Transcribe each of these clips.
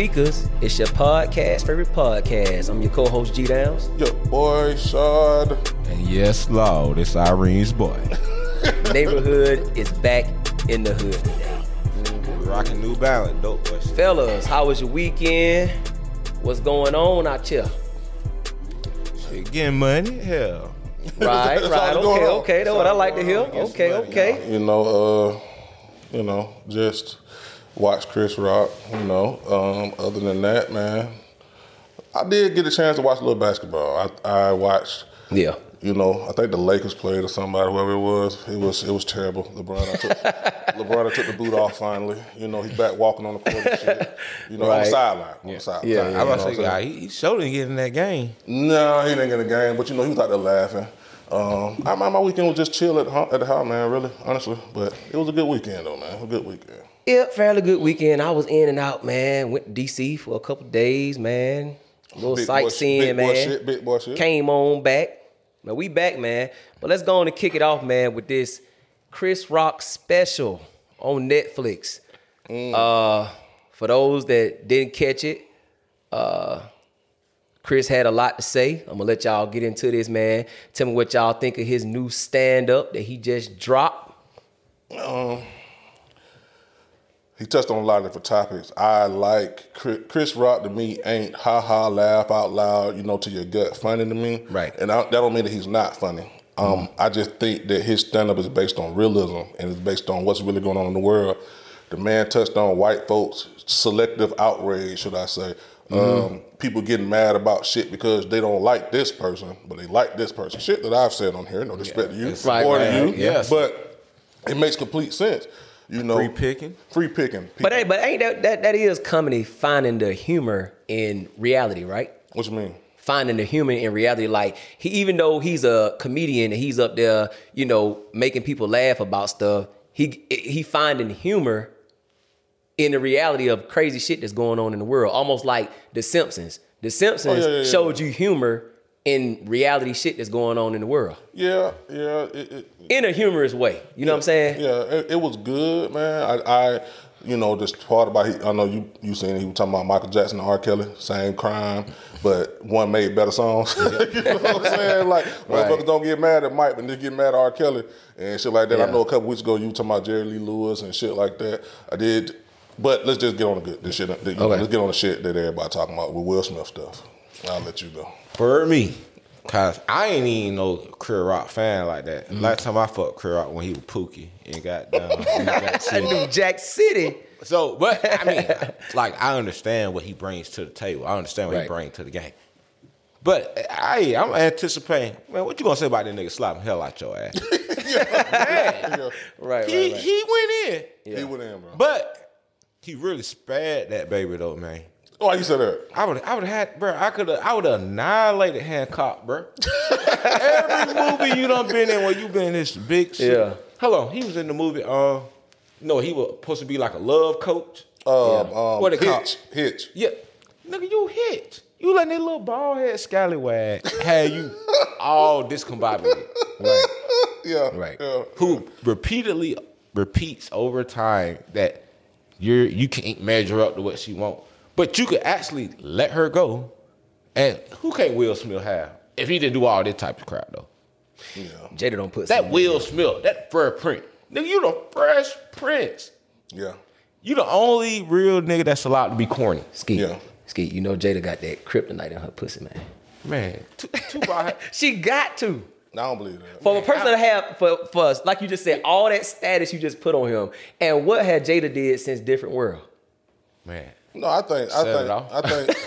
Speakers. It's your podcast, favorite podcast. I'm your co-host G Downs. Your boy Shad. And yes, Lord, it's Irene's boy. Neighborhood is back in the hood today. We're rocking New Balance, dope boy. Fellas, how was your weekend? What's going on out here? Shit, getting money, hell. Right, right, okay, okay. That's what I like to hear. Okay, okay. You know, uh, you know, just watch Chris Rock. You know, um, other than that, man, I did get a chance to watch a little basketball. I, I watched. Yeah. You know, I think the Lakers played or somebody, whoever it was. It was it was terrible. LeBron, I took, LeBron, I took the boot off finally. You know, he's back walking on the court and shit. You know, on Right. the sideline. On the sideline. Yeah, yeah. I know was what I'm say, he, he sure didn't get in that game. No, he didn't get the game, but you know he was out there laughing. Um, I, my, my weekend was just chill at, the ho- at the house, man. Really, honestly, but it was a good weekend though, man. A good weekend. Yeah, fairly good weekend. I was in and out, man. Went to DC for a couple days, man. A little Big sightseeing, shit, big boy man. shit, big boy shit. Came on back. Now we back, man. But let's go on and kick it off, man, with this Chris Rock special on Netflix. Mm. Uh, for those that didn't catch it, uh, Chris had a lot to say. I'm gonna let y'all get into this, man. Tell me what y'all think of his new stand-up that he just dropped. He touched on a lot of different topics. I like Chris, Rock to me ain't ha ha laugh out loud, you know, to your gut funny to me. Right. And I, that don't mean that he's not funny. Um, I just think that his stand up is based on realism and it's based on what's really going on in the world. The man touched on white folks, selective outrage, should I say. Um, people getting mad about shit because they don't like this person, but they like this person. Shit that I've said on here, no disrespect to you, Right, or right, to you. Yes. but it makes complete sense. You know, Free picking. free picking. But hey, but ain't that that that is comedy finding the humor in reality, right? What you mean? Finding the humor in reality, like he even though he's a comedian and he's up there, you know, making people laugh about stuff, he he finding humor in the reality of crazy shit that's going on in the world. Almost like The Simpsons. The Simpsons Oh, yeah, yeah, yeah. showed you humor in reality shit that's going on in the world. Yeah, yeah. It, it, In a humorous way. You know what I'm saying? Yeah, it, it was good, man. I, I, you know, this part about he, I know you you seen it, he was talking about Michael Jackson and R. Kelly, same crime, but one made better songs. you know what I'm saying? Like motherfuckers don't get mad at Mike, but they get mad at R. Kelly and shit like that. Yeah. I know a couple weeks ago you were talking about Jerry Lee Lewis and shit like that. I did, but let's just get on the good this shit. Know, Okay. let's get on the shit that everybody talking about with Will Smith stuff. I'll let you go. For me. Cause I ain't even no Chris Rock fan like that. Mm. Last time I fucked Chris Rock when he was Pookie and got down. I City. knew Jack City. So, but I mean, like I understand what he brings to the table. I understand what Right. he brings to the game. But I, I'm anticipating. Man, what you gonna say about that nigga slapping hell out your ass? man, Right, he right, right. he went in, He went in, bro. but he really spared that baby though, man. Why you said that? I would I would have had, bro. I could have I would have annihilated Hancock, bro. Every movie you done been in where you been in this big shit. Yeah. Hello, he was in the movie. Uh, no, he was supposed to be like a love coach. Um, um, What it called? Hitch, Hitch. Yeah, nigga, you hit. You letting that little bald head scallywag have you all discombobulated. Right. Yeah, Right. Yeah. Who repeatedly repeats over time that you're you can't measure up to what she want. But you could actually let her go. And who can't Will Smith have? If he didn't do all this type of crap though. Yeah. Jada don't put That Will in Smith, that fur print. Nigga, you the fresh prince. Yeah. You the only real nigga that's allowed to be corny. Skeet. Yeah. Skeet, you know Jada got that kryptonite in her pussy, man. Man, two, two She got to. I don't believe that. For a person to have for for us, like you just said, all that status you just put on him, and what had Jada did since Different World? man. No, I think Set I think. I think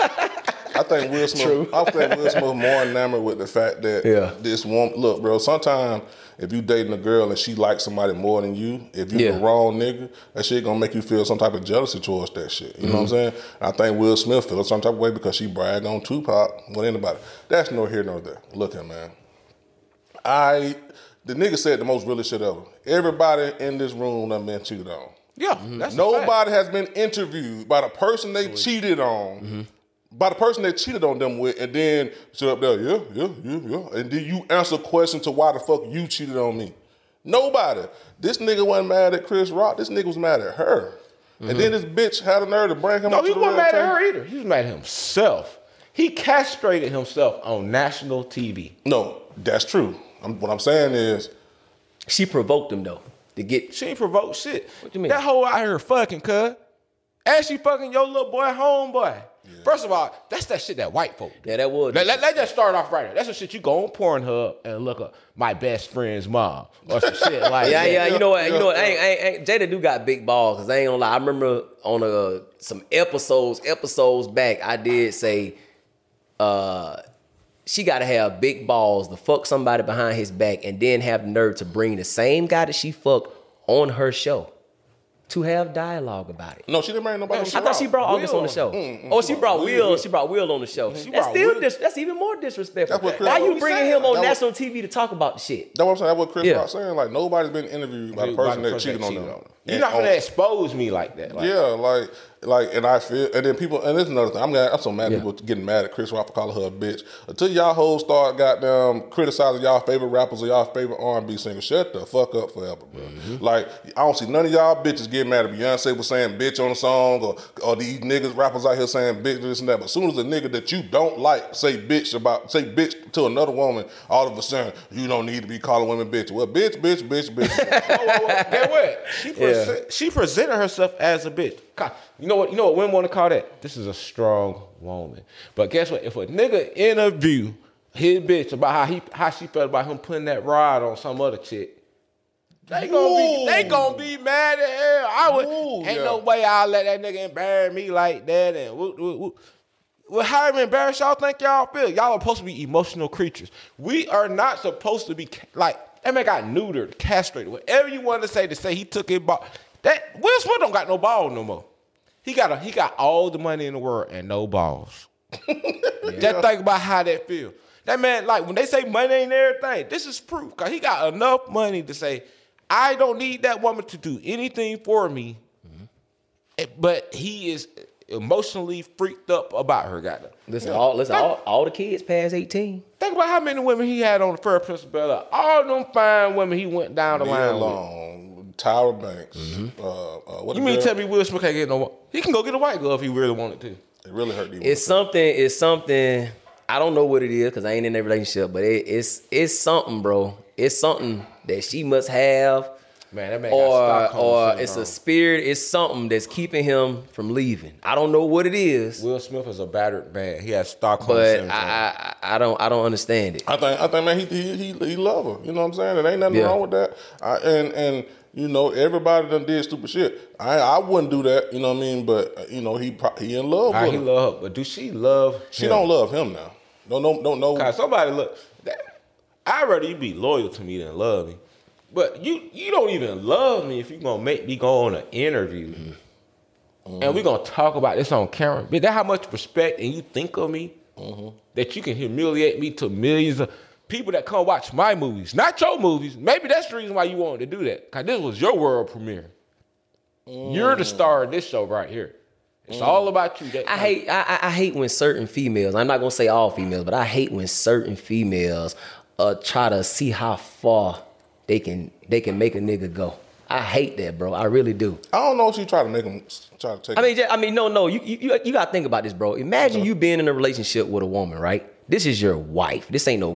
I think Will Smith. I think Will Smith more enamored with the fact that Yeah. this woman. Look, bro. Sometimes if you dating a girl and she likes somebody more than you, if you Yeah. the wrong nigga, that shit gonna make you feel some type of jealousy towards that shit. You know what I'm Mm-hmm. saying? I think Will Smith feels some type of way because she bragged on Tupac with anybody. That's no here nor there. Look at man. I the nigga said the most realest shit ever. Everybody in this room done been cheated on. Yeah, fact. Nobody has been interviewed by the person they cheated on, Mm-hmm. by the person they cheated on them with, and then sit up there, yeah, yeah, yeah, yeah, and then you answer questions to why the fuck you cheated on me. Nobody. This nigga wasn't mad at Chris Rock. This nigga was mad at her. And then this bitch had a nerve to bring him No, up he to the wasn't mad at her either. He was mad at himself. He castrated himself on national TV. No, that's true. I'm, what I'm saying is, She provoked him though to get. She ain't provoked shit. What do you mean? That hoe out here fucking, cuz. And she fucking your little boy homeboy. First of all, that's that shit that white folk do. Yeah, that was. Let, let, let's just start off right there. That's the shit you go on Pornhub and look up my best friend's mom or some shit like Yeah, that. yeah, you know what? You know what? yeah. I ain't, I ain't, ain't, Jada do got big balls because I ain't gonna lie. I remember on uh some episodes, episodes back, I did say, uh, she got to have big balls to fuck somebody behind his back and then have the nerve to bring the same guy that she fucked on her show to have dialogue about it. no, she didn't marry nobody. No, on she I thought she brought August on the show. Mm, mm, oh, she brought Will. She brought Will on the show. Mm-hmm. that's still dis- that's even more disrespectful. That's what Chris Why Rock you bringing saying. him on That was- national TV to talk about the shit? That's what I'm saying. That's what Chris Yeah. Rock saying. Like nobody's been interviewed by the person that cheated on them. You're not oh, gonna expose me like that. Like, Yeah, like, like, and I feel, and then people, and this is another thing. I'm, glad- I'm so mad at Yeah. people getting mad at Chris Rock for calling her a bitch. Until y'all hoes start goddamn criticizing y'all favorite rappers or y'all favorite R&B singers, shut the fuck up forever, bro. Mm-hmm. Like, I don't see none of y'all bitches getting mad at Beyonce for saying bitch on a song, or or these niggas rappers out here saying bitch this and that. But as soon as a nigga that you don't like say bitch about say bitch to another woman, all of a sudden you don't need to be calling women bitch. Well, bitch, bitch, bitch, bitch. Whoa, whoa, whoa. Get what? She, present, she presented herself as a bitch. God, You know what? You know what women want to call that? This is a strong woman. But guess what? If a nigga interview his bitch about how he how she felt about him putting that rod on some other chick, they gonna be they gonna be mad at hell. I would Ooh, ain't yeah. no way I'll let that nigga embarrass me like that and whoop, whoop, whoop. Well, how embarrassed y'all think y'all feel? Y'all are supposed to be emotional creatures. We are not supposed to be like that man got neutered, castrated, whatever you want to say to say he took it ball. That Will Smith don't got no ball no more. He got a, he got all the money in the world and no balls. Just think about how that feel. That man, like when they say money ain't everything, this is proof. Cause he got enough money to say, I don't need that woman to do anything for me. Eh, But he is emotionally freaked up about her. Got Listen, all listen, all, all the kids past eighteen. Think about how many women he had on the first Prince of Bel All them fine women he went down the Nia line with. Long, Tyra Banks. Uh, uh, what You mean girl- tell me Will Smith can't get no? He can go get a white girl if he really wanted to. It really hurt these It's something. It's something. I don't know what it is because I ain't in that relationship, but it, it's it's something, bro. It's something that she must have, Man, that man got or Stockholm or syndrome. it's a spirit. It's something that's keeping him from leaving. I don't know what it is, Will Smith is a battered man. He has Stockholm but syndrome. I, I I don't I don't understand it. I think I think man he he he, he love her. You know what I'm saying? There ain't nothing Yeah. wrong with that. I, and and you know everybody done did stupid shit. I I wouldn't do that. You know what I mean? But uh, you know he pro- he in love All right, with he her. love her, but do she love? she him? don't love him now. No no no no. God, somebody look. That, I'd rather you be loyal to me than love me. But you you don't even love me if you're gonna make me go on an interview. And we're gonna talk about this on camera. But that how much respect and you think of me that you can humiliate me to millions of people that come watch my movies, not your movies. Maybe that's the reason why you wanted to do that. Cause this was your world premiere. You're the star of this show right here. It's all about you. That I hate I- I hate when certain females. I'm not gonna say all females, but I hate when certain females uh try to see how far they can they can make a nigga go. I hate that, bro. I really do. I don't know if she try to make him try to take. I mean, just, I mean, no, no. You, you, you got to think about this, bro. Imagine you being in a relationship with a woman, right? This is your wife. This ain't no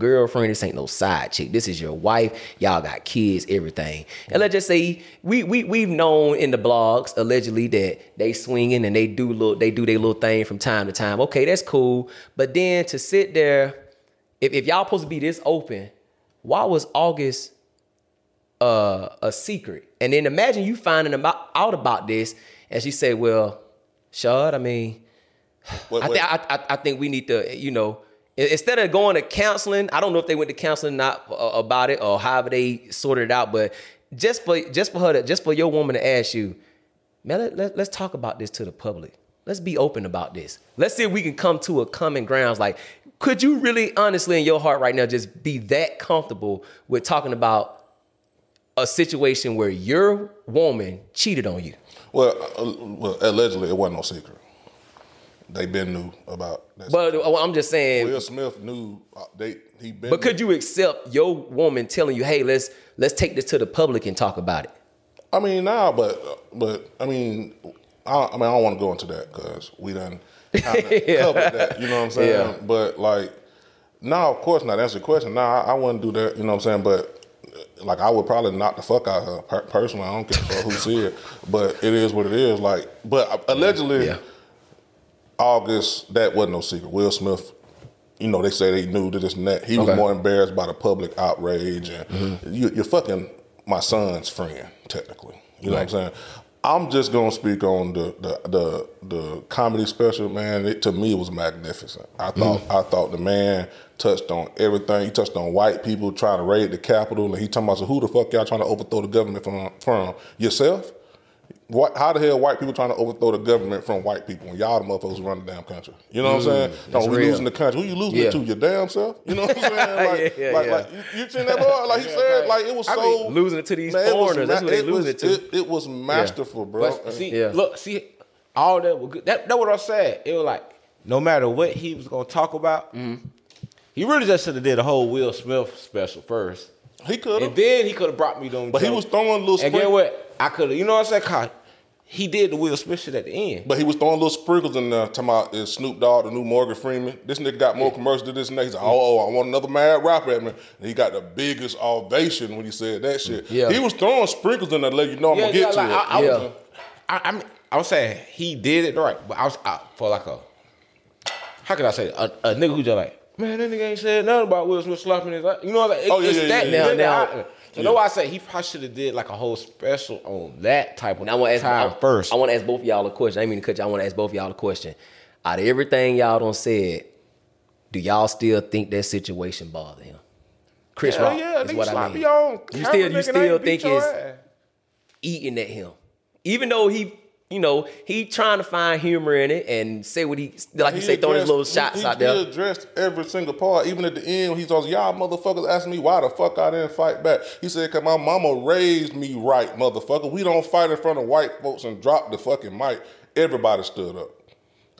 Girlfriend. This ain't no side chick. This is your wife. Y'all got kids, everything. And let's just say we we we've known in the blogs allegedly that they swinging and they do little they do their little thing from time to time. Okay, that's cool. But then to sit there, if, if y'all supposed to be this open, why was August uh, a secret? And then imagine you finding about, out about this, and she said, "Well, Shad, I mean." Wait, I, wait. think I, I, I think we need to, you know, i- instead of going to counseling, I don't know if they went to counseling not uh, about it or however they sorted it out, but just for just for her to just for your woman to ask you, man, let, let, let's talk about this to the public. Let's be open about this. Let's see if we can come to a common grounds. Like, could you really, honestly, in your heart right now, just be that comfortable with talking about a situation where your woman cheated on you? Well, uh, well, allegedly it wasn't no secret. They been knew about that. But uh, I'm just saying, Will Smith knew uh, they he been. But could you accept your woman telling you, "Hey, let's let's take this to the public and talk about it"? I mean, nah, but but I mean, I, I mean, I don't want to go into that because we done of covered that. You know what I'm saying? Yeah. But like, no, of course not. That's the question. Nah, I, I wouldn't do that. You know what I'm saying? But like, I would probably knock the fuck out of her personally. I don't care who see it, but it is what it is. Like, but uh, allegedly, Yeah. August that wasn't no secret. Will Smith. You know, they say they knew that this and that. He was Okay. more embarrassed by the public outrage, and mm-hmm. you, you're fucking my son's friend, technically. You know what I'm saying? I'm just gonna speak on the the the, the comedy special, man. It, to me, it was magnificent. I mm-hmm. thought I thought the man touched on everything. He touched on white people trying to raid the Capitol, and he talking about so who the fuck y'all trying to overthrow the government from from yourself? What, how the hell white people trying to overthrow the government from white people when y'all the motherfuckers who run the damn country? You know what I'm saying? No, we real. losing the country. Who you losing Yeah. it to? Your damn self? You know what I'm saying? Like, Yeah, yeah, like, yeah. like you, you seen that boy? Like he said, like it was I so mean, losing it to these it was foreigners. That's what they it was- losing it to. It, it was masterful, bro. But see, Yeah. look, see, all that was good. That, that what I said. It was like no matter what he was gonna talk about, Mm-hmm. he really just should have did a whole Will Smith special first, he could have. and then he could have brought me them. but he was throwing a little. And get Sprinkles, what? I could have. You know what I'm saying? Cause he did the Will Smith shit at the end. but he was throwing little sprinkles in there. Talking about is Snoop Dogg, the new Morgan Freeman. This nigga got more commercials than this and that. He's like, oh, oh, I want another mad rapper at me. And he got the biggest ovation when he said that shit. Yeah. He was throwing sprinkles in there to let you know I'm yeah, gonna get yeah, to like, it. I, I, Yeah. was, I, I, mean, I was saying he did it right, but I was I, for like a how can I say a, a nigga who just like man, that nigga ain't said nothing about Will Smith slapping his. You know, like, it, Oh, yeah, it's yeah, that yeah, yeah. nigga. Now- I- so that's why I say he probably should have did like a whole special on that type of Now I want to ask time I, first. I want to ask both of y'all a question. I mean to cut you. I want to ask both of y'all a question. Out of everything y'all don't said, do y'all still think that situation bothered him? Chris yeah, Rock yeah, is what I mean. You still you nigga, and I still think it's eating at him, even though he. You know, he trying to find humor in it and say what he like. You He say throwing his little shots he, out there. he addressed every single part. Even at the end, he's on y'all motherfuckers asking me why the fuck I didn't fight back. He said, "Cause my mama raised me right, motherfucker. We don't fight in front of white folks and drop the fucking mic." Everybody stood up.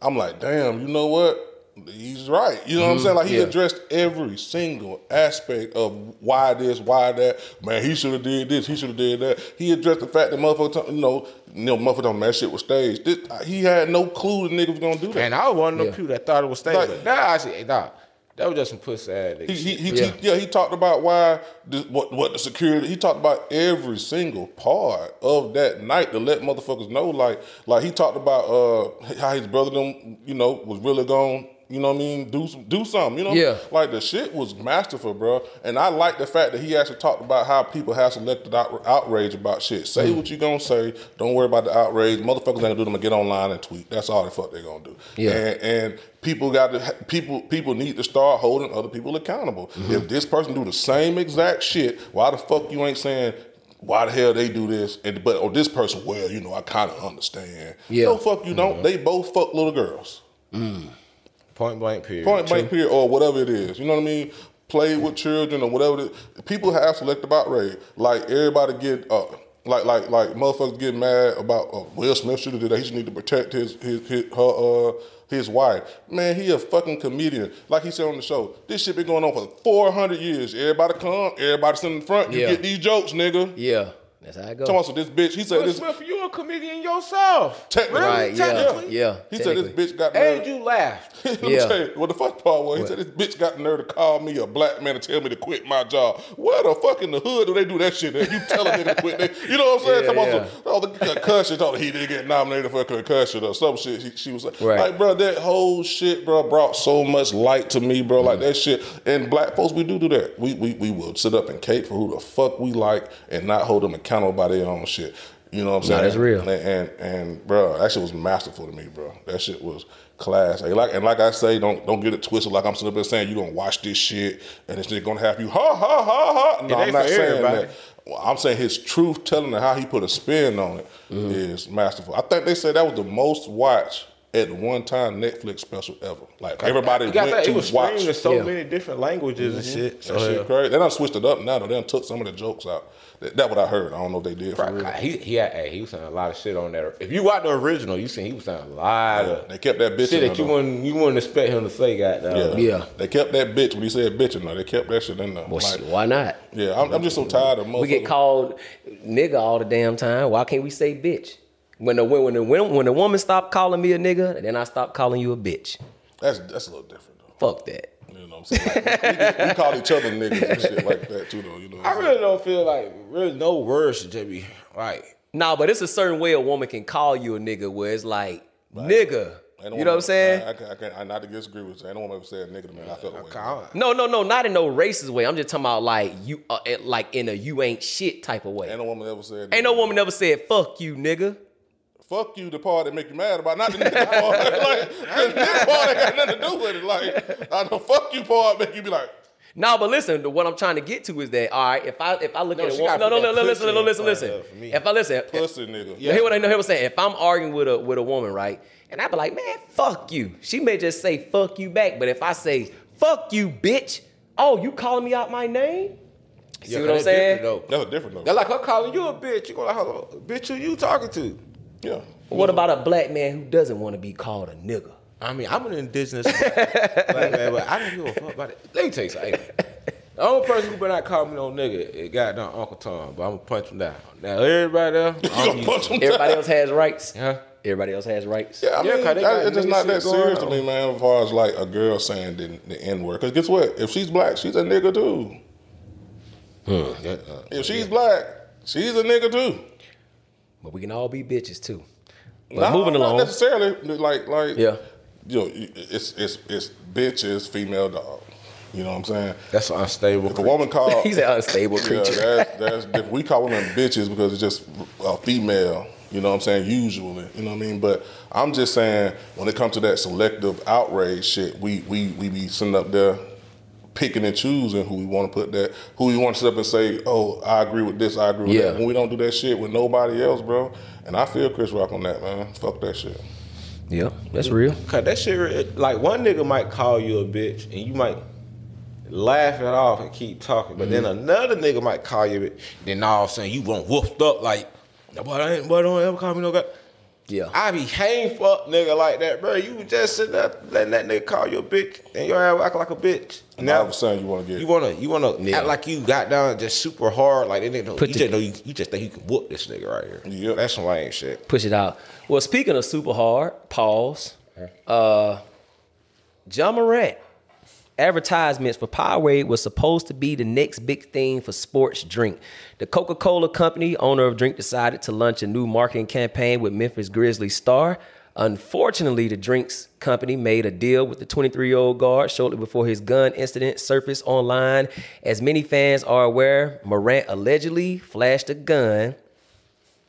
I'm like, damn, you know what? He's right. You know what I'm saying? Like he Yeah. addressed every single aspect of why this, why that. Man, he should have did this. He should have did that. He addressed the fact that motherfucker, you know, you know, motherfucker, told him that shit was staged. This, he had no clue the nigga was gonna do that. And I was one of them Yeah. people that thought it was staged. Like- nah, I said, nah, that was just some pussy ass nigga. He, he, he, Yeah. he- yeah. he talked about why the, what what the security. He talked about every single part of that night to let motherfuckers know. Like like he talked about uh how his brother them you know was really going you know what I mean do some- do something you know Yeah. like the shit was masterful, bro. And I like the fact that he actually talked about how people have selected out, outrage about shit. Say mm. what you gonna say. Don't worry about the outrage. Motherfuckers ain't gonna do them to get online and tweet. That's all the fuck they gonna do. Yeah. And, and people got to people people need to start holding other people accountable. Mm-hmm. If this person do the same exact shit, why the fuck you ain't saying? Why the hell they do this? And but or this person, well, you know, I kind of understand. Yeah. No, fuck you don't. Mm-hmm. They both fuck little girls. Mm. Point blank period. Point blank period or whatever it is. You know what I mean? Play with children or whatever. It is. People have selective outrage. Like everybody get uh, like like like motherfuckers get mad about uh, Will Smith should have did that. He should need to protect his his, his her uh his wife. Man, he a fucking comedian. Like he said on the show, this shit been going on for four hundred years. Everybody come, everybody sit in the front. You Yeah. get these jokes, nigga. Yeah, that's how it goes. Come on, so this bitch. He said Will this. Smith, you a comedian yourself. Technically. Right, yeah, Technically. yeah. He said this bitch got And you laughed. Let me Yeah. tell you, what the fuck part was, he said this bitch got the nerve to call me a black man and tell me to quit my job. Where the fuck in the hood do they do that shit? At? You tell a nigga to quit. They, you know what I'm saying? Yeah, Come on, yeah. so, oh, the concussion. Told he didn't get nominated for a concussion or some shit. She, she was like, Right. like, bro, that whole shit, bro, brought so much light to me, bro. Mm. Like that shit. And black folks, we do do that. We we we will sit up and cape for who the fuck we like and not hold them accountable by their own shit. You know what I'm saying? Nah, that's real. And, and and bro, that shit was masterful to me, bro. That shit was class. Like, like- and like I say, don't don't get it twisted. Like I'm sitting up there saying you gonna watch this shit and this shit gonna have you ha ha ha ha. No, It I'm not saying everybody. that. Well, I'm saying his truth telling and how he put a spin on it is Mm-hmm. masterful. I think they said that was the most watched at one time Netflix special ever. Like everybody You got went that. to It was watch. streamed in so Yeah. many different languages and shit. So That shit crazy. They done switched it up now. Though. They done took some of the jokes out. That, that what I heard. I don't know if they did for real. He he had, hey, he was saying a lot of shit on there. If you watch the original, you seen he was saying a lot of They kept that bitch shit in that you though. wouldn't you wouldn't expect him to say. Goddamn. Yeah. Yeah. They kept that bitch when he said bitch in there. They kept that shit in there. Well, Like, why not? yeah, I'm, I'm just so tired of We get called nigga all the damn time. Why can't we say bitch? When the when the when, when the woman stopped calling me a nigga, then I stopped calling you a bitch. That's that's a little different though. Fuck that. You know what I'm saying? Like, we, we call each other niggas and shit like that too though. You know. What I I'm saying? really don't feel like really no words should just be like. Nah, but it's a certain way a woman can call you a nigga where it's like nigga. You know what I'm saying? I, I, can't- I can't. I not to disagree with you. Ain't no woman ever said nigga to me. I felt the way. I don't- No, no, no, not in no racist way. I'm just talking about like you, uh, eh, like in a you ain't shit type of way. Ain't no woman ever said. Ain't no woman ever said fuck you, nigga. Fuck you, the part that make you mad about, not the nigga part. like the nigga part ain't got nothing to do with it. Like I know fuck you part make you be like. No, but listen, the- what I'm trying to get to is that all right, if I if I look No, at a she woman, no, gotta no, no, that listen, no, no, listen, listen. front of her for me. If I listen, Pussy nigga. Yeah. Hear what I know. Hear what I'm saying. If I'm arguing with a with a woman, right, and I be like, man, fuck you. She may just say fuck you back, but if I say fuck you, bitch, oh, you calling me out my name? See Yeah, what I'm saying? different. That's a different though. They're like her calling you a bitch. You go like, hello, bitch, who you talking to? Yeah. What about a black man who doesn't want to be called a nigga? I mean, I'm an indigenous black man, but I don't give a fuck about it. Let me tell you something. The only person who better not call me no nigga is goddamn Uncle Tom, but I'm gonna punch him down. Now everybody else, You I'm gonna punch him it. Everybody else has rights. Huh? Everybody else has rights. Yeah, I Yeah, mean, 'cause that- it's just not that shit going serious to me, man. As far as like a girl saying the, the N word, because guess what? If she's black, she's a nigga too. Yeah, uh, If she's black, she's a nigga too. But we can all be bitches too. But No, moving not necessarily like like Yeah. You know, it's it's it's bitches, female dog. You know what I'm saying? that's an unstable. If a woman called, He's an unstable creature. that, that's different. We call women bitches because it's just a female. You know what I'm saying? Usually, you know what I mean. But I'm just saying when it comes to that selective outrage shit, we we we be sitting up there picking and choosing who we want to put that, who we want to sit up and say, oh, I agree with this, I agree with Yeah. that. When we don't do that shit with nobody else, bro. And I feel Chris Rock on that, man. Fuck that shit. Yeah, that's real. Cause that shit, like one nigga might call you a bitch, and you might laugh it off and keep talking, but then mm-hmm. another nigga might call you, a bitch, then all of a sudden you run woofed up like, boy, I ain't, boy, don't ever call me no guy. Yeah. I be hang fuck nigga like that, bro. You just sitting there letting that nigga call you a bitch, and your ass act like a bitch. And all Now of a sudden you want to get you wanna you wanna Yeah. act like you got down just super hard, like they didn't know. Put you the- just know you, you just think you can whoop this nigga right here. Yep. That's some lame shit. Push it out. Well, speaking of super hard, pause. Uh, Ja Morant advertisements for Powerade was supposed to be the next big thing for sports drink. The Coca-Cola company, owner of drink, decided to launch a new marketing campaign with Memphis Grizzlies star. Unfortunately, the drinks company made a deal with the 23-year-old guard shortly before his gun incident surfaced online. As many fans are aware, Morant allegedly flashed a gun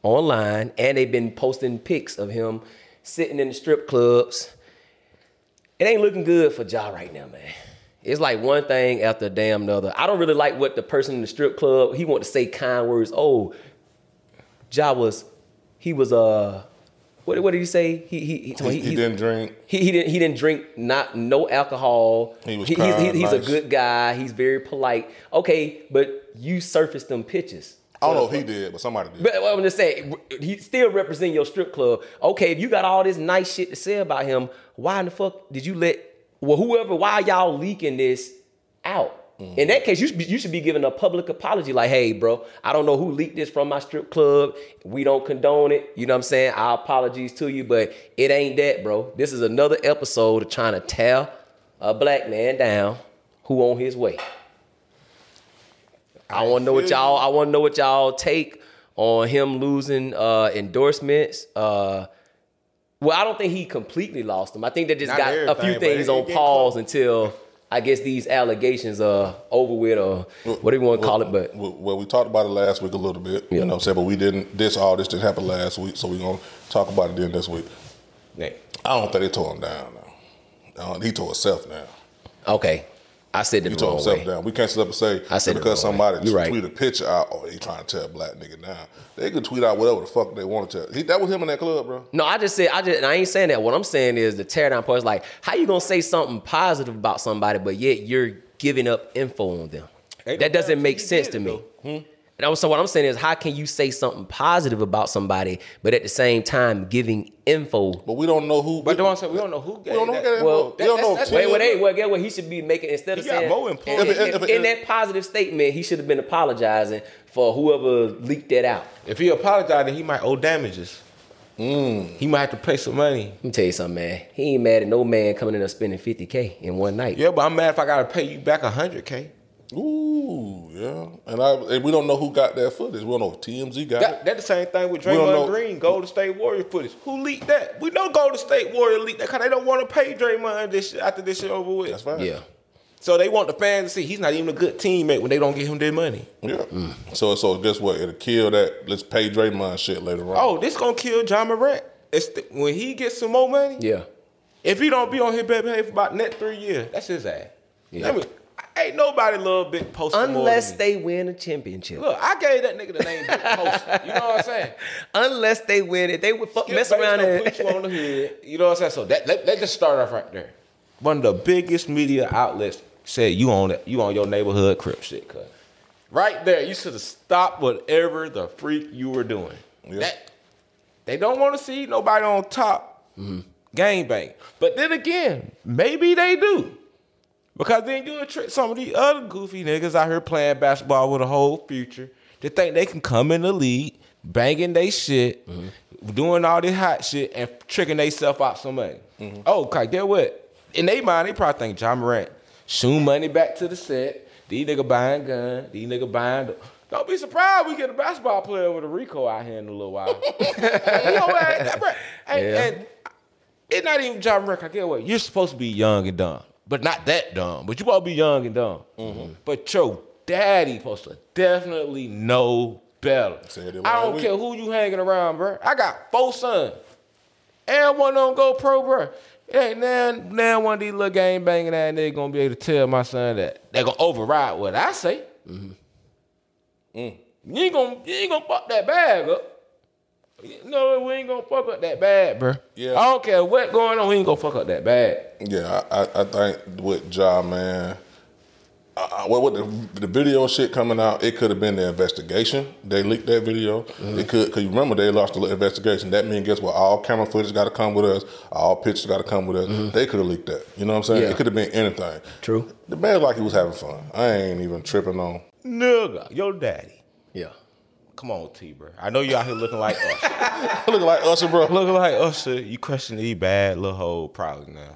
online, and they've been posting pics of him sitting in the strip clubs. It ain't looking good for Ja right now, man. It's like one thing after damn another. I don't really like what the person in the strip club. He want to say kind words. Oh, Ja was, he was uh what, what did he say? He he he, He, he he's- didn't drink. He, he didn't he didn't drink not no alcohol. He was he's, kind, he's a nice. good guy. He's very polite. Okay, but you surfaced them pictures. I don't know if he did, but somebody did. But I'm just saying, he still represent your strip club. Okay, if you got all this nice shit to say about him, why in the fuck did you let well whoever why y'all leaking this out? In that case, you should, be, you should be giving a public apology, like, "Hey, bro, I don't know who leaked this from my strip club. We don't condone it. You know what I'm saying? Our apologies to you, but it ain't that, bro. This is another episode of trying to tear a black man down who on his way. I want to know what y'all. I want to know what y'all take on him losing uh, endorsements. Uh, well, I don't think he completely lost them. I think they just Not got a few things it- it on pause close. until I guess these allegations are over with, or whatever you want to call it. But well, well, we talked about it last week a little bit. Yeah. You know what I'm saying? But we didn't, this, all this didn't happen last week, so we're going to talk about it then this week. Nick. I don't think they tore him down now. Uh, he tore himself down. okay, I said it He the tore wrong himself way. down. We can't sit up and say I said because the wrong way. somebody You're right. tweet a picture out, oh, he trying to tell a black nigga down. They could tweet out whatever the fuck they want to. He, that was him in that club, bro. No, I just said I just and I ain't saying that. What I'm saying is the tear down part is like how you gonna say something positive about somebody, but yet you're giving up info on them. Ain't That doesn't make sense to me. Hmm? And I so what I'm saying is, how can you say something positive about somebody, but at the same time giving info? But we don't know who. But the one said we don't know who gave we don't know who that. got that. Well, we don't know. that's- if Wait, Tim- well, they, well, get what he should be making instead of got saying more in, employees. in- If it- if in that positive statement, he should have been apologizing for whoever leaked that out. If he apologized, then he might owe damages. Mm. He might have to pay some money. Let me tell you something, man. He ain't mad at no man coming in and spending 50k in one night. Yeah, but I'm mad if I gotta pay you back hundred k. Ooh, yeah. And I and we don't know who got that footage. We don't know if TMZ got That, it. that's the same thing with Draymond know- Green, Golden State Warrior footage. Who leaked that? We know Golden State Warrior leaked that because they don't want to pay Draymond this after this shit over with. That's fine. Yeah. So they want the fans to see he's not even a good teammate when they don't give him their money. Yeah. So so guess what? It'll kill that. Let's pay Draymond shit later on. Oh, this gonna kill Ja Morant. It's the, when he gets some more money. Yeah. If he don't be on his bad behavior for about next three years, that's his ass. Yeah. I mean, ain't nobody love Big Poster more Unless than me. they win a championship. look. I gave that nigga the name Big Poster. You know what I'm saying? Unless they win it, they would fuck, Skip mess around and put you on the hood. You know what I'm saying? So that let, let's just start off right there. One of the biggest media outlets said you on it, you on your neighborhood crip shit, cuz. Right there, you should have stopped whatever the freak you were doing. Yeah. That they don't want to see nobody on top mm-hmm. gang bang. But then again, maybe they do. Because then you trick some of these other goofy niggas out here playing basketball with a whole future to think they can come in the league, banging they shit, mm-hmm. doing all this hot shit, and tricking themselves out some money. Mm-hmm. Oh, okay, get what? In their mind, they probably think Ja Morant shooting money back to the set. These nigga buying gun. These nigga buying. The, don't be surprised we get a basketball player with a Rico out here in a little while. You know what? And, Yeah. and it's not even Ja Morant. I get what? You're supposed to be young and dumb, but not that dumb. But you to be young and dumb. But your daddy supposed to definitely know better. I don't care who you hanging around, bro. I got four sons, and one of them go pro, bro. It ain't now, now one of these little game banging ass niggas gonna be able to tell my son that they gonna override what I say. Mm. You ain't gonna you ain't gonna fuck that bag up. No, we ain't gonna fuck up that bad, bro. Yeah. I don't care what going on, we ain't gonna fuck up that bad. Yeah, I, I, I think with Ja, man, uh, well, with the, the video shit coming out, it could have been the investigation. They leaked that video. It could, because you remember they lost the investigation. That means, guess what? All camera footage got to come with us. All pictures got to come with us. They could have leaked that. You know what I'm saying? Yeah. It could have been anything. True. The man like he was having fun. I ain't even tripping on. Nigga, your daddy. Yeah. Come on, T, bro. I know you out here looking like Usher. Looking like Usher, bro. looking like Usher. You question these bad little hoe probably now.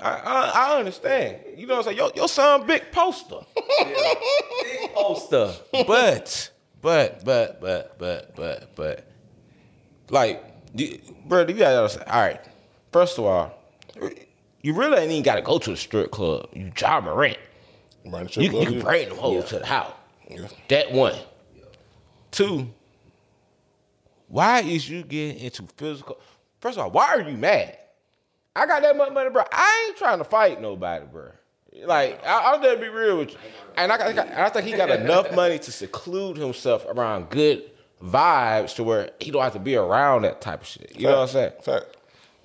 I, I I understand. You know what I'm saying? Your, your son big poster. Big poster. but but but but but but but like you, bro, you gotta understand. All right. First of all, you really ain't even gotta go to the strip club. You Ja Morant. Right, the strip You, you can yeah. bring them hoes to the house. That one. Two. Why is you getting into physical? First of all, why are you mad? I got that much money, bro. I ain't trying to fight nobody, bro. Like I, I'll just be real with you. And I, got, I think he got enough money to seclude himself around good vibes to where he don't have to be around that type of shit. You know what I'm saying? Fact.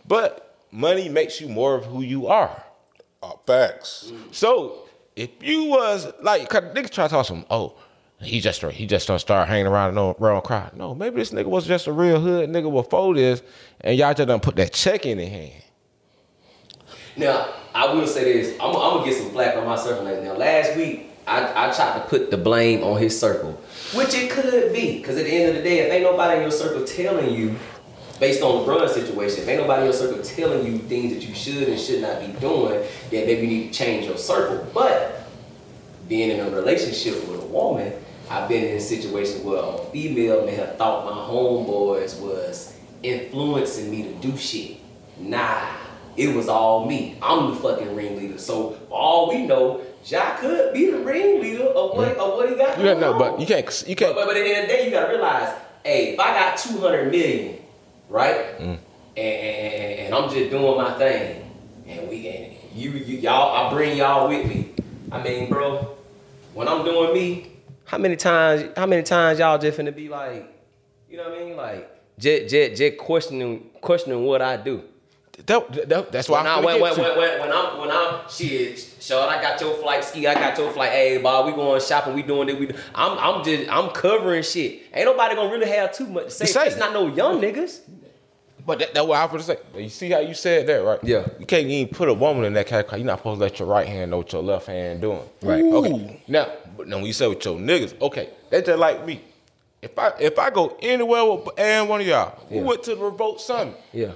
But money makes you more of who you are. Uh, facts. So if you was like, cause niggas try to talk some, oh, he just he just don't start hanging around no around crowd. No, maybe this nigga was just a real hood nigga before this, and y'all just done put that check in his hand. Now, I will say this. I'm, I'm gonna get some flack on my circle later. Now, last week, I, I tried to put the blame on his circle, which it could be. Because at the end of the day, if ain't nobody in your circle telling you, based on the run situation, if ain't nobody in your circle telling you things that you should and should not be doing, then maybe you need to change your circle. But being in a relationship with a woman, I've been in situations where a female may have thought my homeboys was influencing me to do shit. Nah, it was all me. I'm the fucking ringleader. So for all we know, Ja could be the ringleader of what, of what he got You going no, but you can't you can't But, but at the end of the day, you gotta realize, hey, if I got 200 million, right? Mm. And, and, and I'm just doing my thing, and we and you, you y'all, I bring y'all with me. I mean, bro, when I'm doing me, how many times, how many times y'all just finna be like, you know what I mean? Like, just, just, just questioning, questioning what I do. that, that, that's why When, I'm I, when, when, when, when, when, I'm when I'm shit, Sean, I got your flight ski, I got your flight. Hey, Bob, we going shopping, we doing it. We do. I'm I'm just I'm covering shit. Ain't nobody gonna really have too much to. Say. It's not no young niggas. But that, that's what I was to say. You see how you said that, right? Yeah. You can't even put a woman in that category. You're not supposed to let your right hand know what your left hand doing. Right. Okay. Now, but now when you say with your niggas, okay, that's just like me. If I if I go anywhere with and one of y'all who Yeah. went to the revolt summit, Yeah.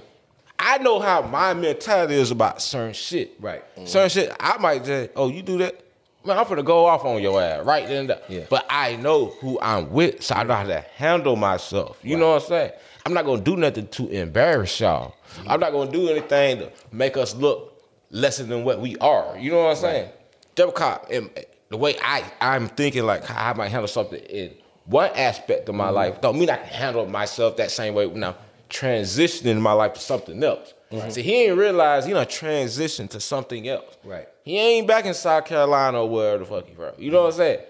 I know how my mentality is about certain shit. Right. Certain shit, I might say, oh, you do that? Man, I'm gonna go off on your ass right then and there. Yeah. But I know who I'm with, so I know how to handle myself. You know what I'm saying? I'm not gonna do nothing to embarrass y'all. I'm not gonna do anything to make us look lesser than what we are. You know what I'm saying? Double cop, and the way I, I'm thinking like how I might handle something in one aspect of my mm-hmm. life don't mean I can handle myself that same way now transitioning my life to something else. See, he ain't realize he done transitioned to something else. Right. He ain't back in South Carolina or wherever the fuck he from. You know what I'm saying?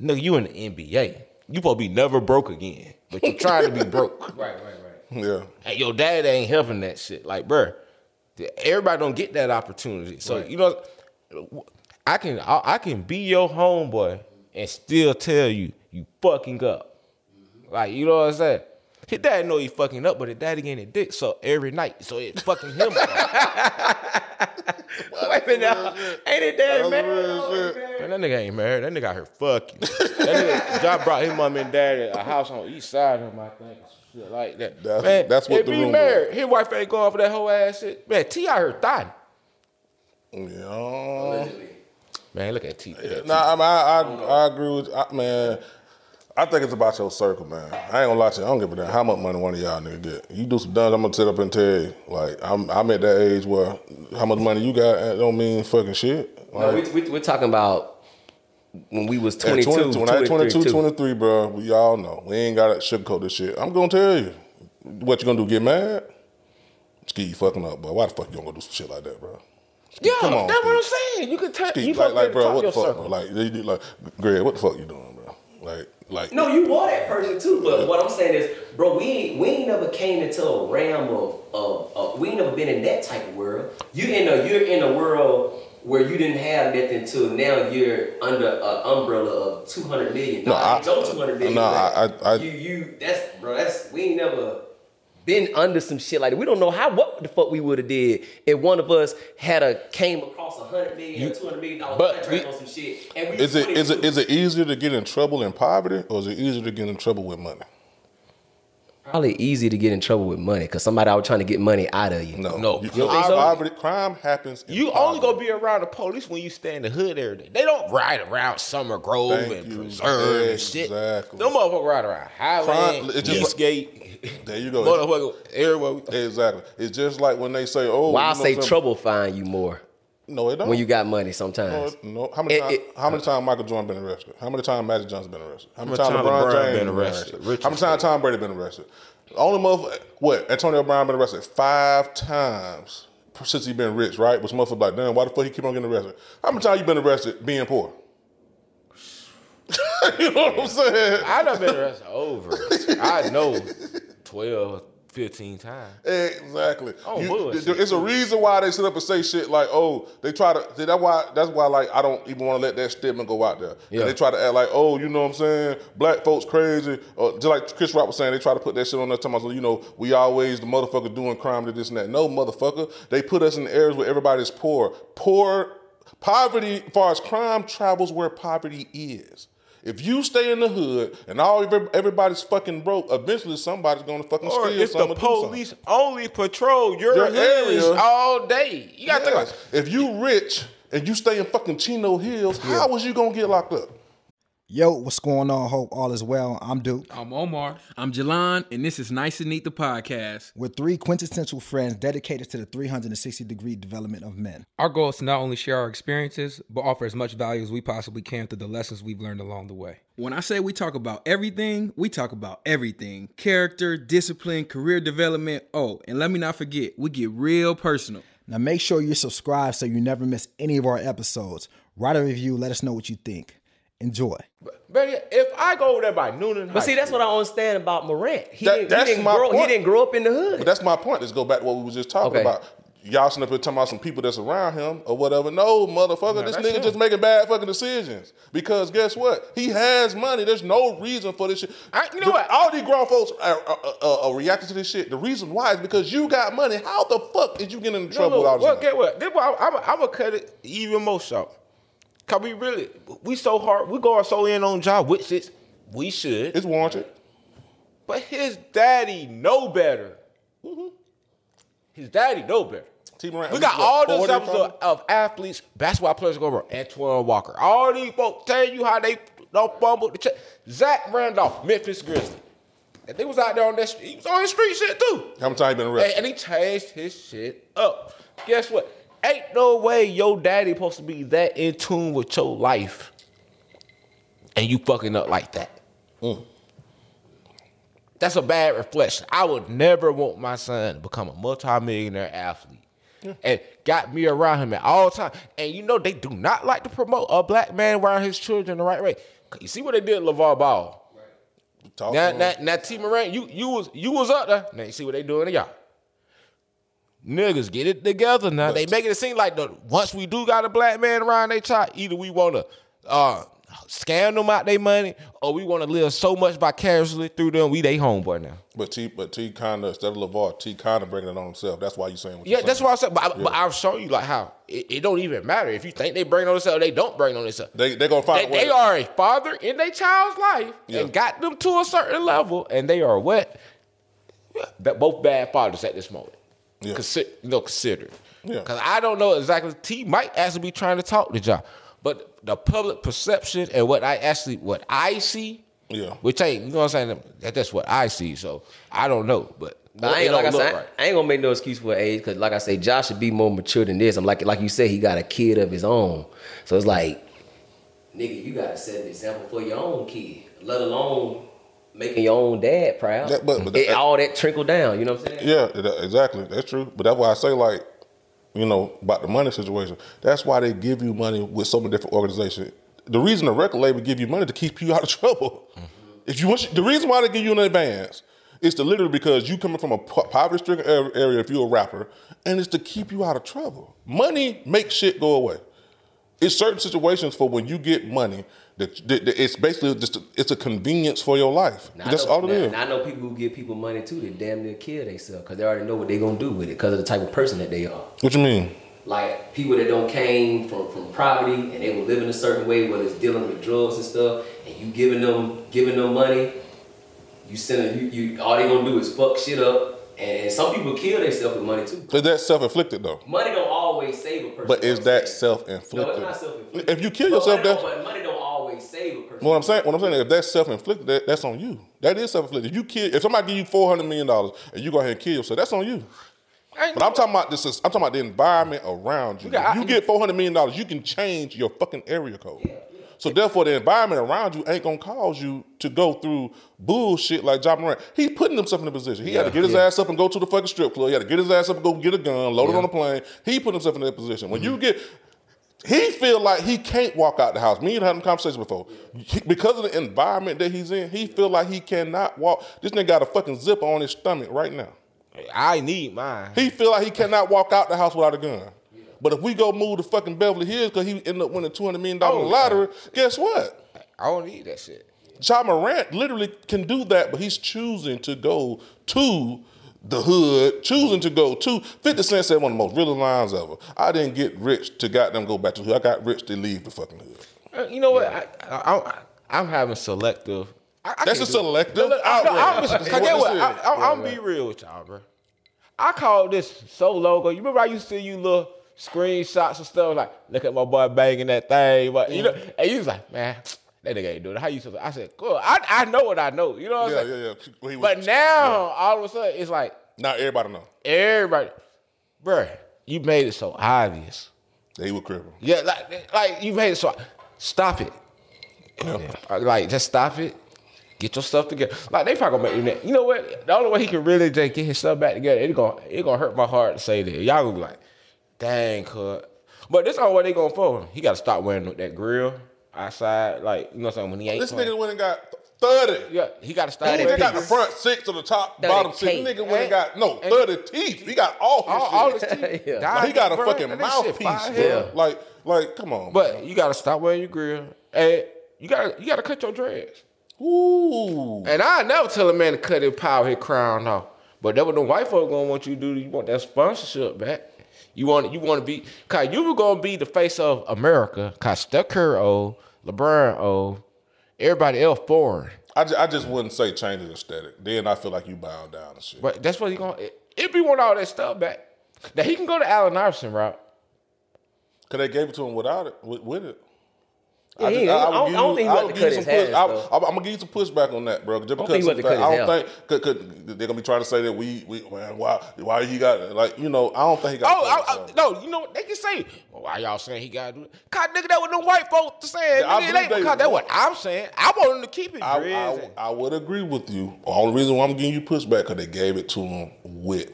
Nigga, you in the NBA. You be never broke again. But you trying to be broke. Right. Right. Right. Yeah. And your dad ain't helping that shit. Like, bruh, everybody don't get that opportunity. So you know, I can I, I can be your homeboy and still tell you you fucking up. Like, you know what I'm saying? His dad know he fucking up, but his daddy getting a dick so every night, so it fucking him. up. Wait a minute, ain't it That's married? Oh, Man, that nigga ain't married. That nigga out here fucking. That nigga, John brought his mom and dad a house on east side of him, I think. Shit like that. That's- man, that's what if the he rumor married. His wife ain't going for that whole ass shit. Man, T out here thotting. Yeah. Man, look at T. Look at T. Nah, I, mean, I, I, I agree with I, man. I think it's about your circle, man. I ain't gonna lie to you. I don't give a damn how much money one of y'all niggas get. You do some dumb, I'm gonna sit up and tell you. Like, I'm, I'm at that age where how much money you got don't mean fucking shit. No, we, we, we're talking about when we was at 22, 20 when I was 22, 23, 23, bro, we all know. We ain't gotta sugarcoat this shit. I'm gonna tell you. What you gonna do, get mad? Ski, you fucking up, bro. Why the fuck you gonna do some shit like that, bro? Yeah, Come on, that's what I'm saying. You can tell. Ski, You like, like, bro, what the fuck, circle. bro? Like, they, they, like, Greg, what the fuck you doing, bro? Like, like, No, you are that person too. But what I'm saying is, bro, we we ain't never came into a realm of, of, of we ain't never been in that type of world. You in a you're in a world where you didn't have nothing till now you're under an umbrella of two hundred million. No, I- your two hundred million. no, I- I- you you that's bro. That's we ain't never been under some shit like that. We don't know how what the fuck we would have did if one of us had a came across a hundred million or two hundred million dollar but contract we- on some shit. And we Is it is it 22. is it easier to get in trouble in poverty or is it easier to get in trouble with money? Probably easy to get in trouble with money because somebody out trying to get money out of you. No, No. You, You don't think so? poverty, crime happens. In You only gonna be around the police when you stay in the hood every day. They don't ride around Summer Grove Thank and you. Preserve and shit. Exactly. Them motherfuckers ride around Highland, Crime- it's just Eastgate, There you go. motherfucker, everywhere. Exactly. It's just like when they say, "Oh, Why I you know say something- trouble find you more No, it don't. when you got money sometimes. it- no. How many It- times? it- how many times Michael Jordan been arrested? How many times Magic Johnson has been arrested? How many times time LeBron LeBron James been been arrested? arrested? How many times Tom Brady been arrested? Only motherfucker, what? Antonio Brown been arrested five times since he been rich, right? Which motherfucker like, damn, why the fuck he keep on getting arrested? How many times you been arrested being poor? you know what I'm saying? I done been arrested over. I know 12, 15 times. Exactly. Oh, You- bullshit. It's a reason why they sit up and say shit like, "Oh, they try to." see, That's why. That's why. Like, I don't even want to let that statement go out there. Yeah. And they try to act like, "Oh, you know what I'm saying? Black folks crazy." Or just like Chris Rock was saying, they try to put that shit on there. Talking about, you know, we always the motherfucker doing crime to this and that. No, motherfucker. They put us in areas where everybody's poor. Poor poverty, as far as crime travels, where poverty is. If you stay in the hood and all everybody's fucking broke, eventually somebody's gonna fucking Or steal if the something or do something. police only patrol your, Your areas area. all day. You gotta think Yes. about If you rich and you stay in fucking Chino Hills, how was you gonna get locked up? Yo, what's going on? Hope all is well. I'm Duke. I'm Omar. I'm Jalan, and this is Nice and Neat, the podcast. We're three quintessential friends dedicated to the 360 degree development of men. Our goal is to not only share our experiences, but offer as much value as we possibly can through the lessons we've learned along the way. When I say we talk about everything, we talk about everything character, discipline, career development. Oh, and let me not forget, we get real personal. Now make sure you're subscribed so you never miss any of our episodes. Write a review, let us know what you think. Enjoy. But if I go over there by Newnan, But see, that's what I understand about Morant. He, That- didn't, he, that's didn't my grow, he didn't grow up in the hood. But that's my point. Let's go back to what we was just talking Okay. about. Y'all sitting up here talking about some people that's around him or whatever. No, motherfucker, this nigga him. just making bad fucking decisions. Because guess what? He has money. There's no reason for this shit. I- you know The- what? All these grown folks are, are, are, are reacting to this shit. The reason why is because you got money. How the fuck is you getting in trouble with all this well, get what? This why I'm, I'm gonna cut it even more short. Cause we really, we so hard, we go so in on job, which is we should. It's warranted. But his daddy know better. His daddy know better. T. Morant, We got all these 40 of, athletes, basketball players go over. Antoine Walker. All these folks tell you how they don't fumble the check. Zach Randolph, Memphis Grizzlies. And they was out there on that. He was on his street shit too. How many times you been And, arrested? and he changed his shit up. Guess what? Ain't no way your daddy supposed to be that in tune with your life, and you fucking up like that. Mm. That's a bad reflection. I would never want my son to become a multimillionaire athlete. And got me around him at all time. And you know they do not like to promote a black man around his children the right way. You see what they did, LaVar Ball. Talk Now, now, now, T. Morant, you you was you was up there. Now you see what they doing to y'all. Niggas get it together now. They making it seem like the once we do got a black man around they child, either we want to uh, scam them out their money or we want to live so much vicariously through them. We they homeboy now. But T, but T kind of instead of LaVar, T kind of bringing it on himself. That's why you saying what Yeah, that's what I said. But, I, but I'll show you like how it, it don't even matter if you think they bring on themselves, they don't bring on themselves. They they gonna They, find a way. they are a father in their child's life Yeah. and got them to a certain level, and they are what? Both bad fathers at this moment. Yeah. Consider, you know, considered. Yeah. Because I don't know exactly. T might actually be trying to talk to y'all, but the public perception and what I actually what I see, Yeah. which ain't you know what I'm saying. That, that's what I see. So I don't know, but But I ain't like I said, right. I ain't gonna make no excuse for age because, like I say, Josh should be more mature than this. I'm like, like you said, he got a kid of his own, so it's like, nigga, you gotta set an example for your own kid, let alone making your own dad proud. That- but- but It- that- all that trickle down, you know what I'm saying? Yeah, exactly. That's true. But that's why I say like, you know, about the money situation. That's why they give you money with so many different organizations. The reason the record label give you money to keep you out of trouble. Mm-hmm. If you want, the reason why they give you an advance is to literally because you coming from a poverty-stricken area. If you're a rapper, and it's to keep you out of trouble. Money makes shit go away. It's certain situations for when you get money that, that- that it's basically just a, it's a convenience for your life. Now, That's know, all it now- is. I know people who give people money too that damn near kill themselves because they already know what they're gonna do with it because of the type of person that they are. What you mean? like people that don't came from, from poverty and they were living a certain way, whether it's dealing with drugs and stuff, and you giving them giving them money, you send you, you all they gonna do is fuck shit up, and some people kill themselves with money too. But that's self-inflicted though. Money don't always save a person. But is you know what that self-inflicted? No, it's not self-inflicted. If you kill yourself, money that's don't- but money don't save a person. what I'm saying. What I'm saying, if that's self-inflicted, that, that's on you. That is self-inflicted. If you kill, if somebody give you four hundred million dollars and you go ahead and kill yourself, that's on you. But I'm talking about this. Is, I'm talking about the environment around you. got- If you get four hundred million dollars, you can change your fucking area code. So therefore, the environment around you ain't gonna cause you to go through bullshit like Ja Morant. He's putting himself in a position. He had to get his yeah. ass up and go to the fucking strip club. He had to get his ass up and go get a gun, load it on a plane. He put himself in that position. When you mm-hmm. get He feel like he can't walk out the house. Me and him had a conversation before. He- because of the environment that he's in, he feel like he cannot walk. This nigga got a fucking zipper on his stomach right now. I need mine. He feel like he cannot walk out the house without a gun. But if we go move to fucking Beverly Hills because he ended up winning two hundred million dollar Oh, lottery, guess what? I don't need that shit. Ja Morant literally can do that, but he's choosing to go to the hood, choosing to go to 50 Cent said one of the most real lines ever. I didn't get rich to goddamn go back to the hood. I got rich to leave the fucking hood. Uh, You know what? I, I, I, I'm having selective. I, I That's a selective No, no, I- no, I'm, outrage. listen, 'cause What get this what? is. I, I, I'm be real with y'all, bro. I called this so long ago. You remember I used to see you little screenshots and stuff like, look at my boy banging that thing, but you know, Mm-hmm. and you was like, man, that nigga ain't doing it. How you? supposed to-" I said, cool. I, I know what I know. You know what Yeah, I'm saying? yeah, yeah. Well, was- But now all of a sudden it's like Now everybody know. everybody, bruh, you made it so obvious. They were was crippled. Yeah, like, like you made it so. Stop it. Uh, Like, just stop it. Get your stuff together. Like they probably gonna make you. You know what? The only way he can really just get his stuff back together, it's gonna it gonna hurt my heart to say that. Y'all gonna be like, dang, cut. But this all what they going for. He gotta stop wearing that grill outside. Like you know what I'm saying when he ain't. This playing. nigga went and got 30. Yeah, he gotta stop. He Thirty ain't got the front six or the top, bottom six. This nigga went and got, no, And- 30 teeth. He got all his all, shit. all his teeth. Yeah. Like, he got a bro. fucking That shit mouthpiece, fire bro. as hell. Like, like, come on. But you gotta stop wearing your grill. And you gotta you gotta cut your dreads. Ooh. And I never tell a man to cut his power, his crown off. But that what the white folk gonna want you to do. You want that sponsorship back. You want you want to be cause you were gonna be the face of America. Cause Steph Curry old, LeBron old, everybody else foreign. I, ju- I just wouldn't say change the aesthetic. Then I feel like you bow down and shit. But that's what he gonna. It, it be want all that stuff back. Now he can go to Allen Iverson route. Cause they gave it to him without it, with, with it. Yeah, he- I don't- I don't think he I wanted would to give cut you his some push. hair I, and stuff. I'm, I'm gonna give you some pushback on that, bro. Just because think he wanted to cut I don't hair. think could, could, they're gonna be trying to say that we, we man, why, why he got like you know? I don't think he got. Oh, cut I, his I, no, you know what they can say? Well, why y'all saying he gotta it? Cause nigga, that what them white folks saying. Yeah, I nigga, it they- because that's what I'm saying. I want him to keep it. I, I, I would agree with you. The only reason why I'm giving you pushback because they gave it to him with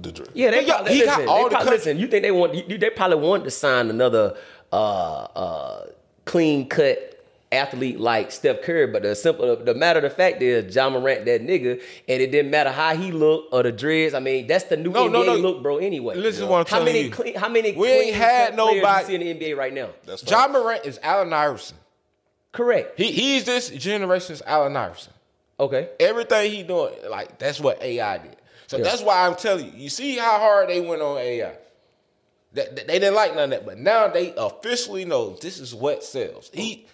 the drink. Yeah, they He got- probably, he got listen, all they the probably, listen. You think they want? You, they probably want to sign another uh, uh, clean cut athlete like Steph Curry, but the simple the matter of the fact is Ja Morant that nigga, and it didn't matter how he looked or the dreads. I mean, that's the new No, NBA no, no. look, bro. Anyway, Listen to what I'm how telling many you. clean? How many? We ain't had cut players nobody- you see in the NBA right now. That's Ja. Morant is Allen Iverson. Correct. He he's this generation's Allen Iverson. Okay. Everything he doing, like that's what AI did. So Yeah. that's why I'm telling you. You see how hard they went on AI. That- they didn't like none of that, but now they officially know this is what sells. He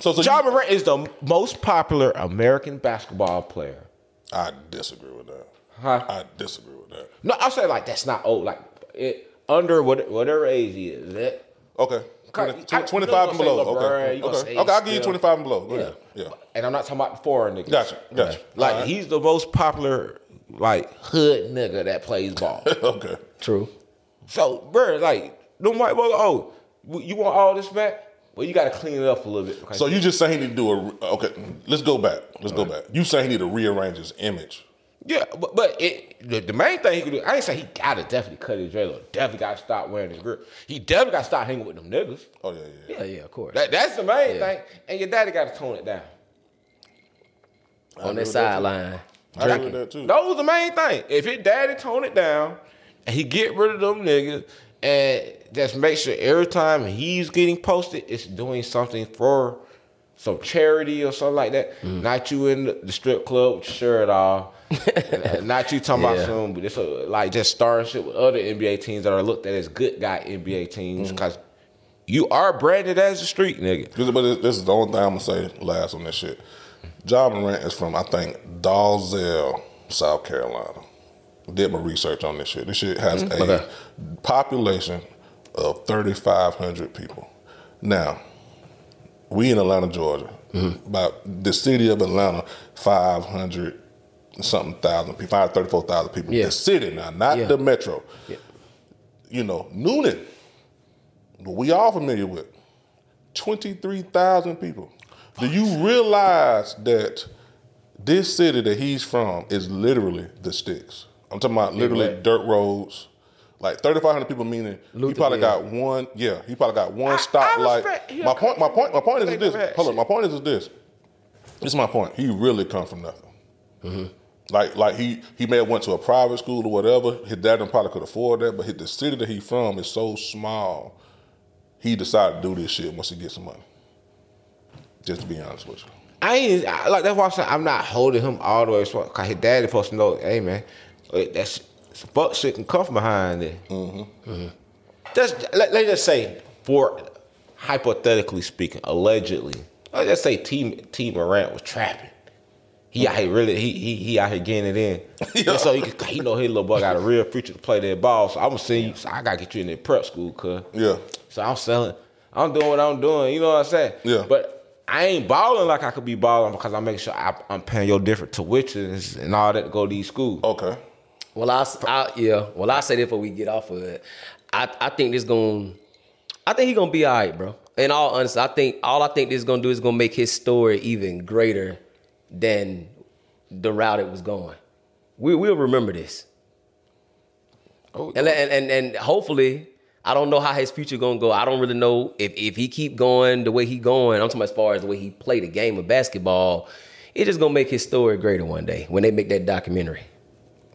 So, so Ja Morant is the most popular American basketball player. I disagree with that. Huh? I disagree with that. No, I'll say like that's not old. Like it under what, whatever age he is. That Okay. 20, 25 and below. LeBron, okay. Okay. okay, I'll give you 25 and below. Go ahead. Yeah. and I'm not talking about the foreign niggas. Gotcha. Gotcha. Like right. he's the most popular like hood nigga that plays ball. okay. True. So, bro, like them white boys, oh, you want all this back? Well, you got to clean it up a little bit. So you just say he need to do a okay? Let's go back. Let's go back. You say he need to rearrange his image. yeah, but, but it, the, the main thing he could do, I ain't say he got to definitely cut his dread. or Definitely got to stop wearing his grip. He definitely got to stop hanging with them niggas. Oh yeah, yeah. Yeah, yeah, of course. That, that's the main Yeah. thing. And your daddy got to tone it down. On agree that with that, too. sideline. I agree with that too. That was the main thing. If his daddy tone it down and he get rid of them niggas and just make sure every time he's getting posted, it's doing something for some charity or something like that. Mm. Not you in the, the strip club with your shirt off. and, and not you talking Yeah. about some, but it's a, like just starring shit with other NBA teams that are looked at as good guy NBA teams Mm. because you are branded as a street nigga. This- But this is the only thing I'm gonna say last on this shit. Ja Morant is from I think Dalzell, South Carolina. Did my research on this shit. This shit has mm-hmm. a Okay. population of 3,500 people. Now, we in Atlanta, Georgia. Mm-hmm. About the city of Atlanta, 500 something thousand people, 534,000 people. Yeah. The city now, not Yeah. the metro. Yeah. You know, Newnan, we all familiar with, 23,000 people. Do you realize that this city that he's from is literally the sticks? I'm talking about literally wet. dirt roads. Like 3,500 people meaning he Luther, probably yeah. got one. Yeah, he probably got one I stoplight. My point. My point. My point is they this. never Hold on. My point is this. This is my point. He really come from nothing. Mm-hmm. Like, like he he may have went to a private school or whatever. His dad done probably could afford that, but his, the city that he from is so small. He decided to do this shit once he gets some money. Just to be honest with you. I ain't like that's why I'm saying I'm not holding him all the way. Cause his daddy supposed to know, hey man, that that's fuck shit can come from behind there. Mm-hmm. Just let, let's just say, for hypothetically speaking, allegedly, let's just say T T Morant was trapping. He out here really he he, he out here getting it in. Just so he he know his little boy got a real future to play that ball. So I'm gonna send you. So I gotta get you in that prep school, cuz. Yeah. So I'm selling. I'm doing what I'm doing. You know what I'm saying? Yeah. But I ain't balling like I could be balling because I make sure I, I'm paying your different tuitions and all that to go to these schools. Okay. Well, I, I yeah. Well, I say that before we get off of it. I I think this going. I think he gonna be all right, bro. In all honesty, I think all I think this is gonna do is gonna make his story even greater than the route it was going. We we'll remember this. Oh, And, and and and hopefully, I don't know how his future gonna go. I don't really know if if he keep going the way he going. I'm talking about as far as the way he played the game of basketball. It's just gonna make his story greater one day when they make that documentary.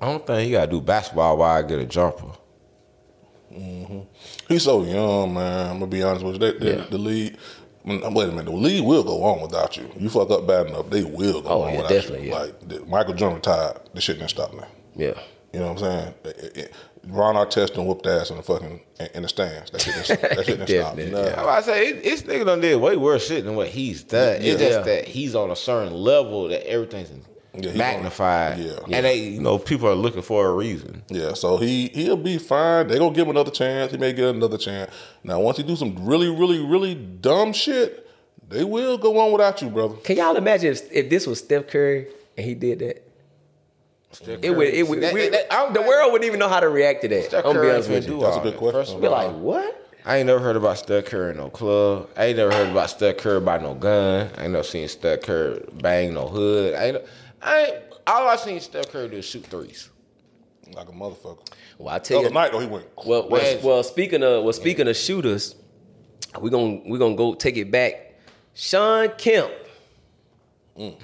I don't think he gotta do basketball while I get a jumper. Mhm. He's so young, man. I'm gonna be honest with you. They, they, Yeah. The league. Wait a minute. The league will go on without you. You fuck up bad enough, they will go Oh, on yeah, without definitely, you. yeah. Like the, Michael Jordan retired. The shit didn't stop now. Yeah. You know what I'm saying? It- it- Ron Artest done whooped ass in the fucking in the stands. That shit didn't, that shit didn't stop. Yeah. I say it, this nigga done did way worse shit than what he's done. Yeah. It's just that he's on a certain level that everything's Yeah, magnified. gonna- yeah. And they, you know, people are looking for a reason. Yeah, so he he'll be fine. They gonna give him another chance. He may get another chance. Now, once he do some really, really, really dumb shit, they will go on without you, brother. Can y'all imagine if, if this was Steph Curry and he did that? It would. It would. That- we- that- I'm the world wouldn't even know how to react to that. Steph I'm gonna be honest with you. do That's a good question. First Be like, what? I ain't never heard about Steph Curry in no club. I ain't never heard about Steph Curry by no gun. I ain't never seen Steph Curry bang no hood. I ain't, I ain't all I seen Steph Curry do is shoot threes. Like a motherfucker. Well, I The tell other you. night though, he went. Well, well, well, speaking of well, speaking of shooters, we gonna we gonna go take it back. Shawn Kemp. Mm.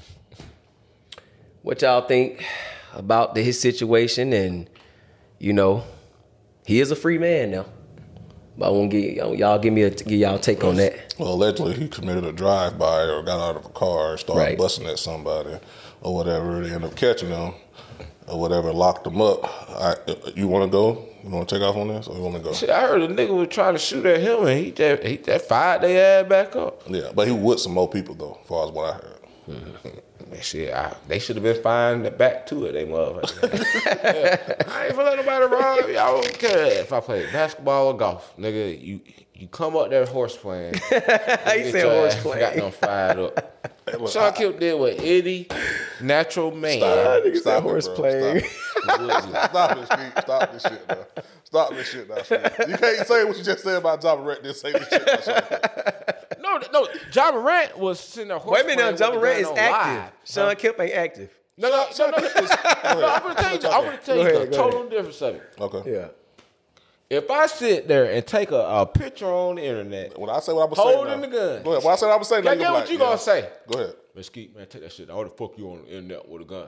What y'all think about the, his situation? And you know, he is a free man now. But I want to get y'all, y'all give me a give y'all take on that. Well, allegedly he committed a drive-by or got out of a car and started Right. busting at somebody or whatever. They end up catching them or whatever, locked them up. I, you want to go? You want to take off on this, or you want to go? Shit, I heard a nigga was trying to shoot at him and he just he just fired their ass back up. Yeah, but he with some more people though, as far as what I heard. Mm-hmm. Man, shit, I, they should have been fined back to it, they motherfuckers. I ain't for let nobody rob me. I don't care if I play basketball or golf. Nigga, you you come up there horse playing. He get said horse playing. Got them fired up. look, Shawn I- Kemp did what Eddie, natural man. nigga said Stop it, horse bro. playing. Stop it. Stop it, Steve. Stop this shit, bro. Stop this shit now, Steve. You can't say what you just said about Ja Morant. Then say this shit. About No, no, Ja Morant was sitting there horse Wait a minute, now, playing Ja with the Morant is active. live. Shawn Kemp ain't active. No, no, no, no. no I'm gonna tell you. I'm gonna tell you ahead, the go total difference of it. Okay. Yeah. If I sit there and take a, a picture on the internet, When I say what I'm saying, Holding the gun. Go ahead. When I say what I'm saying, I now get what you gonna say. Go ahead. Mesquite, man, take that shit. How the fuck you on the internet with a gun?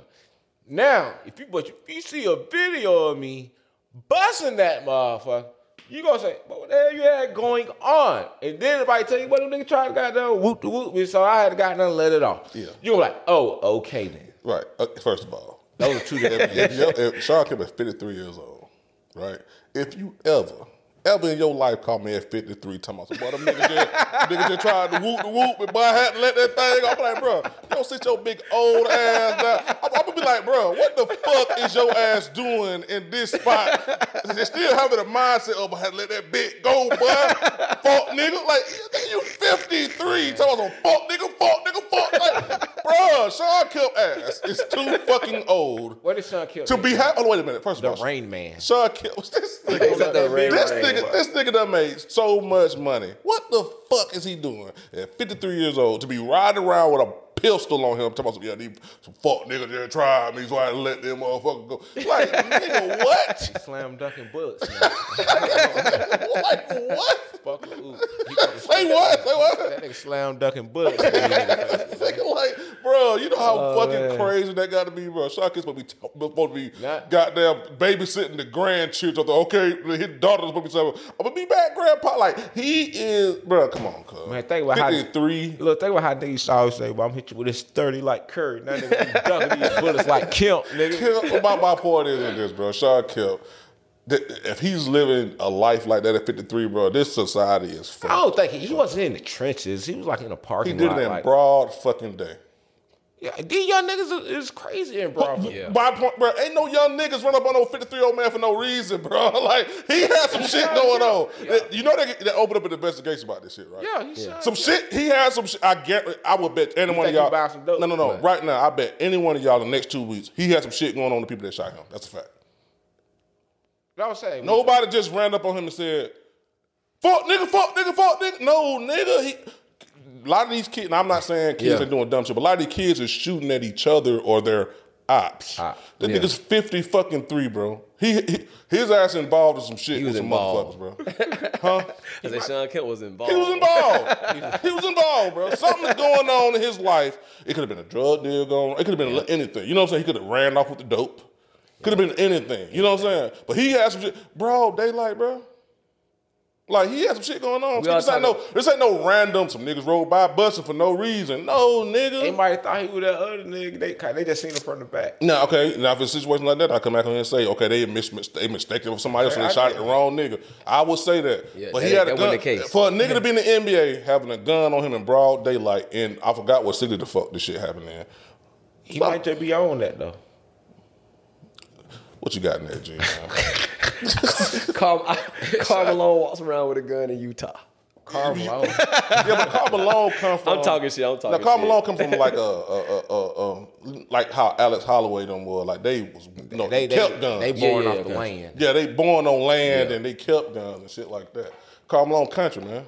Now, if you but if you see a video of me busting that motherfucker, you gonna say, "But what the hell you had going on?" And then if I tell you what them nigga tried to goddamn whoop the whoop me, so I had to goddamn let it off. Yeah. You gonna be like, "Oh, okay then." Right. Uh, first of all, Those are two if, different. if, if Shawn Kemp is 53 years old, right? If you ever, ever in your life call me at 53 talking about, boy, them niggas just, niggas just tried to whoop the whoop, but boy, I had to let that thing off. I'm like, bro, you don't sit your big old ass down. I'm, I'm gonna be like, bro, what the fuck is your ass doing in this spot? They're still having a mindset of, I had to let that bit go, boy. fuck nigga. Like, you 53 talking about some fuck nigga, fuck nigga, fuck. Like, bro, Shawn Kemp ass is too fucking old. What is Shawn Kemp? To be happy. Oh, wait a minute. First the of all, The Reign Man. Shawn Kemp. This said nigga, the Reign this, Man. Nigga, this nigga done made so much money. What the fuck is he doing at 53 years old to be riding around with a pistol on him. Talking about some, yeah, these some fuck niggas there tried me, so I let them motherfucker go. Like, nigga, what? He Slam dunking bullets. man. like, what? Fuck the oop. Say what? Say what? That nigga slam dunking bullets. in the nigga face. Nigga, like, bro, you know how oh, fucking crazy that got to be, bro. Shaq is supposed to be, supposed to be Not- goddamn babysitting the grandchildren. Okay, his daughter's supposed to be saying, I'm gonna be back, grandpa. Like, he is, bro, come on, cuz. Man, think about how 53. Look, think about how niggas always say, "Well, I'm hit you with this thirty like Curry." Now nigga be dunking these bullets like Kemp, nigga. Kemp, my, my point is in this, bro. Shawn Kemp, if he's living a life like that at 53, bro, this society is I fucked. don't think he, he wasn't in the trenches. He was like in a parking lot. He did lot. it in like, broad fucking day. Yeah, these young niggas is crazy in Broadway. Yeah. My point, bro, ain't no young niggas run up on no 53 year old man for no reason, bro. Like, he had some shit going on. You know, they, they opened up an investigation about this shit, right? Yeah, he should. Some shit, he had some shit. I get, I would bet any one of y'all. buying some dope? No, no, no. What? Right now, I bet any one of y'all the next two weeks, he had some shit going on with the people that shot him. That's a fact. I was saying, Nobody just ran up on him and said, fuck nigga, fuck nigga, fuck nigga. No, nigga. He, a lot of these kids, and I'm not saying kids Yeah. are doing dumb shit, but a lot of these kids are shooting at each other or their ops. Op, That yeah. nigga's 50 fucking three, bro. He, he his ass involved in some shit He with was some involved. motherfuckers, bro. Huh? I said Shawn Kemp was involved. He was involved. he was involved, bro. Something's going on in his life. It could have been a drug deal going on. It could have been anything. You know what I'm saying? He could have ran off with the dope. Could have been anything. You know what I'm saying? But he had some shit. Bro, daylight, bro. Like he had some shit going on. This ain't no, this ain't no random. Some niggas rolled by busting for no reason. No, nigga. Anybody thought he was that other nigga? They they just seen him from the back. No, okay. Now, if it's a situation like that, I come back on here and say, okay, they mis- they mistaken for somebody else and I they shot at the wrong nigga. I would say that. Yeah, but that- he had a gun. case. For a nigga to be in the NBA having a gun on him in broad daylight, and I forgot what city the fuck this shit happened in. He might just be on that though. What you got in there, G? man? Karl, Karl Malone walks around with a gun in Utah. Carmelo. yeah, but Karl Malone come from. I'm talking shit. I'm talking Now, Karl shit. Malone come from like a, a, a, a, a like how Alex Holloway them were. Like they was, you know, they they, kept guns. they born Yeah, off yeah, the okay. land. Yeah, they born on land and they kept guns and shit like that. Karl Malone country, man.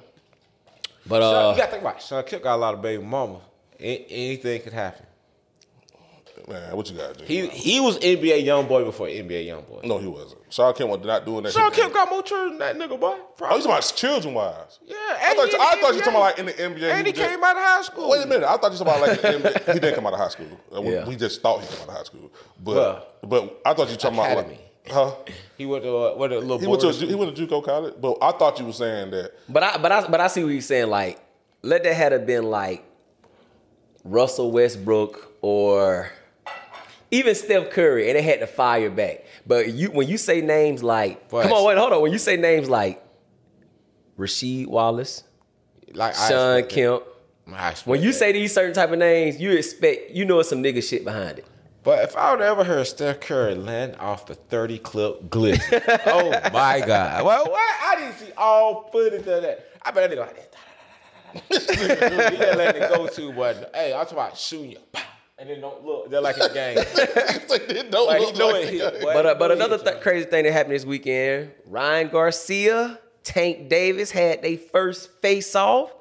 But Son, uh, you gotta think about it. Shawn Kemp got a lot of baby mama. A- anything could happen. Man, what you got, G? He he was NBA YoungBoy before NBA YoungBoy. No, he wasn't. Shawn Kemp was not doing that. Shawn shit. Kemp got more children than that nigga boy. Oh, you talking about children wise? Yeah, I thought, he I the thought you NBA. talking about like in the NBA. And he was just- came out of high school. Wait a minute. I thought you were talking about like in the NBA. he didn't come out of high school. Uh, we- Yeah. We just thought he came out of high school, but but I thought you were talking Academy. about like, huh? He went to uh, what a little He went to a, he went to JUCO college, but I thought you were saying that. but I but I but I see what he's saying. Like, let that had have been like Russell Westbrook or even Steph Curry, and they had to fire back. But you when you say names like, But- come on, wait, hold on. When you say names like Rasheed Wallace, like Shawn. Kemp, when you that. say these certain type of names, you expect you know it's some nigga shit behind it. But if I would ever heard Steph Curry land off the 30 clip glitch, oh my God. Well, what? I didn't see all footage of that. I bet that nigga like that. he just let it go to, but hey, I'm talking about shooting you. Pow, And then don't look. They're like in the game. It don't Like, he look know like it he- But uh, but another th- crazy thing that happened this weekend: Ryan Garcia, Tank Davis had their first face off.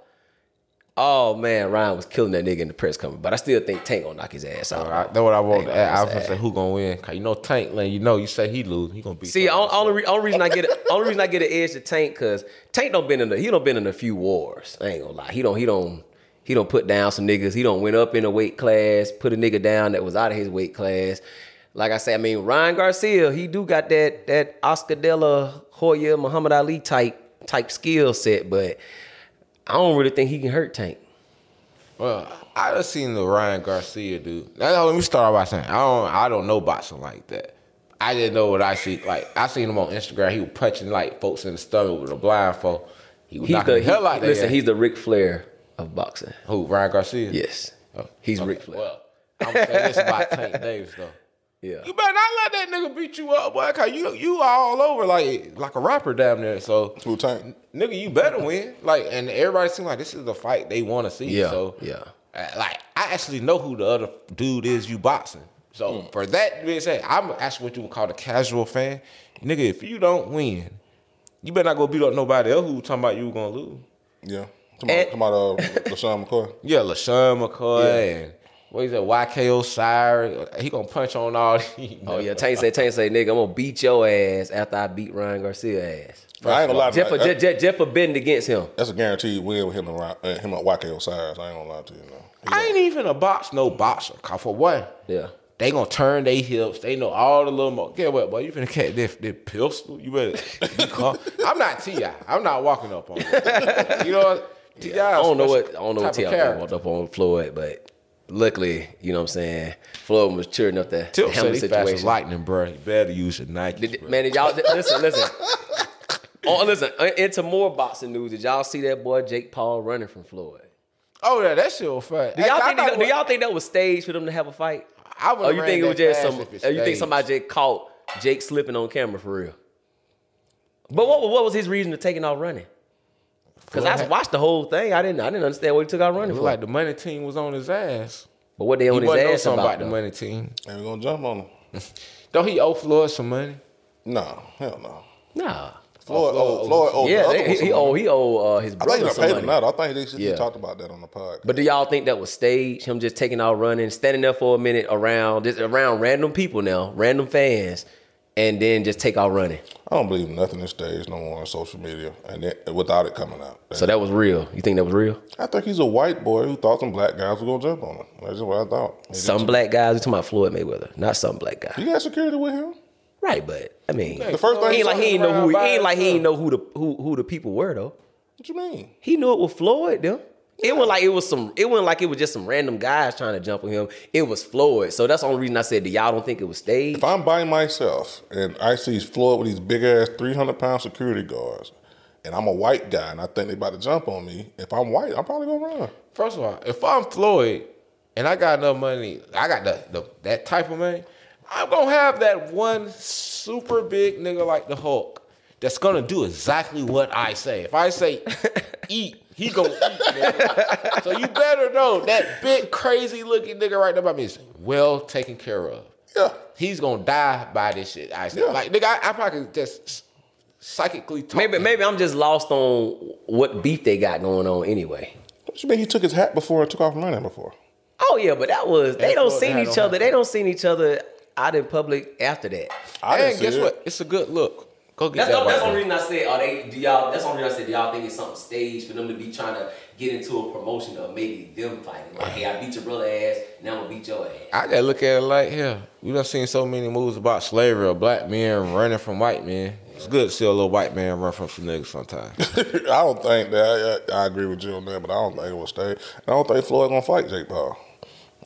Oh man, Ryan was killing that nigga in the press conference, but I still think Tank gonna knock his ass out. That's what I want. Ain't to ask. I was gonna say who gonna win? 'Cause you know Tank Lane. You know you say he lose, he gonna beat. See, somebody. on- only re- only reason I get it, only reason I get an edge to Tank because Tank don't been in the he don't been in a few wars. I ain't gonna lie, he don't he don't he don't put down some niggas. He don't went up in a weight class, put a nigga down that was out of his weight class. Like I say, I mean Ryan Garcia, he do got that that Oscar De La Hoya, Muhammad Ali type type skill set, but I don't really think he can hurt Tank. Well, I just seen the Ryan Garcia dude. Now, let me start by saying I don't I don't know boxing like that. I didn't know what I see. Like I seen him on Instagram. He was punching like folks in the stomach with a blindfold. He was He's knocking the the he, hell out of listen. He's the Ric Flair of boxing. who Ryan Garcia. Yes, he's Ric Flair. Well, I'm saying this about Tank Davis though. yeah. You better not let that nigga beat you up, boy. Cause you you all over like like a rapper down there. So Who Tank? nigga, you better win. Like, and everybody seems like this is the fight they want to see. Yeah, So yeah. uh, like I actually know who the other dude is you boxing. So Hmm. for that being said, I'm actually what you would call a casual fan. Nigga, if you don't win, you better not go beat up nobody else who talking about you gonna lose. Yeah. Come And- on, come out, uh, LeSean McCoy. Yeah, LeSean McCoy Yeah. and what is that? YK Osiris. He gonna punch on all these. Oh yeah, Tank say, Tank say, nigga, I'm gonna beat your ass after I beat Ryan Garcia ass. I ain't gonna lie to Just you. for, That- just, just for betting against him. That's a guaranteed win with him and uh, him and YK Osiris. I ain't gonna lie to you. No. He I ain't even a box, no boxer. 'Cause For one, Yeah. they gonna turn their hips. They know all the little mo. Get what, boy? You finna catch this, this pistol. You better be calm. I'm not Ti. I'm not walking up on you. You know, Ti. I don't know what I don't know what T.I. walked up on Floyd, but luckily, you know what I'm saying, Floyd was mature enough to Tip handle the situation. lightning, bro. You better use your Nike. Did- Man, did y'all listen, listen. Oh, listen, uh, into more boxing news. Did y'all see that boy Jake Paul running from Floyd? Oh yeah, that shit was fun. Do y'all, think, that, do was- y'all think that was staged for them to have a fight? I Or would've you think it was just some? You think somebody just caught Jake slipping on camera for real? But what what was his reason to taking off running? Because I Floyd- watched the whole thing. I didn't I didn't understand what he took out running It for. like the money team was on his ass. but what they He on his wasn't know ass something about? about the money team. ain't we gonna jump on him. Don't he owe Floyd some money? No, hell no. Nah. Floyd, Floyd oh, Floyd, oh, yeah, the other they, one he, some he owe he owe uh, his I brother think he some paid money. him out. I think they, Yeah. he talked about that on the podcast. But do y'all think that was staged? Him just taking out running, standing there for a minute around just around random people now, random fans, and then just take out running. I don't believe nothing is staged no more on social media, and it, without it coming out. So that was real. You think that was real? I think he's a white boy who thought some black guys were gonna jump on him. That's just what I thought. He Some black guys. We talking about Floyd Mayweather, not some black guy. He got security with him. Right, but I mean, The first thing he ain't like he ain't know who he Around ain't like he ain't know who the who who the people were though. What you mean? He knew it was Floyd though. It wasn't like it was some. It wasn't like it was just some random guys trying to jump on him. It was Floyd. So that's the only reason I said, do y'all don't think it was staged? If I'm by myself and I see Floyd with these big ass 300 pound security guards, and I'm a white guy and I think they about to jump on me, if I'm white, I'm probably gonna run. First of all, if I'm Floyd and I got enough money, I got the, the that type of money, I'm gonna have that one super big nigga like the Hulk that's gonna do exactly what I say. If I say eat, he gonna eat. Nigga. so you better know that big crazy looking nigga right there by me is well taken care of. Yeah. He's gonna die by this shit. I say, Yeah. like nigga, I, I probably just psychically talk. Maybe to him. maybe I'm just lost on what beef they got going on anyway. What you mean he took his hat before and took off running before? Oh yeah, but that was they That's don't what seen each don't other. They don't seen each other out in public after that. I didn't and see guess it. what? It's a good look. Go get That's, that. the, that's the only reason I said, are they? Do y'all? That's the only reason I said, do y'all think it's something staged for them to be trying to get into a promotion of maybe them fighting? Like, hey, I beat your brother ass, now I'm gonna beat your ass. I just look at it like, yeah, we done seen so many movies about slavery or black men running from white men. It's good to see a little white man run from some niggas sometimes. I don't think that. I, I agree with you on that, but I don't think it will stay. I don't think Floyd gonna fight Jake Paul.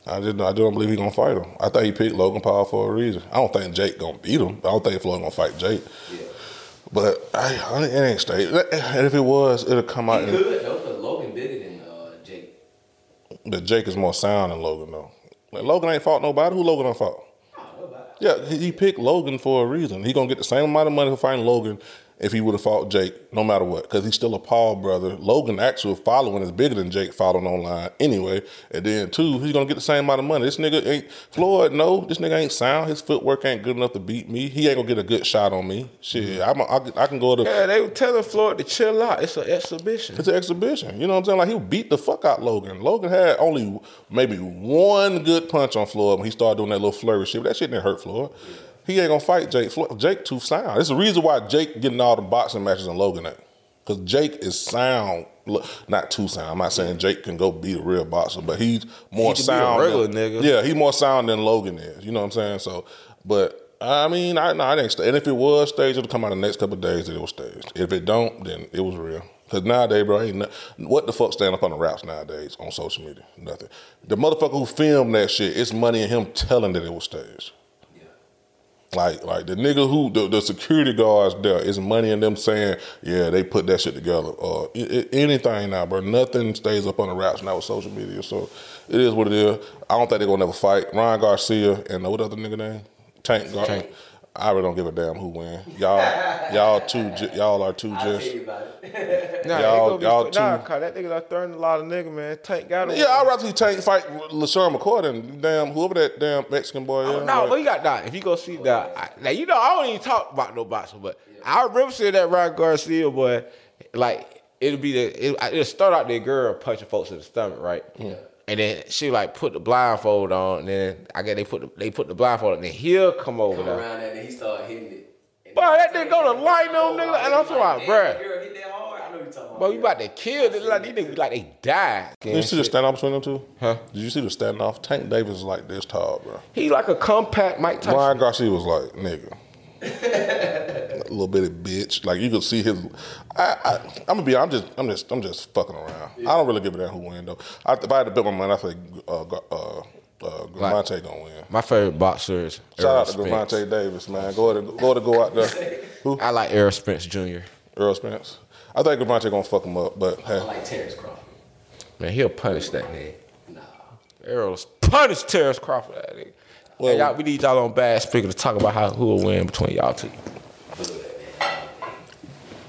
I just, I don't believe he gonna fight him. I think he picked Logan Paul for a reason. I don't think Jake gonna beat him. I don't think Floyd gonna fight Jake. But I, I, it ain't stayed. And if it was, it'll come out. He And, could though, because Logan bigger than uh, Jake. but Jake is more sound than Logan though. Like, Logan ain't fought nobody. Who Logan done fought? Yeah, he, he picked Logan for a reason. He gonna get the same amount of money for fighting Logan if he would have fought Jake, no matter what, because he's still a Paul brother. Logan actual following is bigger than Jake following online anyway. And then two, he's gonna get the same amount of money. This nigga ain't Floyd. No, this nigga ain't sound. His footwork ain't good enough to beat me. He ain't gonna get a good shot on me. Shit, mm-hmm. I'm a, I, I can go to. yeah, they were telling Floyd to chill out. It's an exhibition. It's an exhibition. You know what I'm saying? Like he beat the fuck out Logan. Logan had only maybe one good punch on Floyd when he started doing that little flurry shit. But that shit didn't hurt Floyd. He ain't gonna fight Jake. Floyd, Jake too sound. It's the reason why Jake getting all the boxing matches and Logan ain't. Cause Jake is sound, not too sound. I'm not saying Jake can go beat a real boxer, but he's more He can beat a sound. regular than, nigga. Yeah, he's more sound than Logan is. You know what I'm saying? So, but I mean, I no, I didn't. And if it was staged, it'll come out in the next couple of days that it was staged. If it don't, then it was real. Cause nowadays, bro, ain't no, what the fuck stand up on the raps nowadays on social media? Nothing. The motherfucker who filmed that shit, it's money in him telling that it was staged. Like, like the nigga who the, the security guards there is money in them saying, yeah, they put that shit together. Or uh, anything now, bro. Nothing stays up on the raps now with social media. So it is what it is. I don't think they're gonna never fight. Ryan Garcia and uh, what other nigga name? Tank. Gar- Tank. I really don't give a damn who win. Y'all, y'all too, y'all are too just. Nah, Y'all- it gonna be- y'all nah, too- cause that nigga done threatened a lot of nigga, man. Tank got him. Yeah, I'd rather see Tank fight LeSean McCoy than damn whoever that damn Mexican boy is. Oh, no, but you got that. If you go see that, I, now you know I don't even talk about no boxing, but I remember seeing that Ryan Garcia boy. Like it'll be the it, it'll start out that girl punching folks in the stomach, right? And then she like put the blindfold on, and then I guess they put the, they put the blindfold, on, and then he'll come over Come there. around that and he started hitting it. And Boy, that nigga go to lighting on nigga, oh, and I'm talking about, Damn, bruh. Girl hit that hard. I know you about. Bro, you about to kill this like these niggas like they died. Did you see the standoff between them two? Huh? Did you see the standoff? Tank Davis is like this tall, bro. He like a compact Mike Tyson. Ryan Garcia was like, nigga. A little bitty bitch. Like you could see his. I, I, I'm gonna be. I'm just. I'm just. I'm just fucking around. I don't really give a damn who win though. I, if I had to bet my money, I say uh, Gar- uh, uh, Gervonta gonna win. My favorite boxer is Shout out to Errol Spence. Gervonta Davis, man. Go ahead, and, go ahead go out there. Who? I like Errol Spence Jr. Earl Spence. I think Gervonta gonna fuck him up, but hey, I like Terrence Crawford. Man, he'll punish that nigga. Nah. Errol's punish Terrence Crawford. That nigga. Well- Hey, y'all, we need y'all on Bad Speaker to talk about how who will win between y'all two.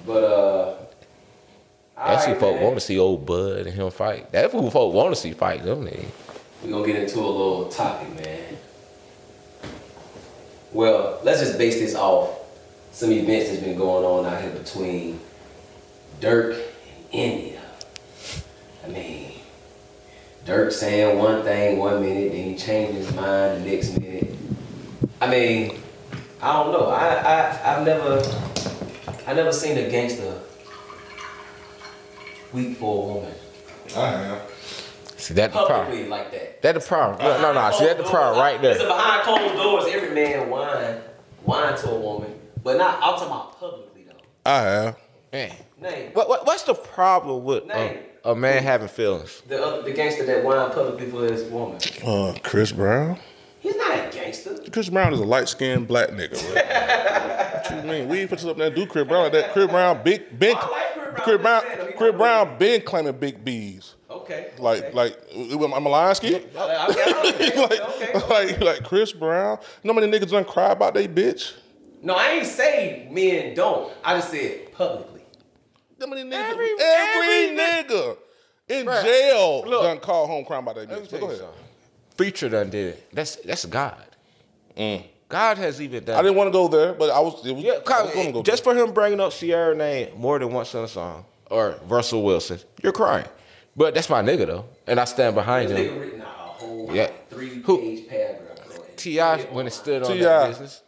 But uh. That's who alright, folk want to see old Bud and him fight. That's who folk want to see fight don't they? We're gonna get into a little topic, man. Well, let's just base this off some events that's been going on out here between Durk and India. I mean, Durk saying one thing one minute, then he changing his mind the next minute. I mean, I don't know. I I I've never I never seen a gangster weak for a woman I am. See that the problem. publicly like that. That the problem. No, no, no. See that the problem right Listen, there. behind closed doors, every man whine, whine to a woman, but not. I'm talking about publicly though. I have. Man, Name what, what what's the problem with Name. uh, a man having feelings? the other, the gangster that whined publicly for his woman. Uh, Chris Brown. He's not a gangster. Chris Brown is a light skinned black nigga. Right? what you mean? We ain't put up there and do Chris Brown like that. Chris Brown, big, big. I like Chris Brown. Chris Brown, I'm just saying, though, he Chris Brown been claiming big B's. Okay. Like, okay. like, am I lying, Skip? Okay, okay, like, okay. like, like Chris Brown. You know how many niggas done cry about they bitch? No, I ain't say men don't. I just said publicly. How many niggas? Every- Every, every nigga in Bruh, jail look. done call home crime by they Let me bitch. tell Go ahead. something. Future done did it. That's that's God. Mm. God has even done. I didn't want to go there, but I was. It was Yeah, I was go just there. for him bringing up Ciara name more than once in a song or Russell Wilson, you're crying. But that's my nigga though, and I stand behind This him. nigga written out a whole Yeah. three Who? page paragraph. bro. Ti when it stood on T.I. that business.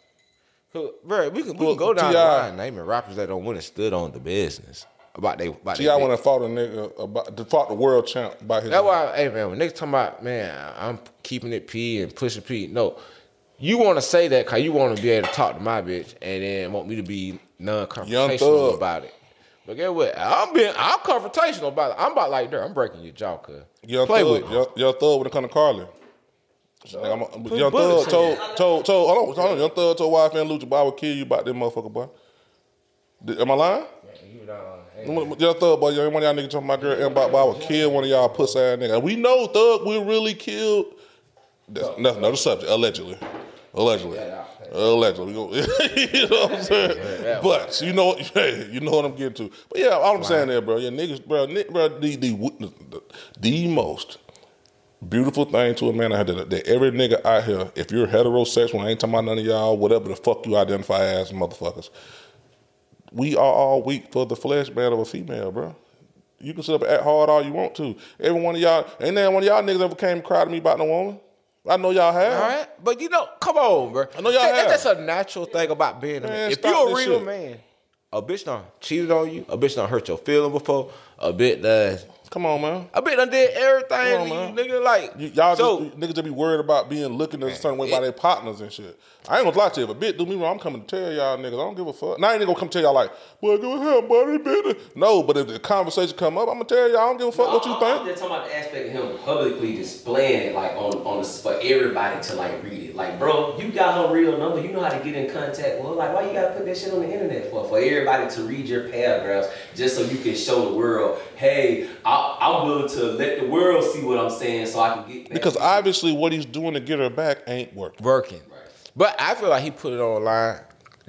Who, bro, we can, we can go down the T.I. line naming rappers that don't want to stood on the business about they about Ti they went and fought a nigga about to fought the world champ by his. That's why, hey man, when niggas talking about man, I'm keeping it P and pushing P. No, you want to say that because you want to be able to talk to my bitch and then want me to be non-confrontational about it. But guess what? I'm being, I'm confrontational about it. I'm about like that. I'm breaking your jaw, cuz. Young Play Thug, with young Thug when it come to Karlae. Like, I'm a, young Thug in told, told, told, hold on, hold on. Young Thug told wife and Lucha, boy, I will kill you about this motherfucker, boy. Am I lying? Young Thug, boy, young one of y'all niggas talking about girl, and boy, I would kill one of y'all pussy ass niggas. We know Thug will really kill. That's nothing, another subject, allegedly. Allegedly. Allegedly. We go, you know what I'm saying? But you know, hey, you know what I'm getting to. But yeah, all I'm saying there, bro, yeah, niggas, bro, ni- bro the, the, the, the most beautiful thing to a man I had that, that every nigga out here, if you're heterosexual, I ain't talking about none of y'all, whatever the fuck you identify as, motherfuckers. We are all weak for the flesh man of a female, bro. You can sit up and act hard all you want to. Every one of y'all, ain't there one of y'all niggas ever came and cried to me about no woman? I know y'all have. All right, but you know, come on, bro. I know y'all That- have. That's a natural thing about being a man. Man, If stop you a real shit. man, a bitch done cheated on you, a bitch done hurt your feeling before, a bitch done, Come on, man. a bitch done did everything, Come on, nigga. Like Y- y'all so, just, niggas just be worried about being looking at a certain way by their partners and shit. I ain't gonna lie to you, but bitch, do me wrong. I'm coming to tell y'all niggas. I don't give a fuck. Now I ain't gonna come tell y'all like, well, go ahead, buddy, bitch. No, but if the conversation come up, I'm gonna tell y'all. I don't give a fuck what you I'm- I'm just talking about the aspect of him publicly displaying it like on on the, for everybody to like read it. Like, bro, you got her real number. You know how to get in contact with her. Like, why you gotta put that shit on the internet for? For everybody to read your paragraphs just so you can show the world, hey, I, I'm willing to let the world see what I'm saying so I can get back. Because obviously, what he's doing to get her back ain't working. working. But I feel like he put it online,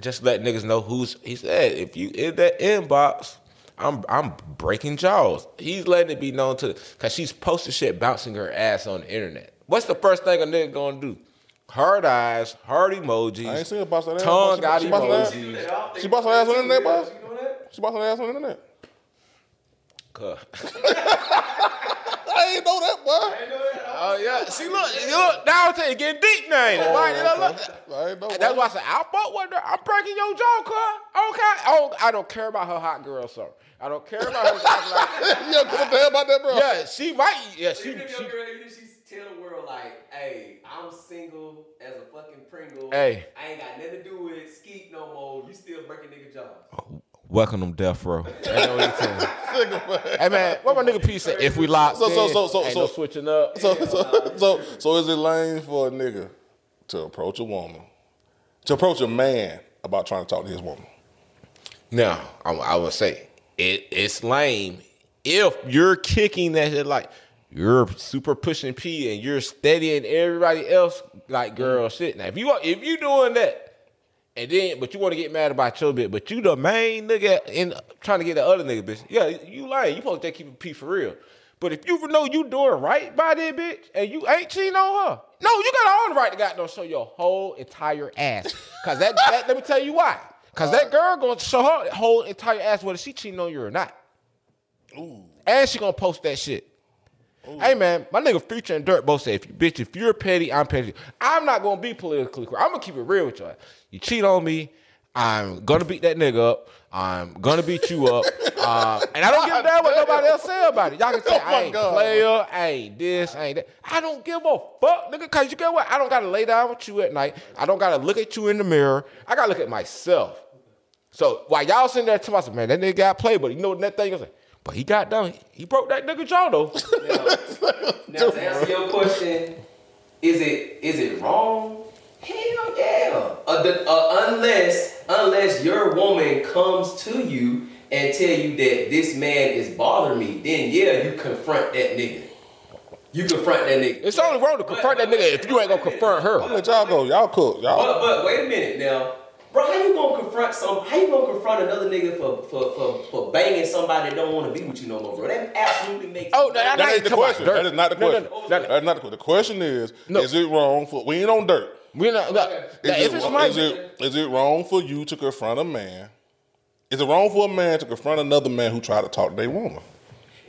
just let niggas know who's. He said, if you in that inbox, I'm I'm breaking jaws. He's letting it be known to because she's posting shit bouncing her ass on the internet. What's the first thing a nigga gonna do? Hard eyes, hard emojis. I ain't seen her bust that ass. Tongue She- out she bust her ass? emojis. She bust her ass on the internet, boss? She bust her ass on the internet. Cuh. I ain't know that, boy. Oh yeah. See, look, look. Now it's getting deep now. ain't it? Like, you know, look. I ain't know. That's why I said I fuck with her. I'm breaking your jaw, cuz. Okay. I don't, I don't care about her hot girl, sir. I don't care about her. like, You don't give a about that, bro. yeah, she might. Yeah, she. Even if your girl, even if she tell the world like, "Hey, I'm single as a fucking Pringle. Hey. I ain't got nothing to do with skeet no more. You still breaking nigga jaw." Welcome them death row. Ain't no need to. hey man, what my nigga P said? If we locked So- so- so- so- so- no switching up. So, so, so, so is it lame for a nigga to approach a woman, to approach a man about trying to talk to his woman? Now, I, I would say it, it's lame if you're kicking that shit like you're super pushing P and you're steadying everybody else like girl shit. Now, if you if you doing that, and then but you want to get mad about your bit, but you the main nigga in trying to get the other nigga bitch, yeah, you lying. You supposed to keep it P for real. But if you know you doing right by that bitch and you ain't cheating on her, no, you got all the right to goddamn show your whole entire ass. Cause that, that let me tell you why. Cause that girl gonna show her whole entire ass whether she cheating on you or not. And she gonna post that shit. Hey man, my nigga Future and Durk both say, if you bitch, if you're petty, I'm petty. I'm not gonna be politically correct. I'm gonna keep it real with y'all. You cheat on me, I'm gonna beat that nigga up. I'm gonna beat you up. Uh, and I don't give a damn what nobody else say about it. Y'all can say Oh I ain't God. player, I ain't this, I ain't that. I don't give a fuck, nigga, cause you get what? I don't gotta lay down with you at night. I don't gotta look at you in the mirror. I gotta look at myself. So while y'all sitting there myself, man, that nigga got played, but you know what that thing is like? But he got done. He broke that nigga jaw though. Now to answer your question, is it is it wrong? Hell yeah. Uh, the, uh, unless unless your woman comes to you and tell you that this man is bothering me, then yeah, you confront that nigga. You confront that nigga. It's only wrong to confront that nigga if you ain't gonna confront her. Let y'all go. Y'all cook. Y'all. But but wait a minute now. Bro, how you gonna confront some? How you gonna confront another nigga for for for, for banging somebody that don't want to be with you no more, bro? That absolutely makes. Oh, no, no, no, That ain't the question. That is not the No, no, question. no, no, no. That's not the question. The question is, No. is it wrong for we ain't on dirt? We not, not Is, now, it, if it's wrong- my is, it, is it wrong for you to confront a man? Is it wrong for a man to confront another man who tried to talk to their woman?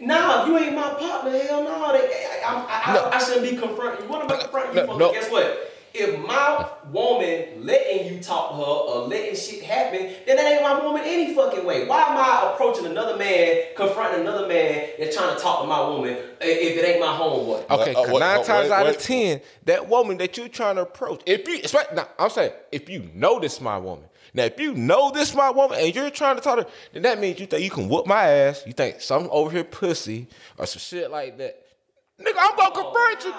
Nah, you ain't my partner. Hell no. They, I, I, I, No. I shouldn't be confronting you. What am I confronting you No, for? no. Guess what? If my woman letting you talk to her or letting shit happen, then that ain't my woman any fucking way. Why am I approaching another man, confronting another man that's trying to talk to my woman if it ain't my homeboy? Okay, Uh, uh, 'cause wait, nine uh, times wait, out of ten, that woman that you're trying to approach, if you, especially, now, I'm saying, if you know this my woman, now if you know this my woman and you're trying to talk to her, then that means you think you can whoop my ass, you think some over here pussy or some shit like that. Nigga, I'm gonna confront you.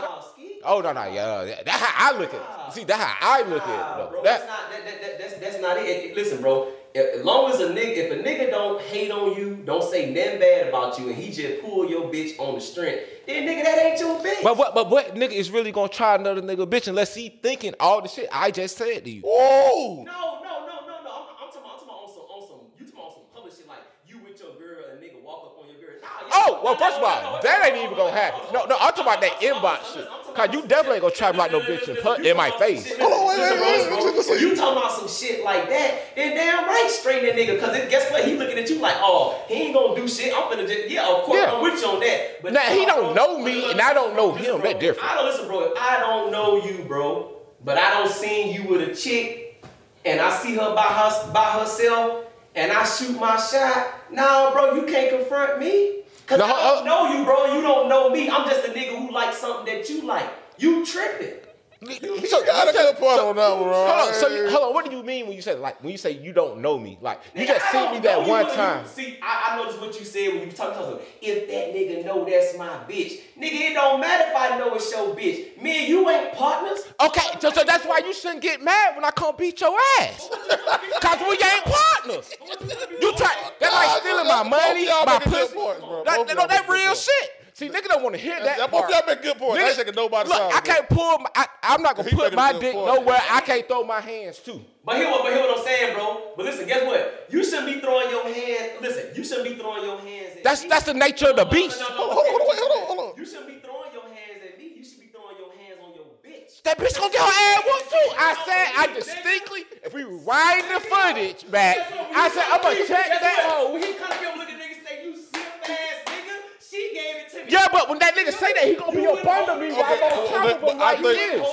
Nah, Ski. Oh no, no, yeah, yeah. That's how I look at it. See, that's how I look at it. Nah, Though. bro, That- that's not that, that, that, that's, that's not it. It- it- Listen, bro. If, as long as a nigga, if a nigga don't hate on you, don't say nothing bad about you, and he just pull your bitch on the strength, then nigga, that ain't your bitch. But what? But what nigga is really gonna try another nigga bitch unless he thinking all the shit I just said to you? Whoa! No, no, no, no, no. I'm, I'm talking about, I'm talking about on some, on some, you talking about some public shit like you with your girl and nigga walk up on your girl. Nah, Oh, well, first of all, no, no, that ain't even gonna happen. no, No, no, I'm talking about that inbox shit. I'm talking Cause you definitely ain't gonna try about no bitch in, listen, in my face. some shit- Hold on, wait, listen, wait, bro, wait, bro, listen, listen. If you talking about some shit like that, then damn right, straight that nigga. Cause it, guess what? He looking at you like, oh, he ain't gonna do shit. I'm finna just, yeah, of course, Yeah. I'm with you on that. But Now, he don't know me and I don't know him. That different. I don't listen, bro. I don't know you, bro, but I don't seen you with a chick, and I see her by her by herself, and I shoot my shot. Nah, bro, you can't confront me. Cause No, I don't uh, know you, bro. You don't know me. I'm just a nigga who likes something that you like. You tripping. You got a good point on that one, bro. Hold on, so you, hold on. What do you mean when you say like when you say you don't know me? Like you Nigga, just I me that know you, one you- time. See, I, I noticed what you said when you talking to someone. If that nigga know that's my bitch, nigga, it don't matter if I know it's your bitch. Me and you ain't partners. Okay, so, so that's why you shouldn't get mad when I come beat your ass. Cause we ain't partners. You try that's like stealing my money, y'all my pussy. points, bro. That, that, y'all that real shit. See, nigga don't want to hear that. Yeah, both part. y'all make good points. I ain't Nigga, taking nobody's Look, side, I can't pull. My, I, I'm not gonna He put my dick point. nowhere I can't throw my hands too. But hear what, but hear what I'm saying, bro. But listen, guess what? You shouldn't be throwing your hands. Listen, you shouldn't be throwing your hands. At That's me. that's the nature of the No, no, beast. no, no, Hold on, hold on, hold on, hold on. You shouldn't be throwing your hands at me. You should be throwing your hands on your bitch. That bitch gonna get her ass whooped too. I said, I distinctly, if we rewind the footage back, I said, I'm gonna check that hoe. When he come here, look at niggas say, you simp ass nigga. She gave it to me. Yeah, but but when that nigga say that, he gonna be up under me while I'm on top of But him I like he is.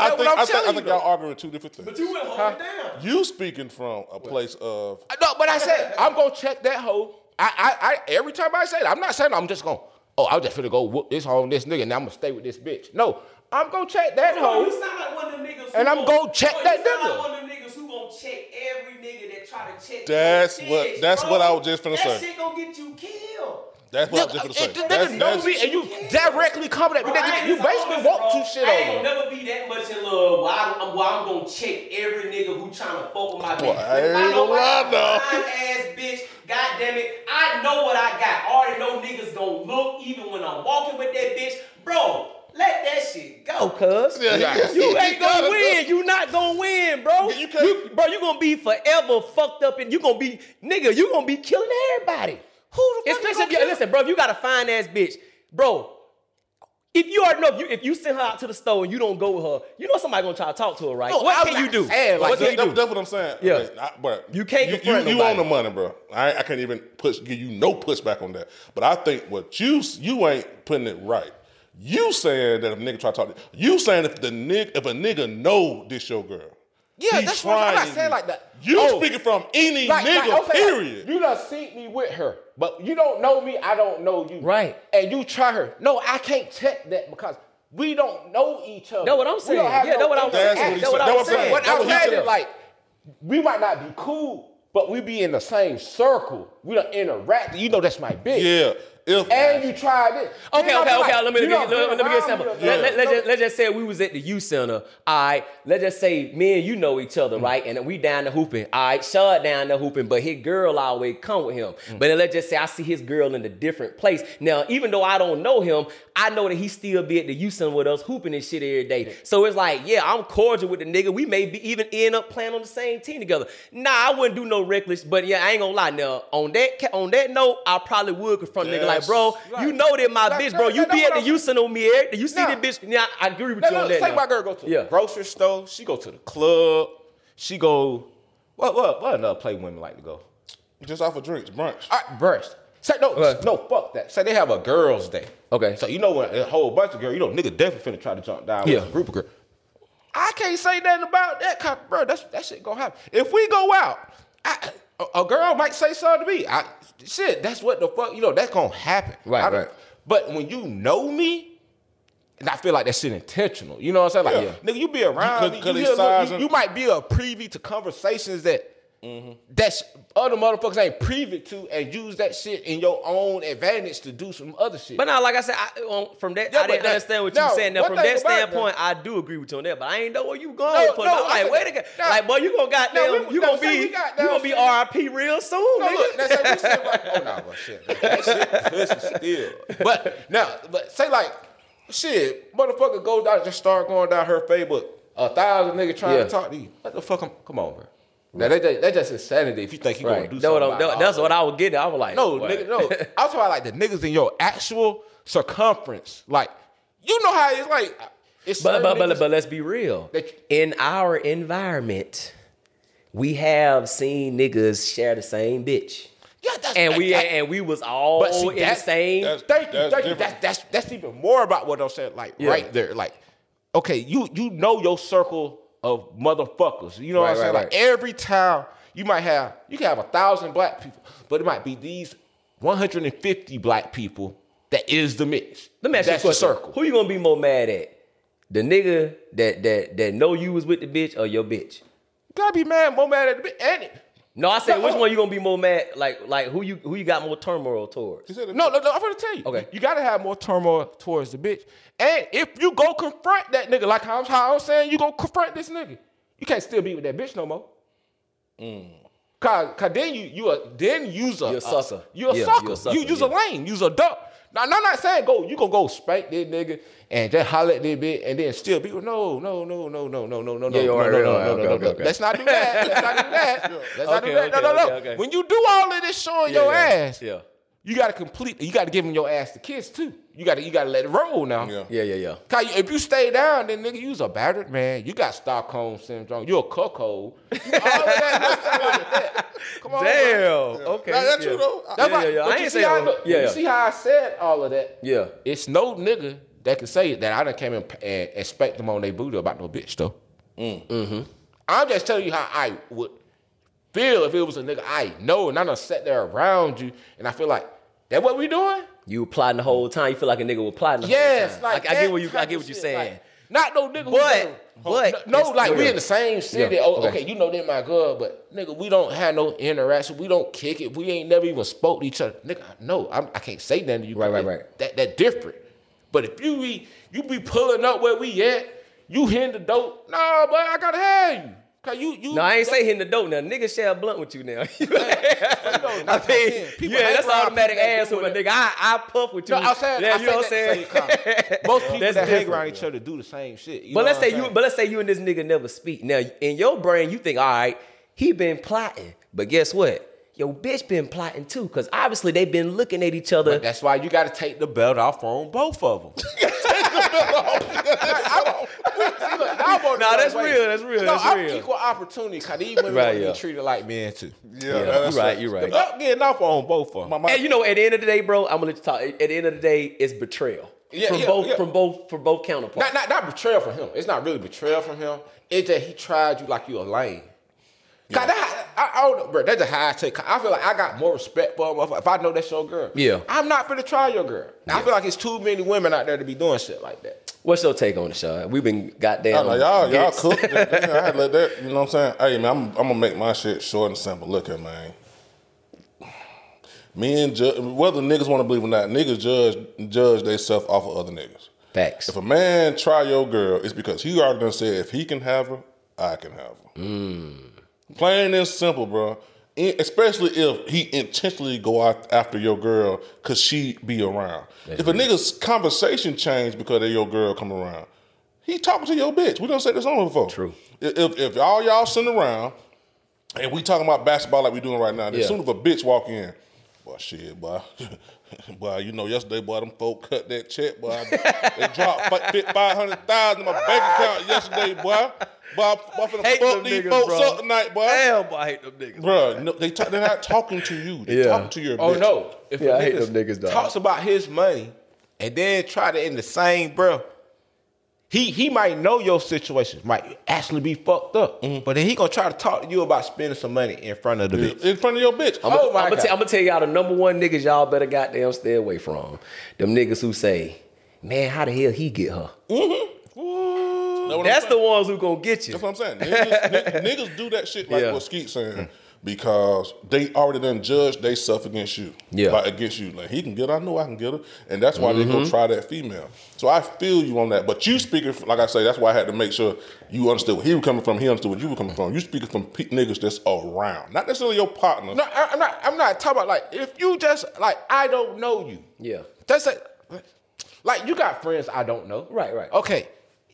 I think, I'm think, I you, think though. y'all arguing two different things. But you went hold it down. You speaking from a place of I- No, but I said I'm gonna check that hoe. I, I, I every time I say that, I'm not saying I'm just gonna. Oh, I'm just finna go whoop this hoe and this nigga, and I'm gonna stay with this bitch. No, I'm gonna check that hoe. you sound like one of them niggas. who And I'm gonna check oh, bro, that sound nigga. Like one of them niggas who gonna check every nigga that try to check. That's what- bitch, that's bro. what I was just finna that say. shit gonna get you killed. That's what I was Nigga, just gonna say. the That's, nigga know that's, me and you directly coming at me, Bro, nigga, you so- basically listen, want bro, two shit I ain't on gonna never be that much in love. Where I'm, where I'm gonna check every nigga who trying to fuck with my bitch. Boy, I If ain't know gonna I lie, got though. a fine ass bitch. God damn it, I know what I got. I already know niggas gonna look even when I'm walking with that bitch, bro. Let that shit go, cuz. Yeah, yeah. You You ain't gotta gonna win. You not gonna win, bro. You You, can't- bro, you gonna be forever fucked up, and you gonna be nigga. You gonna be killing everybody. Who the fuck you Especially gonna if you kill? listen, bro. If you got a fine ass bitch, bro. If you already know if you if you send her out to the store and you don't go with her, you know somebody gonna try to talk to her, right? No, what I'm can you do? saying like what That- can you do? That's what I'm saying. Yeah. Okay, I- but You can't you, confront you, you nobody. on the money, bro. I, I can't even push give you no pushback on that. But I think what you you ain't putting it right. You saying that if a nigga try to talk to you saying if the nigga if a nigga know this your girl. Yeah, he that's what I'm not trying saying like that. You Oh. speaking from any Like- like, nigga, okay, period. You done seen me with her, but you don't know me. I don't know you. Right. And you try her. No, I can't check that because we don't know each other. Know what I'm saying. Yeah, no know what I'm saying. That's what Know what. I'm That's what I'm saying. What I'm saying is like, we might not be cool, but we be in the same circle. We don't interact. You know that's my bitch. yeah. If And you tried it. Okay, okay, okay. like, let me let me, done let, let me get around simple. me Let, let, let's, just, let's just say we was at the youth center. All right. Let's just say me and you know each other, right? And we down the hooping. All right. Shut down the hooping, but his girl always come with him. Mm. But then let's just say I see his girl in a different place. Now, even though I don't know him, I know that he still be at the youth center with us hooping and shit every day. So it's like, yeah, I'm cordial with the nigga. We may be even end up playing on the same team together. Nah, I wouldn't do no reckless, but yeah, I ain't gonna lie. Now, on that on that note, I probably would confront a nigga like, Yes. bro, you know that my Like, bitch, bro. You be at the what I'm- youth center with me, Eric. You see Nah. the bitch? Yeah, I agree with Now, you on look, that. say now. my girl go to Yeah. the grocery store. She go to the club. She go. What what what another play women like to go? just off of drinks, brunch. All right, burst. Say no, Okay. no, fuck that. Say they have a girls' day. Okay. So you know when a whole bunch of girls, you know, nigga definitely finna try to jump down Yeah. with a group of girls. I can't say nothing about that, bro. That's that shit gonna happen. If we go out, I, a, a girl might say something to me. I shit, that's what the fuck, you know, that's gonna happen. Right, right. But when you know me, and I feel like that's shit intentional. You know what I'm saying? Like, nigga, you be around could- me. you, you, you might be a privy to conversations that Mm-hmm. that other motherfuckers ain't privy to, and use that shit in your own advantage to do some other shit. But now, like I said, I, on, from that, Yeah, I didn't that- understand what no, you saying. Now, from that standpoint, I do agree with you on that. But I ain't know where you going No, for. no, No, I'm like, I wait a minute. like, boy, you gonna goddamn, No, we- you no, gonna be, you gonna be RIP real soon, No, nigga. look, now say we sit right, oh no, but shit, that shit pussy still. But now, but say like, shit, motherfucker goes down, just start going down her Facebook, a thousand niggas trying Yeah. to talk to you. What the fuck? I'm, come on, bro. Now that that that's just insanity. If you think you gonna do That what something, I'm- that's what. I was getting. I was like, No, what? nigga, no. I was talking about like the niggas in your actual circumference. Like, you know how it's like. It's But but but, but let's be real. that- In our environment, we have seen niggas share the same bitch, yeah, that's, and we that- and we was all But see, in the that's- same. that's- Thank you, That's thank you. different. That's, that's that's even more about what I'm saying. Like Yeah. right there, like okay, you you know your circle of motherfuckers. You know Right, what I'm saying? right, Like every town, you might have you can have a thousand black people, but it might be these 150 black people that is the mix. Let me ask that's you a the question. circle. Who you gonna be more mad at? The nigga that that that know you was with the bitch or your bitch? You gotta be mad, more mad at the bitch. And it, No, I said No, which oh. one you gonna be more mad? Like like who you who you got more turmoil towards? No, no, no. I'm gonna tell you. Okay. You gotta have more turmoil towards the bitch. And if you go confront that nigga, like how I'm, how I'm saying, you go confront this nigga. You can't still be with that bitch no more. Cause, cause then you you a then use a Mm. You a sucker. You a Yeah, sucker. you a sucker, You use yeah. a lane. Use a duck. Now, I'm not saying go. You gonna go spank this nigga and just holler at this bitch and then still be no, no, no, no, no, no, no, no, Yeah, no, all right, no, no, all right, no, okay, no, okay, no. okay. Let's not do that. Let's not do that. Let's not do that. No, okay, no, no. okay, okay. When you do all of this showing Yeah, your yeah, ass, yeah. you gotta complete. You gotta give them your ass to kiss too. You gotta you gotta let it roll now. Yeah. Yeah, yeah, yeah. Cause if you stay down, then nigga, you's a battered man. You got Stockholm syndrome. You're a cuckold. You- All of that, what's wrong with that? Come on, Damn. bro. Okay. That- that's yeah. true though. That's Yeah, yeah, yeah. I ain't saying how, that. look, Yeah, you see how I said all of that? Yeah. It's no nigga that can say that I done came in and expect them on their booty about no bitch though. Mm-hmm. I'm just telling you how I would feel if it was a nigga I know and I done sat there around you and I feel like that what we doing? You plotting the whole time. You feel like a nigga was plotting the Yes, whole time. like I, I get what you I get what you're saying. like, not no nigga. But- but no, it's- like we in the same city. Yeah, Oh, okay. okay. you know they my girl, but nigga, we don't have no interaction. We don't kick it. We ain't never even spoke to each other. Nigga, no, I'm, I can't say nothing to you. Right, right, right. That that different. But if you be you be pulling up where we at, you hitting the dope. Nah, but I gotta have you. Cause you you. No, I ain't say hitting the dope now. Nigga share a blunt with you now. I mean. People yeah, that's automatic ass with a nigga. I, I puff with you. No, I'm saying, yeah, I you know what I'm saying? that to say comment. Most people That's that hang around each other do the same shit. You But let's say you, but let's say you and this nigga never speak. Now, in your brain, you think, all right, he been plotting. But guess what? Your bitch been plotting too, because obviously they've been looking at each other. But that's why you got to take the belt off on both of them. Nah, that's real, that's real, No, that's I'm real. equal opportunity. Cause these women Right, yeah. be treated like men too. Yeah, yeah, that's you right, You're right. The belt getting off on both of them. And you know, at the end of the day, bro, I'm gonna let you talk. At the end of the day, it's betrayal Yeah, from yeah, both yeah. from both from both counterparts. Not, not not betrayal from him. It's not really betrayal from him. It's that he tried you like you a lame. Cause that, I, I don't know, bro. That's a high take. I feel like I got more respect for him if I know that's your girl. Yeah. I'm not finna try your girl. I feel like it's too many women out there to be doing shit like that. What's your take on it, Sean? We've been goddamn. I know, y'all, y'all hits. cooked. I had to let that. You know what I'm saying? Hey man, I'm, I'm gonna make my shit short and simple. Look at man. Men, ju- whether niggas want to believe or not, niggas judge judge themselves off of other niggas. Facts. If a man try your girl, it's because he already done said if he can have her, I can have her. Mm. Plain and simple, bro. Especially if he intentionally go out after your girl cause she be around. if a nigga's conversation change because of your girl come around, he talking to your bitch. We done said this on before. True. If, if, all y'all sitting around and we talking about basketball like we doing right now, then Yeah. as soon as a bitch walk in, boy, shit, boy. boy, you know, yesterday, boy, them folk cut that check, boy. they dropped five hundred thousand in my bank account yesterday, boy. Boy, I- boy, I finna fuck these niggas, folks bro. up tonight, boy. Damn, boy, I hate them niggas. Bro, no, they talk, they're not talking to you. They Yeah. talking to your Oh bitch. no! If Yeah, a I hate them niggas, dog. talks about his money and then try to in the same breath, he he might know your situation might actually be fucked up, Mm-hmm. but then he gonna try to talk to you about spending some money in front of the bitch. In front of your bitch. I'm Oh, my gonna God. tell, tell y'all the number one niggas y'all better goddamn stay away from. Them niggas who say, "Man, how the hell he get her?" Know what I'm That's the ones who gonna get you. That's what I'm saying. Niggas, niggas, niggas do that shit like Yeah. what Skeet saying because they already done judged they self against you. Yeah. Like against you. Like he can get her, I know I can get her. And that's why they Mm-hmm. go try that female. So I feel you on that. But you speaking from- like I say, that's why I had to make sure you understood where he was coming from, he understood where you were coming from. You speaking from pe- niggas that's around. Not necessarily your partner. No, I- I'm not. I'm not talking about like if you just like I don't know you. Yeah. That's like, like you got friends I don't know. Right, right. Okay.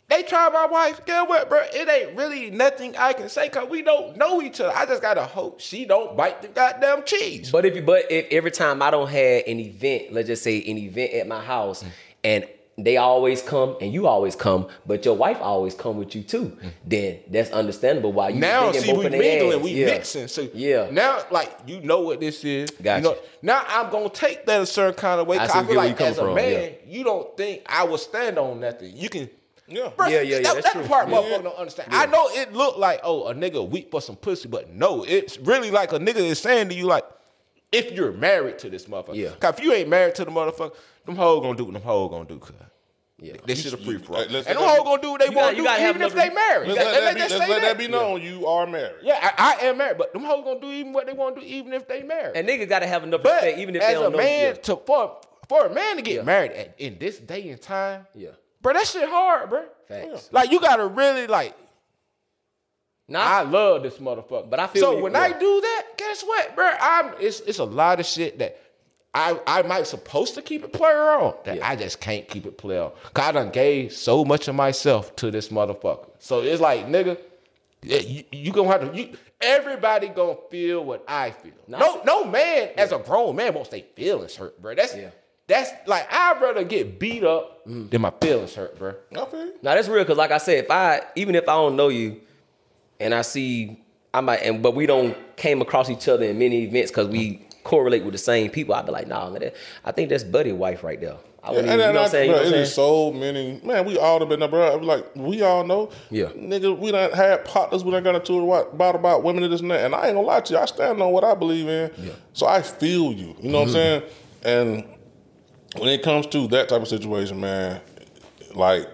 They try my wife. Get what, bro? It ain't really nothing I can say because we don't know each other. I just gotta hope she don't bite the goddamn cheese. But if you, but if every time I don't have an event, let's just say an event at my house, Mm. and they always come and you always come, but your wife always come with you too, then that's understandable why you Mm. now see we mingling, we yeah. mixing. So Yeah. now like you know what this is. Gotcha. You know, now I'm gonna take that a certain kind of way. I I, feel like as a from, man, yeah. you don't think I would stand on nothing. You can. Yeah. Bro, Yeah, yeah, yeah, that- that's That's true. the part Yeah. motherfuckers don't understand. I know it looked like, oh, a nigga weak for some pussy, but no, it's really like a nigga is saying to you, like, if you're married to this motherfucker. Yeah. Cause if you ain't married to the motherfucker, them hoes gonna do what them hoes gonna do, cuz. Yeah. This shit a free for all. And them let's- hoes gonna do what they want gotta- do, gotta have even if enough- they married. Let's Let- let, let- that let's be, just let's let that that. be known. You are married. Yeah, I, I am married, but them hoes gonna do even what they want to do, even if they married. And niggas gotta have enough but respect, even if as they don't a man, to for for a man to get married at, in this day and time, Yeah. Bro, that shit hard, bro. Facts. Like you gotta really like Nah, I love this motherfucker. But I feel so what you- when I do that, guess what, bro? I'm it's it's a lot of shit that I I might supposed to keep it player on that Yeah. I just can't keep it player on. Cause I done gave so much of myself to this motherfucker. So it's like, nigga, you, you gonna have to. You, everybody gonna feel what I feel. No, no man as a grown man won't say feelings hurt, bro. That's that's like I'd rather get beat up than my feelings hurt, bro. I feel you. Now that's real because, like I said, if I even if I don't know you, and I see I might, and but we don't came across each other in many events because we correlate with the same people, I'd be like, nah, that, I think that's buddy wife right there. I Yeah, wouldn't and, even, you know I, what I'm saying? You know what it I'm is so many. Man, we all have been there, bro. Like we all know. Yeah. nigga, we done had partners. We done got into a what, about about women and this and that. And I ain't gonna lie to you. I stand on what I believe in. Yeah. So I feel you. You know what I'm mm-hmm. saying? And when it comes to that type of situation, man, like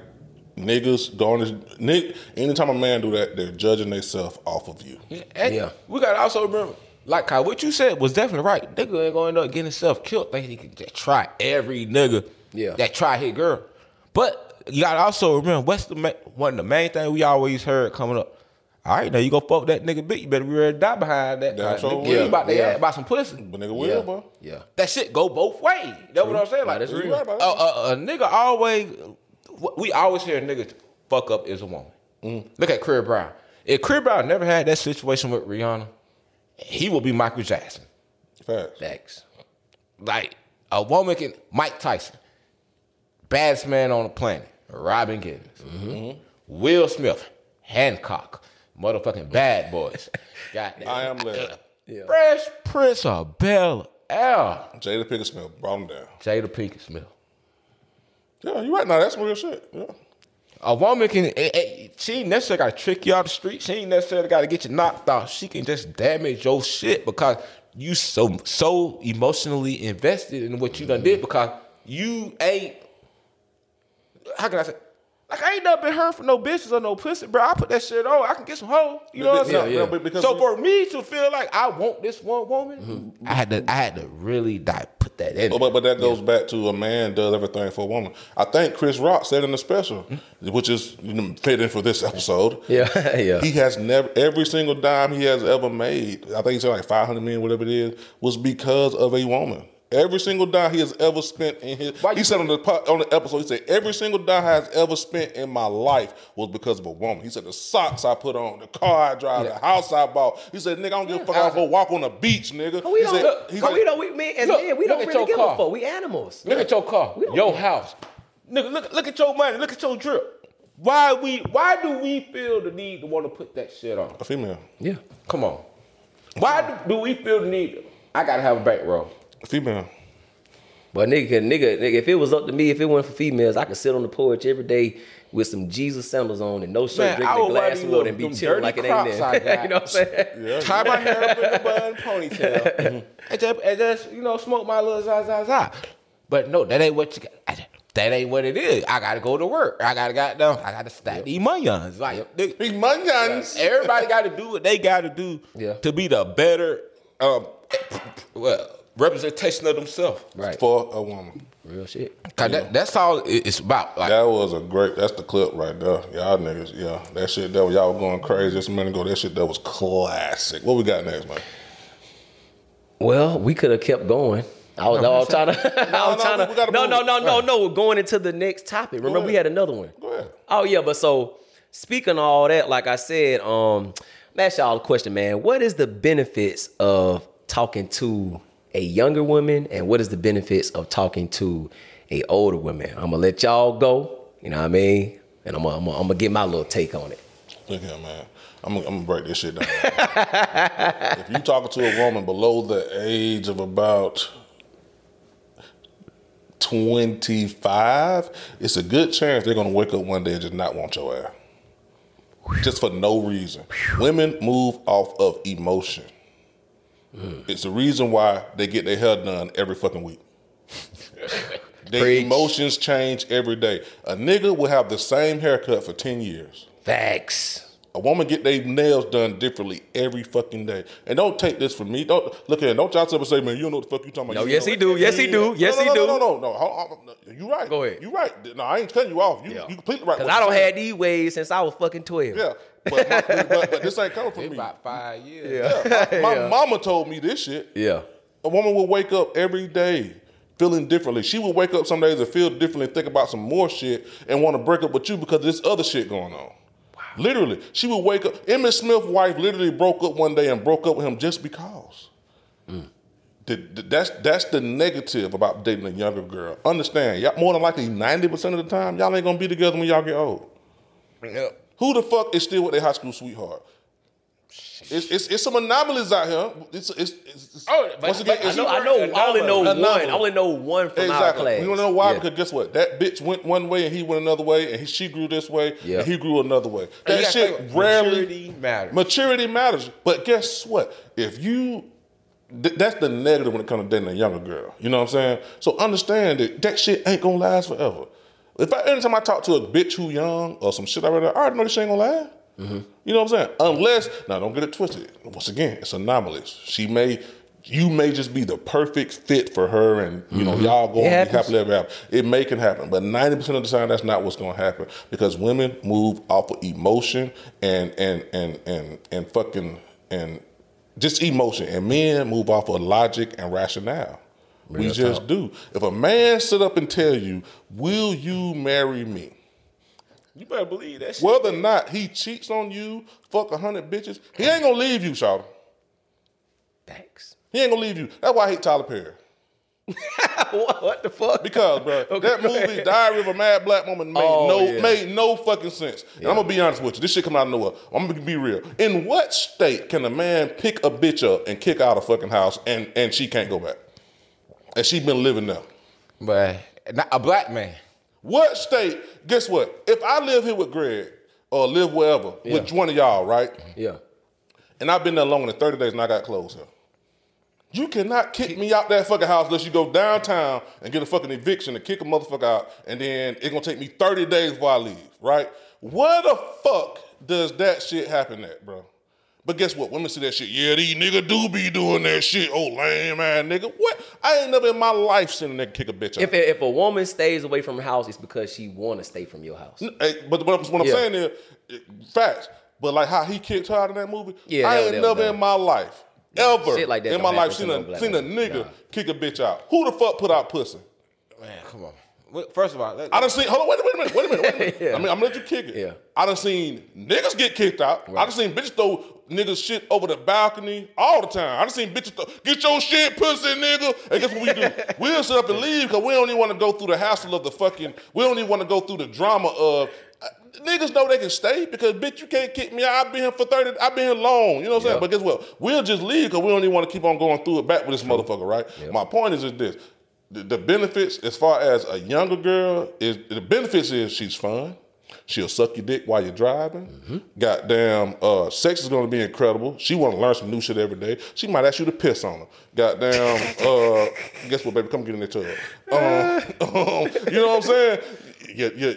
niggas going to nick. Anytime a man do that, they're judging themselves off of you. And Yeah. we gotta also remember, like Kyle, what you said was definitely right. Nigga ain't gonna end up getting himself killed. Think he can just try every nigga Yeah. that try hit girl. But you gotta also remember what's the ma- one of the main thing we always heard coming up. All right, now you go fuck that nigga bitch. You better be ready to die behind that. Damn Like, sure nigga, will. you about to Yeah. ask about some pussy. But nigga will, Yeah, bro. yeah. That shit go both ways. That's what I'm saying. Like that's real. right about a, a, a nigga always we always hear a nigga fuck up is a woman. Mm. Look at Chris Brown. If Chris Brown never had that situation with Rihanna, he will be Michael Jackson. Facts. Facts. Like a woman can Mike Tyson, baddest man on the planet, Robin Givens, Mm-hmm. Will Smith, Hancock, motherfucking bad boys. Got I am legend. Fresh Prince of Bel Air, Jada Pinkett Smith brought him down. Jada Pinkett Smith. Yeah, you right. Now that's some real shit. Yeah. A woman can, eh, eh, she ain't necessarily got to trick you out the street. She ain't necessarily got to get you knocked out. She can just damage your shit because you so so emotionally invested in what you done did because you ain't. How can I say? Like I ain't never been hurt for no bitches or no pussy, bro. I put that shit on. I can get some hoes. You know what I'm Yeah, saying? yeah. But because so we- for me to feel like I want this one woman, mm-hmm. I had to I had to really die, put that in. But, but, but that goes back to a man does everything for a woman. I think Chris Rock said in the special, mm-hmm. which is you know, fitting for this episode. Yeah, yeah. He has never every single dime he has ever made. I think he said like five hundred million, whatever it is, was because of a woman. Every single dime he has ever spent in his. Why he said on the on the episode, he said every single dime I has ever spent in my life was because of a woman. He said the socks I put on, the car I drive, the house I bought. He said, "Nigga, I don't give a fuck. I'll go walk on the beach, nigga." We he don't, said, look, he said- we don't, we, man, as Look, men, we don't really give car. a fuck. We animals. Look at your car, your care. house. Nigga, look, look at your money. Look at your drip. Why we? Why do we feel the need to want to put that shit on? a female, Yeah. Come on. Why do, do we feel the need? I gotta have a bankroll. A female. But nigga, nigga, nigga, if it was up to me, if it went for females, I could sit on the porch every day with some Jesus sandals on and no shirt, Man, I drinking a glass of water and be them chilling like it ain't Crocs I there. you know what I'm saying? Tie my hair up in a bun ponytail. and, just, and just, you know, smoke my little za za za. But no, that ain't what you got. That ain't what it is. I gotta go to work. I gotta got down. I gotta stack these moneyons. Like nigga, These mungans. everybody gotta do what they gotta do Yeah. to be the better um, well, representation of themselves. Right. for a woman. Real shit. Cause that, that's all it's about. Like, That was a great. That's the clip right there. Y'all niggas, yeah. That shit that was y'all were going crazy just a minute ago. That shit that was classic. What we got next, man? Well, we could have kept going. I was, I was trying to. I was no, trying we to. gotta No, no, no, no, no. We're going into the next topic. Remember, we had another one. Go ahead. Oh yeah, but so speaking of all that, like I said, um, let ask y'all a question, man. What is the benefits of talking to a younger woman, and what is the benefits of talking to a older woman? I'm gonna let y'all go. You know what I mean? And I'm gonna, I'm I'm get my little take on it. Look here, man. I'm, I'm gonna break this shit down. if you talking to a woman below the age of about 25, it's a good chance they're gonna wake up one day and just not want your ass. Just for no reason. Women move off of emotion. It's the reason why they get their hair done every fucking week. Their Preach. emotions change every day. A nigga will have the same haircut for 10 years. Facts. A woman get their nails done differently every fucking day. And don't take this from me. Don't look here. Don't y'all ever say, man, you don't know what the fuck you talking about. No, You yes, know- he do. Yes, he do. Yes, he no, do. No, no, no, no. Hold on. No, You right. Go ahead. You right. No, I ain't cutting you off. You, Yeah. you completely right. Cause I don't saying. had these ways since I was fucking twelve. Yeah. But, my, but, but this ain't coming from it's me. about five years. Yeah. My, my mama told me this shit. Yeah. A woman will wake up every day feeling differently. She will wake up some days and feel differently, think about some more shit, and want to break up with you because there's other shit going on. Wow. Literally, she would wake up. Emmitt Smith's wife literally broke up one day and broke up with him just because. Hmm. The- the- that's that's the negative about dating a younger girl. Understand? Y'all, more than likely, ninety percent of the time, y'all ain't gonna be together when y'all get old. Who the fuck is still with their high school sweetheart? It's, it's, it's some anomalies out here. It's, it's, it's, Oh, but- once again, I know, I know, I only know Anomaly. one. I only know one from our class. You want to know why? Yeah. Because guess what? That bitch went one way and he went another way, and he, she grew this way Yeah. and he grew another way. That shit rarely maturity matters. Maturity matters. But guess what? If you th- that's the negative when it comes to dating a younger girl. You know what I'm saying? So understand that that shit ain't gonna last forever. If I, anytime I talk to a bitch who young or some shit I already, I already know this shit ain't gonna last. Mm-hmm. You know what I'm saying? Unless now, don't get it twisted. Once again, it's anomalies. She may, you may just be the perfect fit for her, and you know mm-hmm. y'all going to be happens. happily ever after. It may can happen, but ninety percent of the time, that's not what's gonna happen because women move off of emotion and and and and and fucking and just emotion, and men move off of logic and rationale. we just talk. do. If a man sit up and tell you, "Will you marry me?" You better believe that shit. Whether or not he cheats on you, fuck a hundred bitches, he ain't gonna leave you, Shawty. Thanks. He ain't gonna leave you. That's why I hate Tyler Perry. what, what the fuck? Because, bro, that movie Diary of a Mad Black Woman made Oh, no yeah. made no fucking sense. And I'm gonna be honest with you. This shit come out of nowhere. I'm gonna be real. In what state can a man pick a bitch up and kick out a fucking house and and she can't go back? And she been living there. But not a black man. What state? Guess what? If I live here with Greg or live wherever with one of y'all, right? Yeah. And I've been there longer than 30 days and I got clothes here. You cannot kick me out that fucking house unless you go downtown and get a fucking eviction and kick a motherfucker out, and then it's gonna take me 30 days before I leave, right? Where the fuck does that shit happen at, bro? But guess what? Women see that shit. Yeah, these niggas do be doing that shit. Oh, lame man, nigga. What? I ain't never in my life seen a nigga kick a bitch out. If if a woman stays away from her house, it's because she want to stay from your house. Hey, but what, I'm- what I'm Yeah. saying is, facts. But like how he kicked her out in that movie, Yeah, I that- ain't that never dumb. in my life, ever Shit like that in my life seen a seen a nigga Nah. kick a bitch out. Who the fuck put out pussy? Man, come on. Well, First of all, let, I done seen. Hold on, wait a minute, wait a minute, wait a minute. Minute. I mean, I'm gonna let you kick it. Yeah. I done seen niggas get kicked out. I done seen bitches throw niggas shit over the balcony all the time. I done seen bitches throw, get your shit, pussy, nigga. And guess what we do? we'll sit up and leave because we don't even want to go through the hassle of the fucking. We don't even want to go through the drama of. uh, Niggas know they can stay because bitch, you can't kick me out. I've been here for 30, I've been here long. You know what I'm saying? Yeah. But guess what? We'll just leave because we don't even want to keep on going through it back with this motherfucker, right? My point is, is this. The, the benefits, as far as a younger girl, is the benefits is she's fun. She'll suck your dick while you're driving. Mm-hmm. Goddamn, uh, sex is gonna be incredible. She wanna learn some new shit every day. She might ask you to piss on her. Goddamn, uh, guess what, baby? Come get in the tub. Um, um, you know what I'm saying? Yeah, yeah.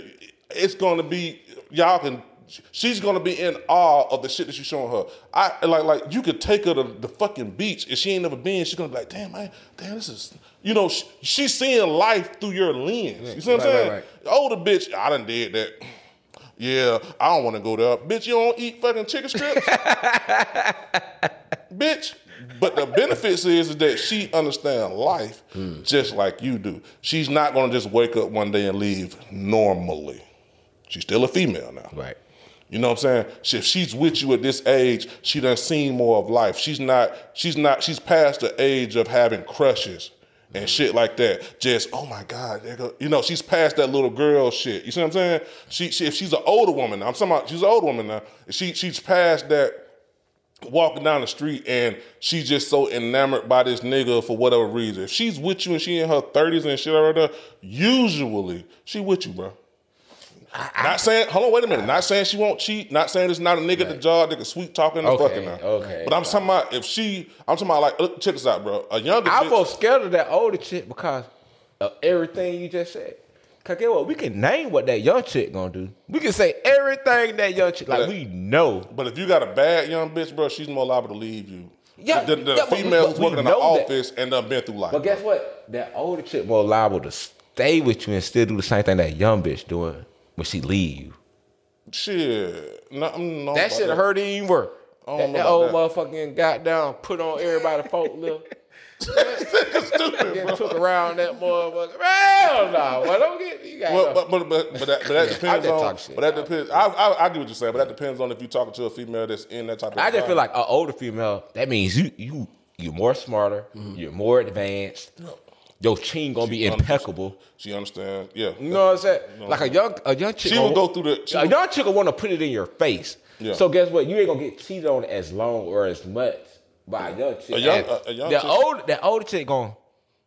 It's gonna be y'all can. She's gonna be in awe of the shit that you're showing her. I like like you could take her to the fucking beach if she ain't never been. She's gonna be like, damn man, damn this is. You know, she, she's seeing life through your lens. You see what I'm Right, right, saying? right. Older bitch, I done did that. Yeah, I don't want to go there. Bitch, you don't eat fucking chicken strips? bitch. But the benefits is, is that she understands life just like you do. She's not gonna just wake up one day and leave normally. She's still a female now. Right. You know what I'm saying? If she's with you at this age, she done seen more of life. She's not, she's not, she's past the age of having crushes and shit like that. Just, oh my God, nigga. You know, she's past that little girl shit. You see what I'm saying? She, she if she's an older woman now, I'm talking about she's an older woman now. She she's past that walking down the street and she's just so enamored by this nigga for whatever reason. If she's with you and she in her 30s and shit like that, usually she with you, bro. Not saying, hold on, wait a minute. Not saying she won't cheat. Not saying it's not a nigga at the job that can sweet talking and Okay, fucking her. okay. But I'm talking about if she, I'm talking about like, look, check this out, bro. A younger I'm bitch, more scared of that older chick because of everything you just said. Cause get what? We can name what that young chick gonna do. We can say everything that young chick like we know. but if you got a bad young bitch, bro, she's more liable to leave you. Yeah, the, the yeah, but- female but who's we working in the know that. office and done been through life. But guess what? That older chick more liable to stay with you and still do the same thing that young bitch doing when she leave you. Shit, no, I'm not That about shit hurt even worse. I That, know that about old motherfucking goddamn put on everybody folk little. Getting took around that motherfucker. Hell no, well, don't get you got. Well, but but but but that, but that depends on. shit. But that depends. I, I I get what you're saying, but that depends on if you're talking to a female that's in that type of. I just feel like an older female. That means you you you're more smarter. Mm-hmm. You're more advanced. Your chin gonna be She under- impeccable. She understands. Yeah. You know what I'm saying? Like a young a young chick. She gonna- go through the- a young chick will want to put it in your face. Yeah. So guess what? You ain't gonna get cheated on as long or as much by a young chick. A young- a- a young the chick- old that older chick going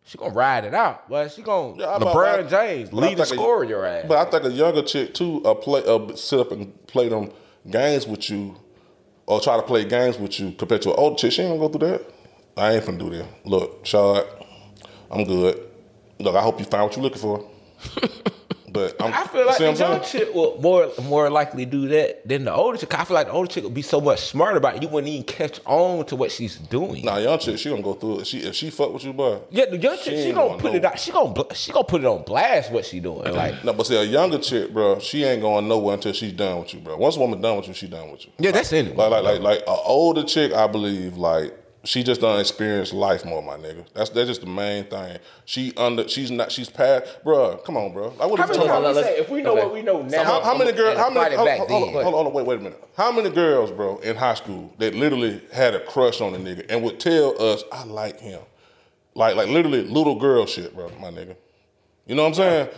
she gonna ride it out. But she gonna Yeah, LeBron I- James lead the a- score in your ass. But I think a younger chick too, uh, play, uh, sit up and play them games with you, or try to play games with you compared to an older chick. She ain't gonna go through that. I ain't finna do that. Look, Shad, I'm good. Look, I hope you find what you're looking for. but I'm, I feel like the young saying? chick will more more likely do that than the older chick. I feel like the older chick will be so much smarter about it. You wouldn't even catch on to what she's doing. Nah, young chick, she gonna go through it. She if she fuck with you, boy. Yeah, the young chick, she, gonna gonna put know. it out. She gonna she gonna put it on blast what she doing. Like No, but see, a younger chick, bro, she ain't going nowhere until she's done with you, bro. Once a woman done with you, she done with you. Yeah, that's in it. Like, like, like, like an older chick, I believe, like she just don't experience life more, my nigga. That's that's just the main thing. She under, she's not, she's past, bro. Come on, bro. Like, what how many times say if we know Okay. what we know now? So how, how many girls? How many? Hold, hold, hold, hold, hold on, wait, wait a minute. How many girls, bro, in high school that literally had a crush on a nigga and would tell us, "I like him," like, like literally little girl shit, bro, my nigga. You know what I'm saying?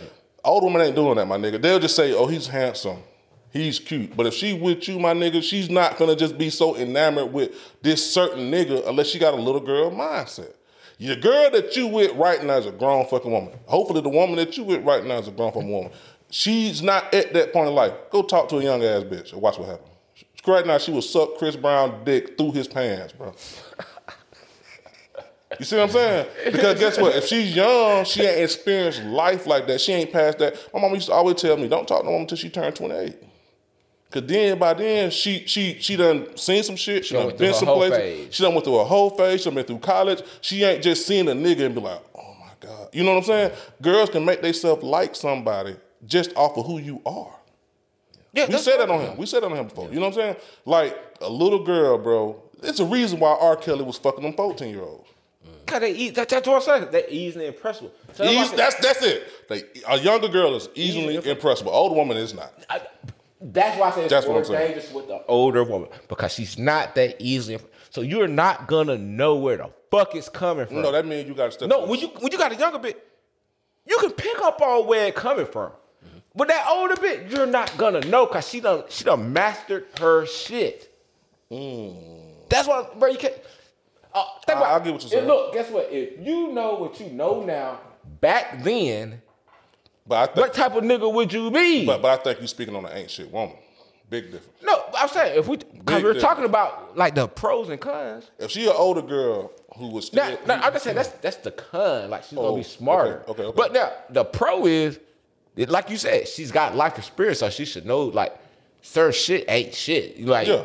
Old women ain't doing that, my nigga. They'll just say, "Oh, he's handsome." He's cute, but if she with you, my nigga, she's not gonna just be so enamored with this certain nigga unless she got a little girl mindset. The girl that you with right now is a grown fucking woman. Hopefully, the woman that you with right now is a grown fucking woman. She's not at that point in life. Go talk to a young ass bitch and watch what happens. Right now, she will suck Chris Brown dick through his pants, bro. You see what I'm saying? Because guess what? If she's young, she ain't experienced life like that. She ain't past that. My mom used to always tell me, "Don't talk to a woman until she turned 28." Cause then by then she she she done seen some shit. She Done done been some places. phase. She done went through a whole phase. She done been through college. She ain't just seen a nigga and be like, oh my god. You know what I'm saying? Girls can make themselves like somebody just off of who you are. Yeah, We said that on him. We said that on him before. You know what I'm saying? Like a little girl, bro. It's a reason why R. Kelly was fucking them 14 year olds. God, they eat. That, that's what I'm saying. They easily impressible. So Eas- like- that's that's it. They, a younger girl is easily impressible. Older woman is not. I- that's why I say it's That's more dangerous with the older woman because she's not that easily. So you're not gonna know where the fuck it's coming from. No, that means you got to step. No, when you when you got a younger bit, you can pick up on where it coming from. But that older bit, you're not gonna know because she done she done mastered her shit. That's why, bro. You can't. Uh, think I- about, I get what you're saying. Look, guess what? If you know what you know now, back then, But I think, what type of nigga would you be? but, but I think you're speaking on an ain't shit woman. Big difference. no, I'm saying if we, because we're difference. talking about like the pros and cons. If she an older girl who was still, Now, now I'm just saying that's that's the con. Like she's Oh, gonna be oh, smarter. okay, okay, okay. But now the pro is, like you said, she's got life experience, so she should know like certain shit ain't shit. Like yeah,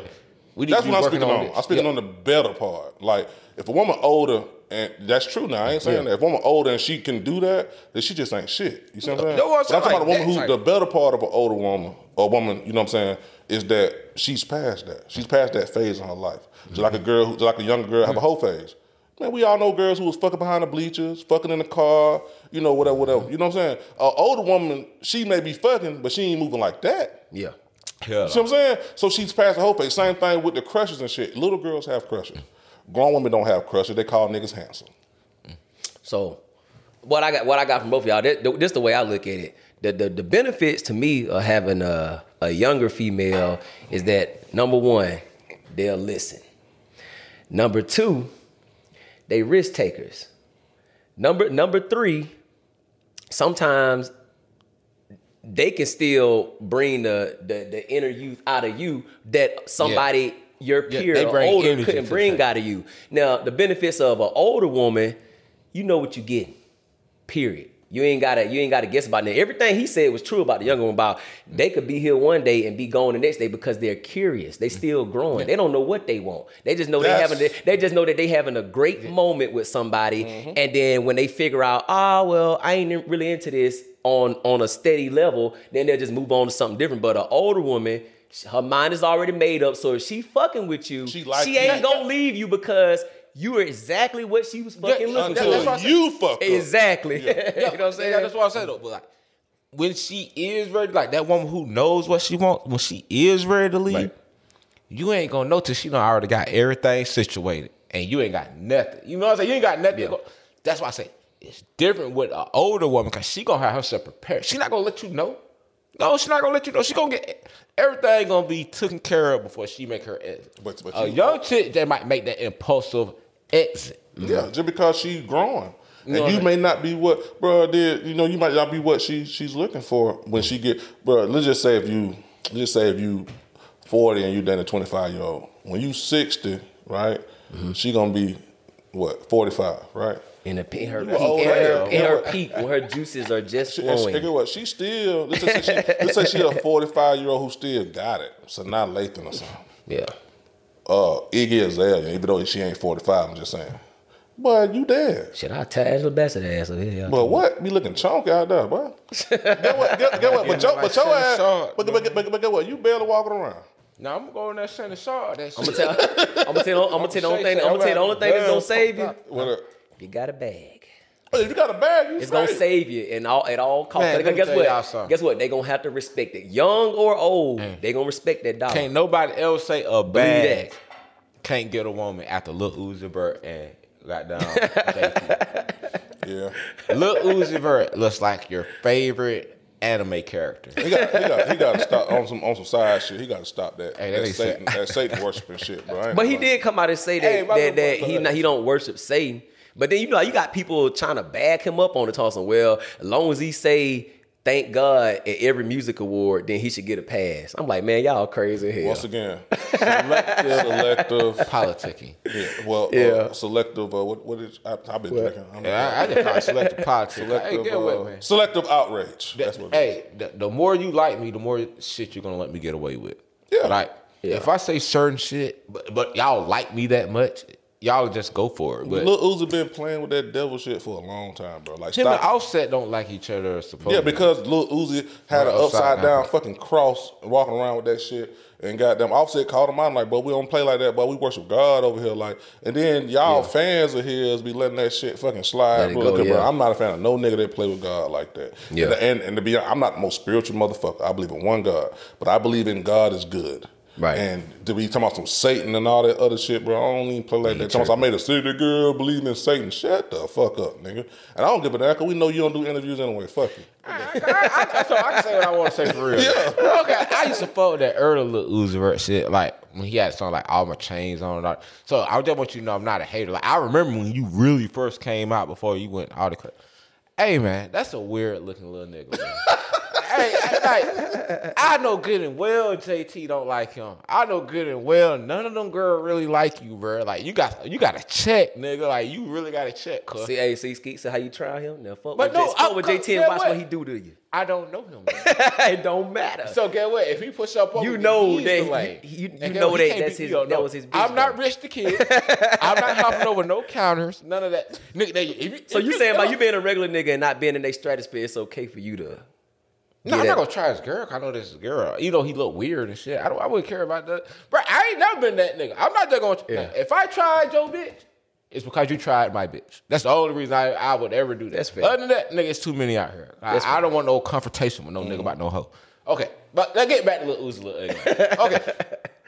we need that's what I'm speaking on. I'm speaking Yeah. on the better part. Like if a woman older, and that's true now. I ain't saying Yeah. that. If a woman older and she can do that, then she just ain't shit. You see what I'm saying? No, I'm saying I'm talking about a woman who that the better part of an older woman or woman. You know what I'm saying? Is that she's past that. She's past that phase in her life. Just like a girl, who, just like a younger girl, have a whole phase. Man, we all know girls who was fucking behind the bleachers, fucking in the car, you know, whatever, whatever. You know what I'm saying? An older woman, she may be fucking, but she ain't moving like that. Yeah. Hell You see what I'm saying? So she's past the whole phase. Same thing with the crushes and shit. Little girls have crushes. Grown women don't have crushes. They call niggas handsome. So what I got what I got from both of y'all, this, this the way I look at it. The, the the benefits to me of having a, a younger female is that number one, they'll listen. Number two, they risk takers. Number number three, sometimes they can still bring the, the the inner youth out of you that somebody your peer they bring older couldn't bring out of you. Now the benefits of an older woman, you know what you get. Period. You ain't gotta you ain't gotta guess about it. Everything he said was true about the younger one about they could be here one day and be gone the next day because they're curious. They still growing. They don't know what they want. They just know they That's- having they just know that they having a great moment with somebody. Mm-hmm. And then when they figure out, ah, well, I ain't really into this on on a steady level, then they'll just move on to something different. But an older woman, her mind is already made up. So if she fucking with you, She she, ain't gonna leave you because you are exactly what she was fucking Yeah, looking that- for. that's what I said. you fucked up. Exactly. Yeah, you know what I'm saying? yeah, that's what I said though. But like, when she is ready, like that woman who knows what she wants, when she is ready to leave, Right. you ain't gonna know till she I already got everything situated, and you ain't got nothing. You know what I'm saying? You ain't got nothing. Yeah. Go- That's why I say it's different with an older woman because she gonna have herself prepared. She not gonna let you know. No, she not gonna let you know. She gonna get everything gonna be taken care of before she make her exit. But- but a you- young chick that might make that impulsive exit. Yeah, just because she's growing. And you may not be what, bro. Did you know you might not be what she she's looking for when she get, bro. Let's just say if you, let's just say if you forty and you done a twenty five year old. When you sixty, right? Mm-hmm. She gonna be what forty five, right? In, the, in her You peak, in her, in her peak, when her juices are just She, and she, flowing. and what? She still. Let's say she, let's say she a forty five year old who still got it. Sanaa Lathan or something. Yeah. Uh, Iggy Azalea, even though she ain't forty five, I'm just saying. But you there. Shit, I'll tell Angela Bassett ass over here. But what? Be looking chunky out there, boy. get what? Get, get what? But your, but your ass. Shannon But, but, but, but get what? You barely walking around. Now I'm gonna go in that Shannon Sharpe. That I'm shit. gonna tell. I'm gonna tell. I'm gonna tell the only thing. I'm gonna tell the only thing that's gonna save you. What? A- If you got a bag, Oh, if you got a bag, you it's gonna straight. save you and all at all costs. Man, Because let guess what? something. Guess what? They gonna have to respect it, young or old. They gonna respect that dollar. Can't nobody else say a bag can't get a woman after Lil Uzi Vert and got down. Yeah. Lil Uzi Vert looks like your favorite anime character. He got, he got, he got to stop on some on some side shit. He got to stop that. Hey, that that Satan, that Satan worshiping shit, bro. But he gonna did come out and say that Hey, my that, that he not, he don't worship Satan. But then you know you got people trying to bag him up on the tossing. Well, as long as he say thank God at every music award, then he should get a pass. I'm like, man, y'all crazy as hell. Once again, selective, selective, Politicking. yeah, well, Yeah. Uh, selective. Uh, what what is? I, I've been drinking. I'm Yeah, I, I just call selective politics. Hey, selective, get uh, away, man. selective outrage. That's what. it is. Hey, the, the more you like me, the more shit you're gonna let me get away with. Yeah. Like if I say certain shit, but, but y'all like me that much, y'all just go for it. But Lil Uzi been playing with that devil shit for a long time, bro. Like, him and stop. Offset don't like each other. Supposedly. Yeah, because Lil Uzi had an upside down down. fucking cross walking around with that shit. And got goddamn, Offset called him out like, but we don't play like that, but we worship God over here. Like, and then y'all fans of his be letting that shit fucking slide. Bro. go, Look, bro. I'm not a fan of no nigga that play with God like that. Yeah. And, and, and to be honest, I'm not the most spiritual motherfucker. I believe in one God, but I believe in God is good. Right. And to be talking about some Satan and all that other shit, bro, I don't even play like that. Talking I made a city girl believe in Satan. Shut the fuck up, nigga. And I don't give a damn because we know you don't do interviews anyway. Fuck you. I, I, I, so I can say what I want to say for real. Yeah. Okay. I used to fuck with that early little Uzi Vert shit, like when he had something like all my chains on. and all- So I just want you to know I'm not a hater. Like I remember when you really first came out before you went all the. cra- Hey man, that's a weird looking little nigga. Hey, I- like I know good and well JT don't like him. I know good and well none of them girls really like you, bro. Like you got you got to check, nigga. Like you really got to check, cuz. See, hey, see, Skeet, see how you try him? Now fuck But with, no, J- fuck I- with JT and watch what? what he do to you. I don't know him. it don't matter. So get what? If he push up on You know that he- you- you know what? That that's his- that was his I'm not rich the kid. I'm not hopping over no counters. None of that. Nigga, they, if so if you saying by no, you being a regular nigga and not being in their stratosphere, it's okay for you to? No, I'm not gonna try his girl. I know this is girl. You know he look weird and shit. I don't. I wouldn't care about that. Bro, I ain't never been that nigga. I'm not just gonna. Yeah. If I tried your bitch, it's because you tried my bitch. That's the only reason I, I would ever do that. That's fair. Other than that, nigga, it's too many out here. I, I don't want no confrontation with no Mm-hmm. nigga about no hoe. Okay, but let's get back to little Uzi, little ugly. Okay.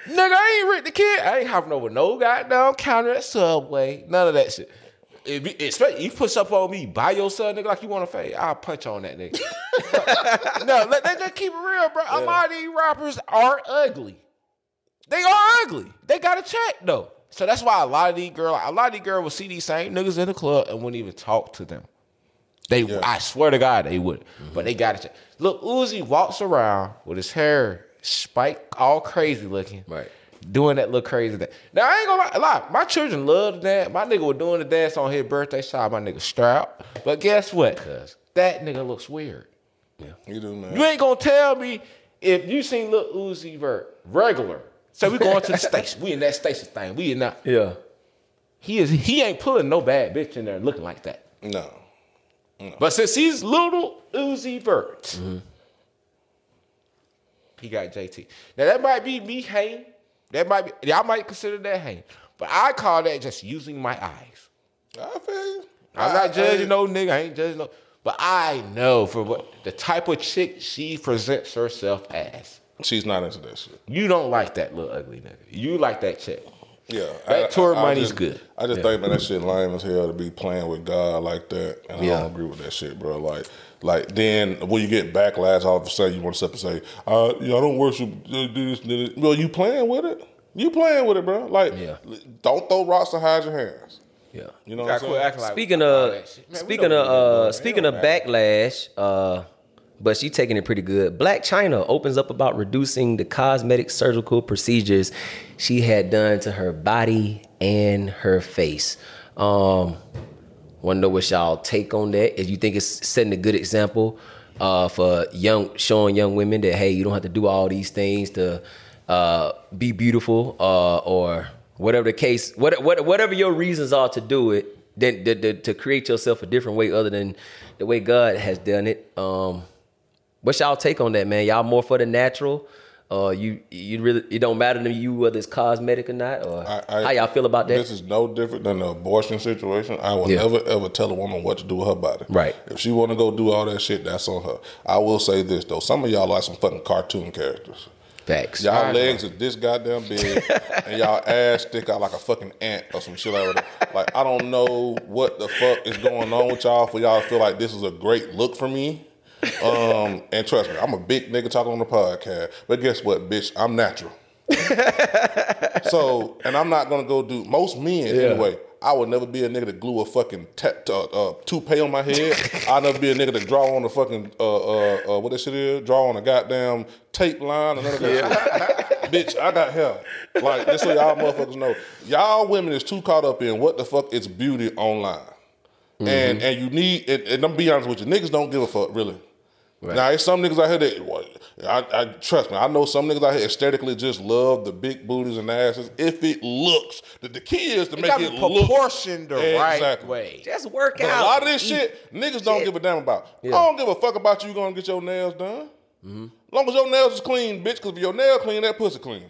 Nigga, I ain't Rich the Kid. I ain't hopping over no goddamn counter at Subway. None of that shit. If you, especially you push up on me by yourself, nigga, like you want to fade, I'll punch on that nigga. no, let, let's just keep it real, bro. A lot of these rappers are ugly. They are ugly. They got to check though. So that's why a lot of these girls, a lot of these girls will see these same niggas in the club and wouldn't even talk to them. They, I swear to God, they would. But mm-hmm. they got check. Look, Uzi walks around with his hair spiked, all crazy looking, Right. Doing that little crazy thing. Now I ain't gonna lie, lie. My children love the dance. My nigga was doing the dance on his birthday. Shout my nigga Stroud. But guess what? Cuz that nigga looks weird. Yeah, you do, man. You ain't gonna tell me if you seen Lil Uzi Vert regular. So we going to the station. We in that station thing. We in that. Yeah. He is. He ain't pulling no bad bitch in there looking like that. no. But since he's little Uzi Vert, mm-hmm. he got JT. Now that might be me hating. That might be. Y'all might consider that hating. But I call that just using my eyes. I feel you. I'm I- not judging I- no nigga. I ain't judging no. But I know for what the type of chick she presents herself as. She's not into that shit. You don't like that little ugly nigga. You like that chick. Yeah, That tour money's just, good. I just think man, that shit lame as hell to be playing with God like that, and I don't agree with that shit, bro. Like, like then when you get backlash, all of a sudden you want to step and say, uh, "Yeah, I don't worship uh, this, this." Well, you playing with it? You playing with it, bro? Like, Yeah. don't throw rocks and hide your hands. Yeah. You know what I'm saying? like Speaking of. Man, speaking of what we doing, uh speaking of backlash, uh but she taking it pretty good. Blac Chyna opens up about reducing the cosmetic surgical procedures she had done to her body and her face. Um wanna know what y'all take on that? If you think it's setting a good example uh for young showing young women that hey, you don't have to do all these things to uh be beautiful uh or whatever the case what, what whatever your reasons are to do it then to, to, to create yourself a different way other than the way God has done it. Um, y'all take on that, man? Y'all more for the natural? Uh, you you really it don't matter to you whether it's cosmetic or not, or I- I- how y'all feel about that? This is no different than the abortion situation. I will Yeah. never ever tell a woman what to do with her body. Right. If she want to go do all that shit, that's on her. I will say this though: some of y'all are some fucking cartoon characters. Facts. Y'all legs are this goddamn big, and y'all ass stick out like a fucking ant or some shit like that. Like I don't know what the fuck is going on with y'all for y'all to feel like this is a great look for me. Um, and trust me, I'm a big nigga talking on the podcast. But guess what, bitch? I'm natural. so, and I'm not gonna go do most men anyway. I would never be a nigga to glue a fucking ta- uh, uh, toupee on my head. I'll never be a nigga to draw on a fucking uh, uh, uh, what that shit is. Draw on a goddamn tape line or none of that shit. Bitch, I got hair. Like just so y'all motherfuckers know, y'all women is too caught up in what the fuck is beauty online, and and you need. And, and I'm be honest with you, niggas don't give a fuck really. Now, it's some niggas out here that, I, I trust me. I know some niggas out here aesthetically just love the big booties and asses if it looks. The, the key is to It make it be look proportioned the right Exactly. way. Just work But out. a lot of this shit, niggas don't give a damn about. Yeah. I don't give a fuck about you going to get your nails done. As long as your nails is clean, bitch, because if your nail clean, that pussy clean.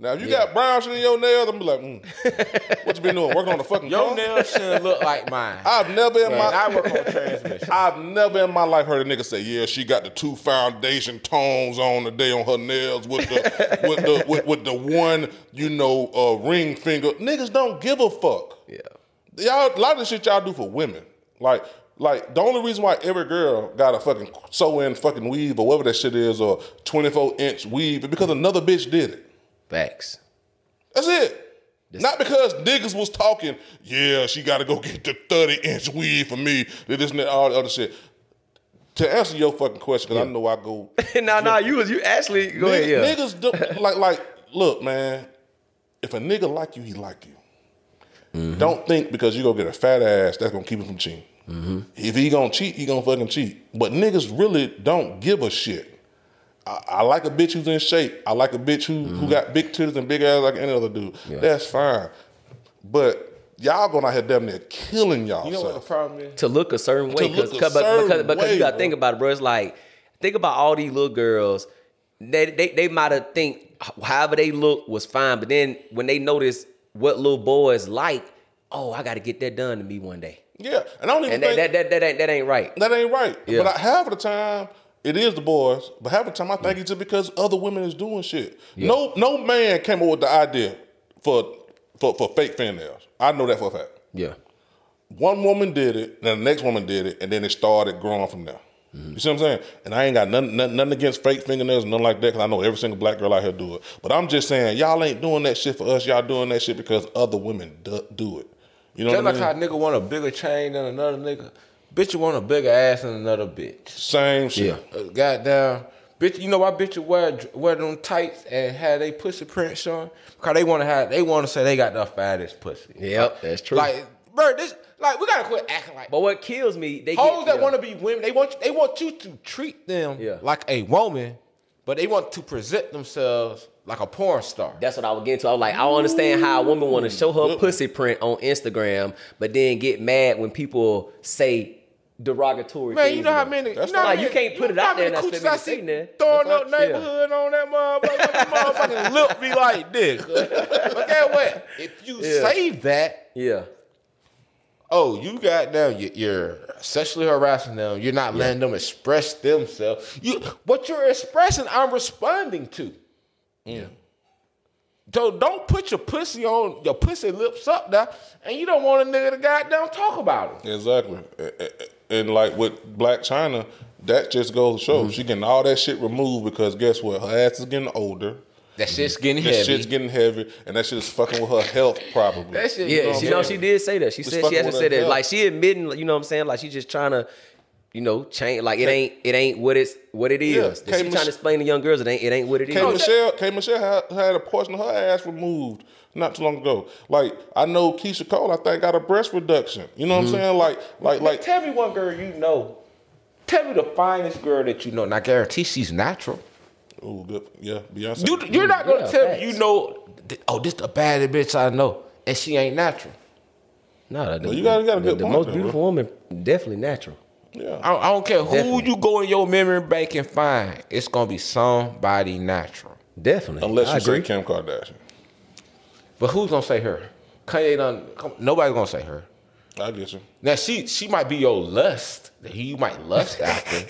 Now, if you got brown shit in your nails, I'm be like, mm, what you been doing? Working on the fucking Your car? nails shouldn't look like mine. I've never in Man, my I work on transmission. I've never in my life heard a nigga say, "Yeah, she got the two foundation tones on today on her nails with the with the with, with the one you know uh, ring finger." Niggas don't give a fuck. Yeah. Y'all, a lot of the shit y'all do for women, like. Like the only reason why every girl got a fucking sew in fucking weave or whatever that shit is or 24 inch weave is because another bitch did it. Facts. That's it. Not because niggas was talking, yeah, she got to go get the 30 inch weave for me, that this and that, all the other shit. To answer your fucking question, because I know I go. no, no, you was you actually go ahead. Niggas, Yeah. niggas do, like, like, look, man, if a nigga like you, he like you. Mm-hmm. Don't think because you go get a fat ass, that's gonna keep him from cheating. Mm-hmm. If he gonna cheat, he gonna fucking cheat. But niggas really don't give a shit. I, I like a bitch who's in shape. I like a bitch who, Mm-hmm. who got big titties and big ass like any other dude. That's fine. But y'all going out here damn near killing y'all. You know what the problem is? to look a certain way. look a because, certain because, because way, you gotta think about it, bro. It's like think about all these little girls. They they, they might have think however they look was fine, but then when they notice what little boys like, oh, I got to get that done to me one day, Yeah, and I don't even and that think that, that that ain't that ain't right. that ain't right. Yeah. But I, half of the time, it is the boys. But half the time, I think it's just because other women is doing shit. No, no man came up with the idea for for for fake fingernails. I know that for a fact. Yeah, One woman did it, then the next woman did it, and then it started growing from there. You see what I'm saying? And I ain't got nothing, nothing, nothing against fake fingernails, nothing like that, because I know every single black girl out here do it. But I'm just saying, y'all ain't doing that shit for us. Y'all doing that shit because other women do, do it. You know Just what like I how a nigga want a bigger chain than another nigga. Bitch, you want a bigger ass than another bitch. Same shit. Yeah. Uh, goddamn. Bitch, you know why bitches wear wear them tights and have they pussy print showing? Because they want to have they want to say they got the fattest pussy. Yep, that's true. Like, bro, this like we gotta quit acting like but what kills me, they hoes get, that yeah. want to be women. They want they want you to treat them Yeah. like a woman, but they want to present themselves like a porn star. That's what I was getting to. I was like, I don't understand how a woman want to show her pussy print on Instagram, but then get mad when people say derogatory. Man, you know how many? That's you know Like, you can't put it know out how there many and coochies expect I me to see say. Throwing up right, yeah. neighborhood on that motherfucker. the motherfucking lip be like this. But guess what? If you Yeah. say that, Yeah. oh, you got them. you- You're sexually harassing them. You're not letting them express themselves. You, what you're expressing, I'm responding to. Yeah. So don't put your pussy on your pussy lips up there, and you don't want a nigga to goddamn talk about it. Exactly. A- a- And like with Blac Chyna, that just goes to show Mm-hmm. she getting all that shit removed because guess what? Her ass is getting older. That shit's getting That heavy. That shit's getting heavy, and that shit is fucking with her health probably. that shit, Yeah, know she know she did say that. She Just said she fucking hasn't with said that. health. Like she admitting, you know what I'm saying? Like she just trying to, you know, change. Like it ain't it ain't what it's what it is. Yeah, That she Mich- trying to explain to young girls it ain't it ain't what it is. K. Michelle, K. Michelle had, had a portion of her ass removed not too long ago. Like I know Keyshia Cole, I think got a breast reduction. You know what Mm-hmm. I'm saying? Like, like, Like, like. tell me one girl you know. Tell me the finest girl that you know. And I guarantee she's natural. Oh, good. Yeah, Beyonce. You, you're not gonna Yeah, tell facts. me you know. Oh, this the baddest bitch I know, and she ain't natural. No, the, you got- you got a the, good the point most there, beautiful woman definitely natural. Yeah. I, I don't care who you go in your memory bank and find. It's gonna be somebody natural. Definitely. Unless I you say agree. Kim Kardashian. But who's gonna say her? Kanye done. come- Nobody's gonna say her. I get you. Now she she might be your lust that he you might lust after.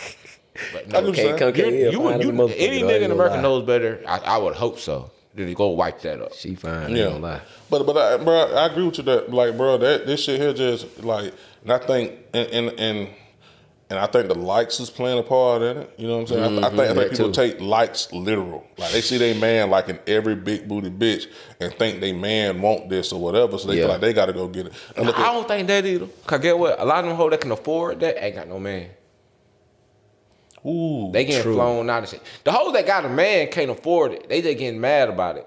But no, I get what you're saying. Can't you, yeah, you, fine as a you, any nigga in gonna America lie. knows better. I, I would hope so. Then you go wipe that up. She fine. Yeah, Yeah. Lie. but but I, bro, I agree with you that like, bro, that this shit here just like, and I think and and and, and I think the likes is playing a part in it. You know what I'm saying? I, I mm-hmm. think I think people too. take likes literal. Like they see they man like in every big booty bitch and think they man want this or whatever, so they Yeah. feel like they got to go get it. And look I don't think that either. Cause get what? A lot of them hoes that can afford that ain't got no man. ooh, They getting True. flown out and shit. The hoes that got a man can't afford it. They just getting mad about it.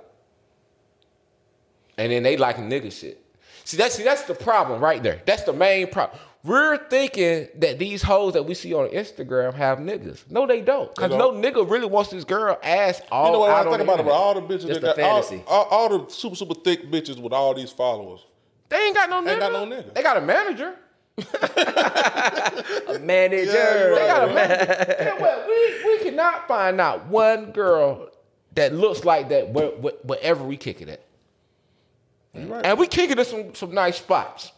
And then they like nigga shit. See that's see that's the problem right there. That's the main problem. We're thinking that these hoes that we see on Instagram have niggas. No, they don't. Cause no nigga really wants this girl ass all you know what I on think the about it? All the bitches Just that the got all, all, all the super super thick bitches with all these followers. They ain't got no nigga. Ain't got no nigga. They got a manager. A manager. Yeah, They got a manager. You know what? We, we cannot find out one girl that looks like that where, where, wherever we kick it at. Right? And we kick it at some, some nice spots.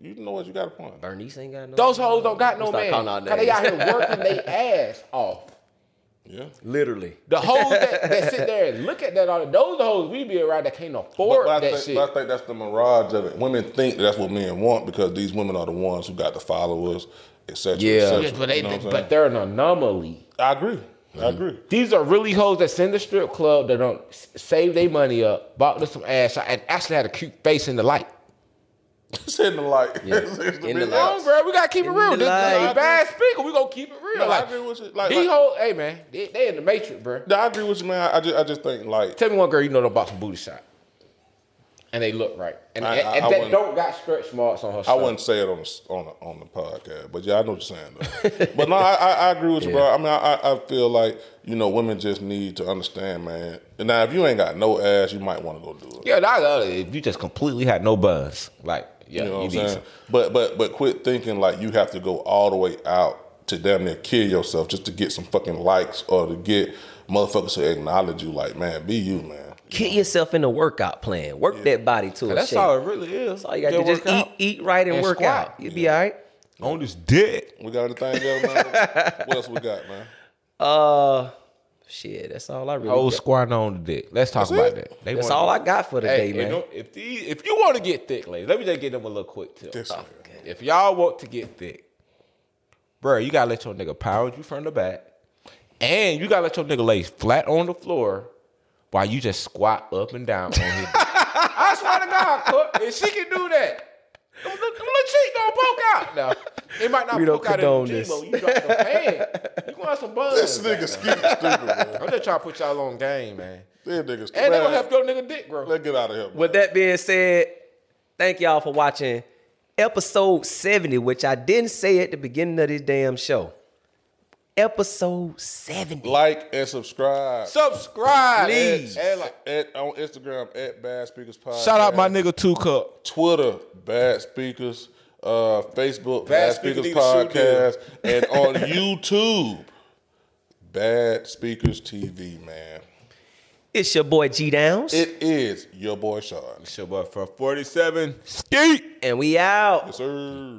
You know what? You got a point. Bernice ain't got no. Those hoes don't got no man. out Cause they out here working their ass off. Yeah. Literally. The hoes that, that sit there and look at that, all those the hoes we be around that can't afford but I, that think, shit. but I think that's the mirage of it. Women think that that's what men want because these women are the ones who got the followers, etc. Yeah. et cetera. Yes, but, they, you know but they're an anomaly. I agree. I mm-hmm. agree. These are really hoes that send the strip club that don't save their money up, bought them some ass, and actually had a cute face in the light. It's in the light. Yeah. It's- In the light. No, bro, we gotta keep it real. This, this light. is a bad speaker. We gonna keep it real. No, I like, agree with you. Like- these like- hey man, they, they in the matrix, bro. No, I agree with you, man. I just, I just think like Tell me one girl you know that bought some booty shot, and they look right, and, I- I- and I that don't got stretch marks on her. I stomach. wouldn't say it on the on the, on the podcast, but yeah, I know what you're saying. Though. but no, I, I, I agree with you, bro. I mean, I, I I feel like you know women just need to understand, man. And now, if you ain't got no ass, you might want to go do it. Yeah, that, uh, if you just completely had no buzz, like yeah, You know you what I'm need saying? some. But but but quit thinking like you have to go all the way out to damn near kill yourself just to get some fucking likes or to get motherfuckers to acknowledge you. Like, man, be you, man. Get yourself in a workout plan. Work that body to a That's shape. all it really is. That's all you got to do. Just eat, eat right and, And work squat. out. You'll be all right. on this dick. We got anything else, man? what else we got, man? Uh, shit. That's all I really. Whole got. squatting on the dick. Let's talk That's about it? that. They That's wanna- all I got for today, Hey, you man. know, if these, if you want to get thick, ladies, let me just give them a little quick tip. This nigga. If y'all want to get thick, bro, you gotta let your nigga pound you from the back, and you gotta let your nigga lay flat on the floor while you just squat up and down on his. I swear to God, Cook, if she can do that. Them little them little cheeks don't poke out. Now, it might not We poke out in condone the this. gym, but you drop the pan. You gonna have some buns. This nigga skeet stupid, man. I'm just trying to put y'all on game, man. This nigga stupid. And they gonna Man, help your nigga dick, bro. Let's get out of here. Man. With that being said, thank y'all for watching episode 70, which I didn't say at the beginning of this damn show. Episode 70. like and subscribe. Subscribe, Please. And like, At, on Instagram at Bad Speakers Podcast. shout out my nigga Two Cup. Twitter Bad Speakers. uh, Facebook, Bad Bad, Speakers Speakers, Need a Shoe Podcast, and on YouTube, Bad Speakers TV, man. It's your boy G Downs. It is your boy Shad. It's your boy for 47. Skeet! and we out. Yes, sir.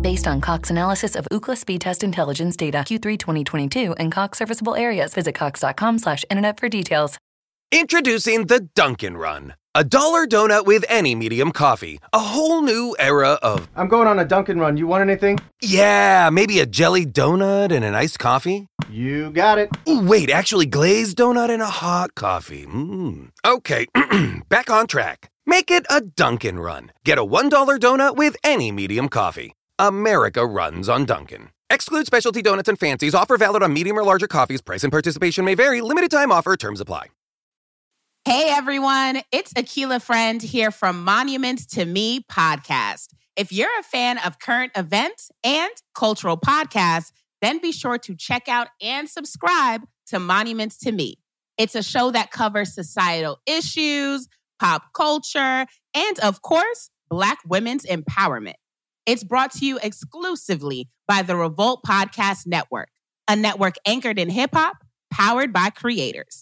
Based on Cox analysis of Ookla speed test intelligence data Q3 2022 and Cox serviceable areas, visit cox.com slash internet for details. Introducing the Dunkin' Run, a dollar donut with any medium coffee. A whole new era of I'm going on a Dunkin' run. You want anything? yeah, maybe a jelly donut and an iced coffee. You got it. Ooh, wait, actually glazed donut and a hot coffee. Mm. Okay, back on track. Make it a Dunkin' Run. Get a $1 donut with any medium coffee. America runs on Dunkin'. Exclude specialty donuts and fancies. Offer valid on medium or larger coffees. Price and participation may vary. Limited time offer. Terms apply. Hey everyone, it's Akila Friend here from Monuments to Me podcast. If you're a fan of current events and cultural podcasts, then be sure to check out and subscribe to Monuments to Me. It's a show that covers societal issues, pop culture, and of course, Black women's empowerment. It's brought to you exclusively by the Revolt Podcast Network, a network anchored in hip hop, powered by creators.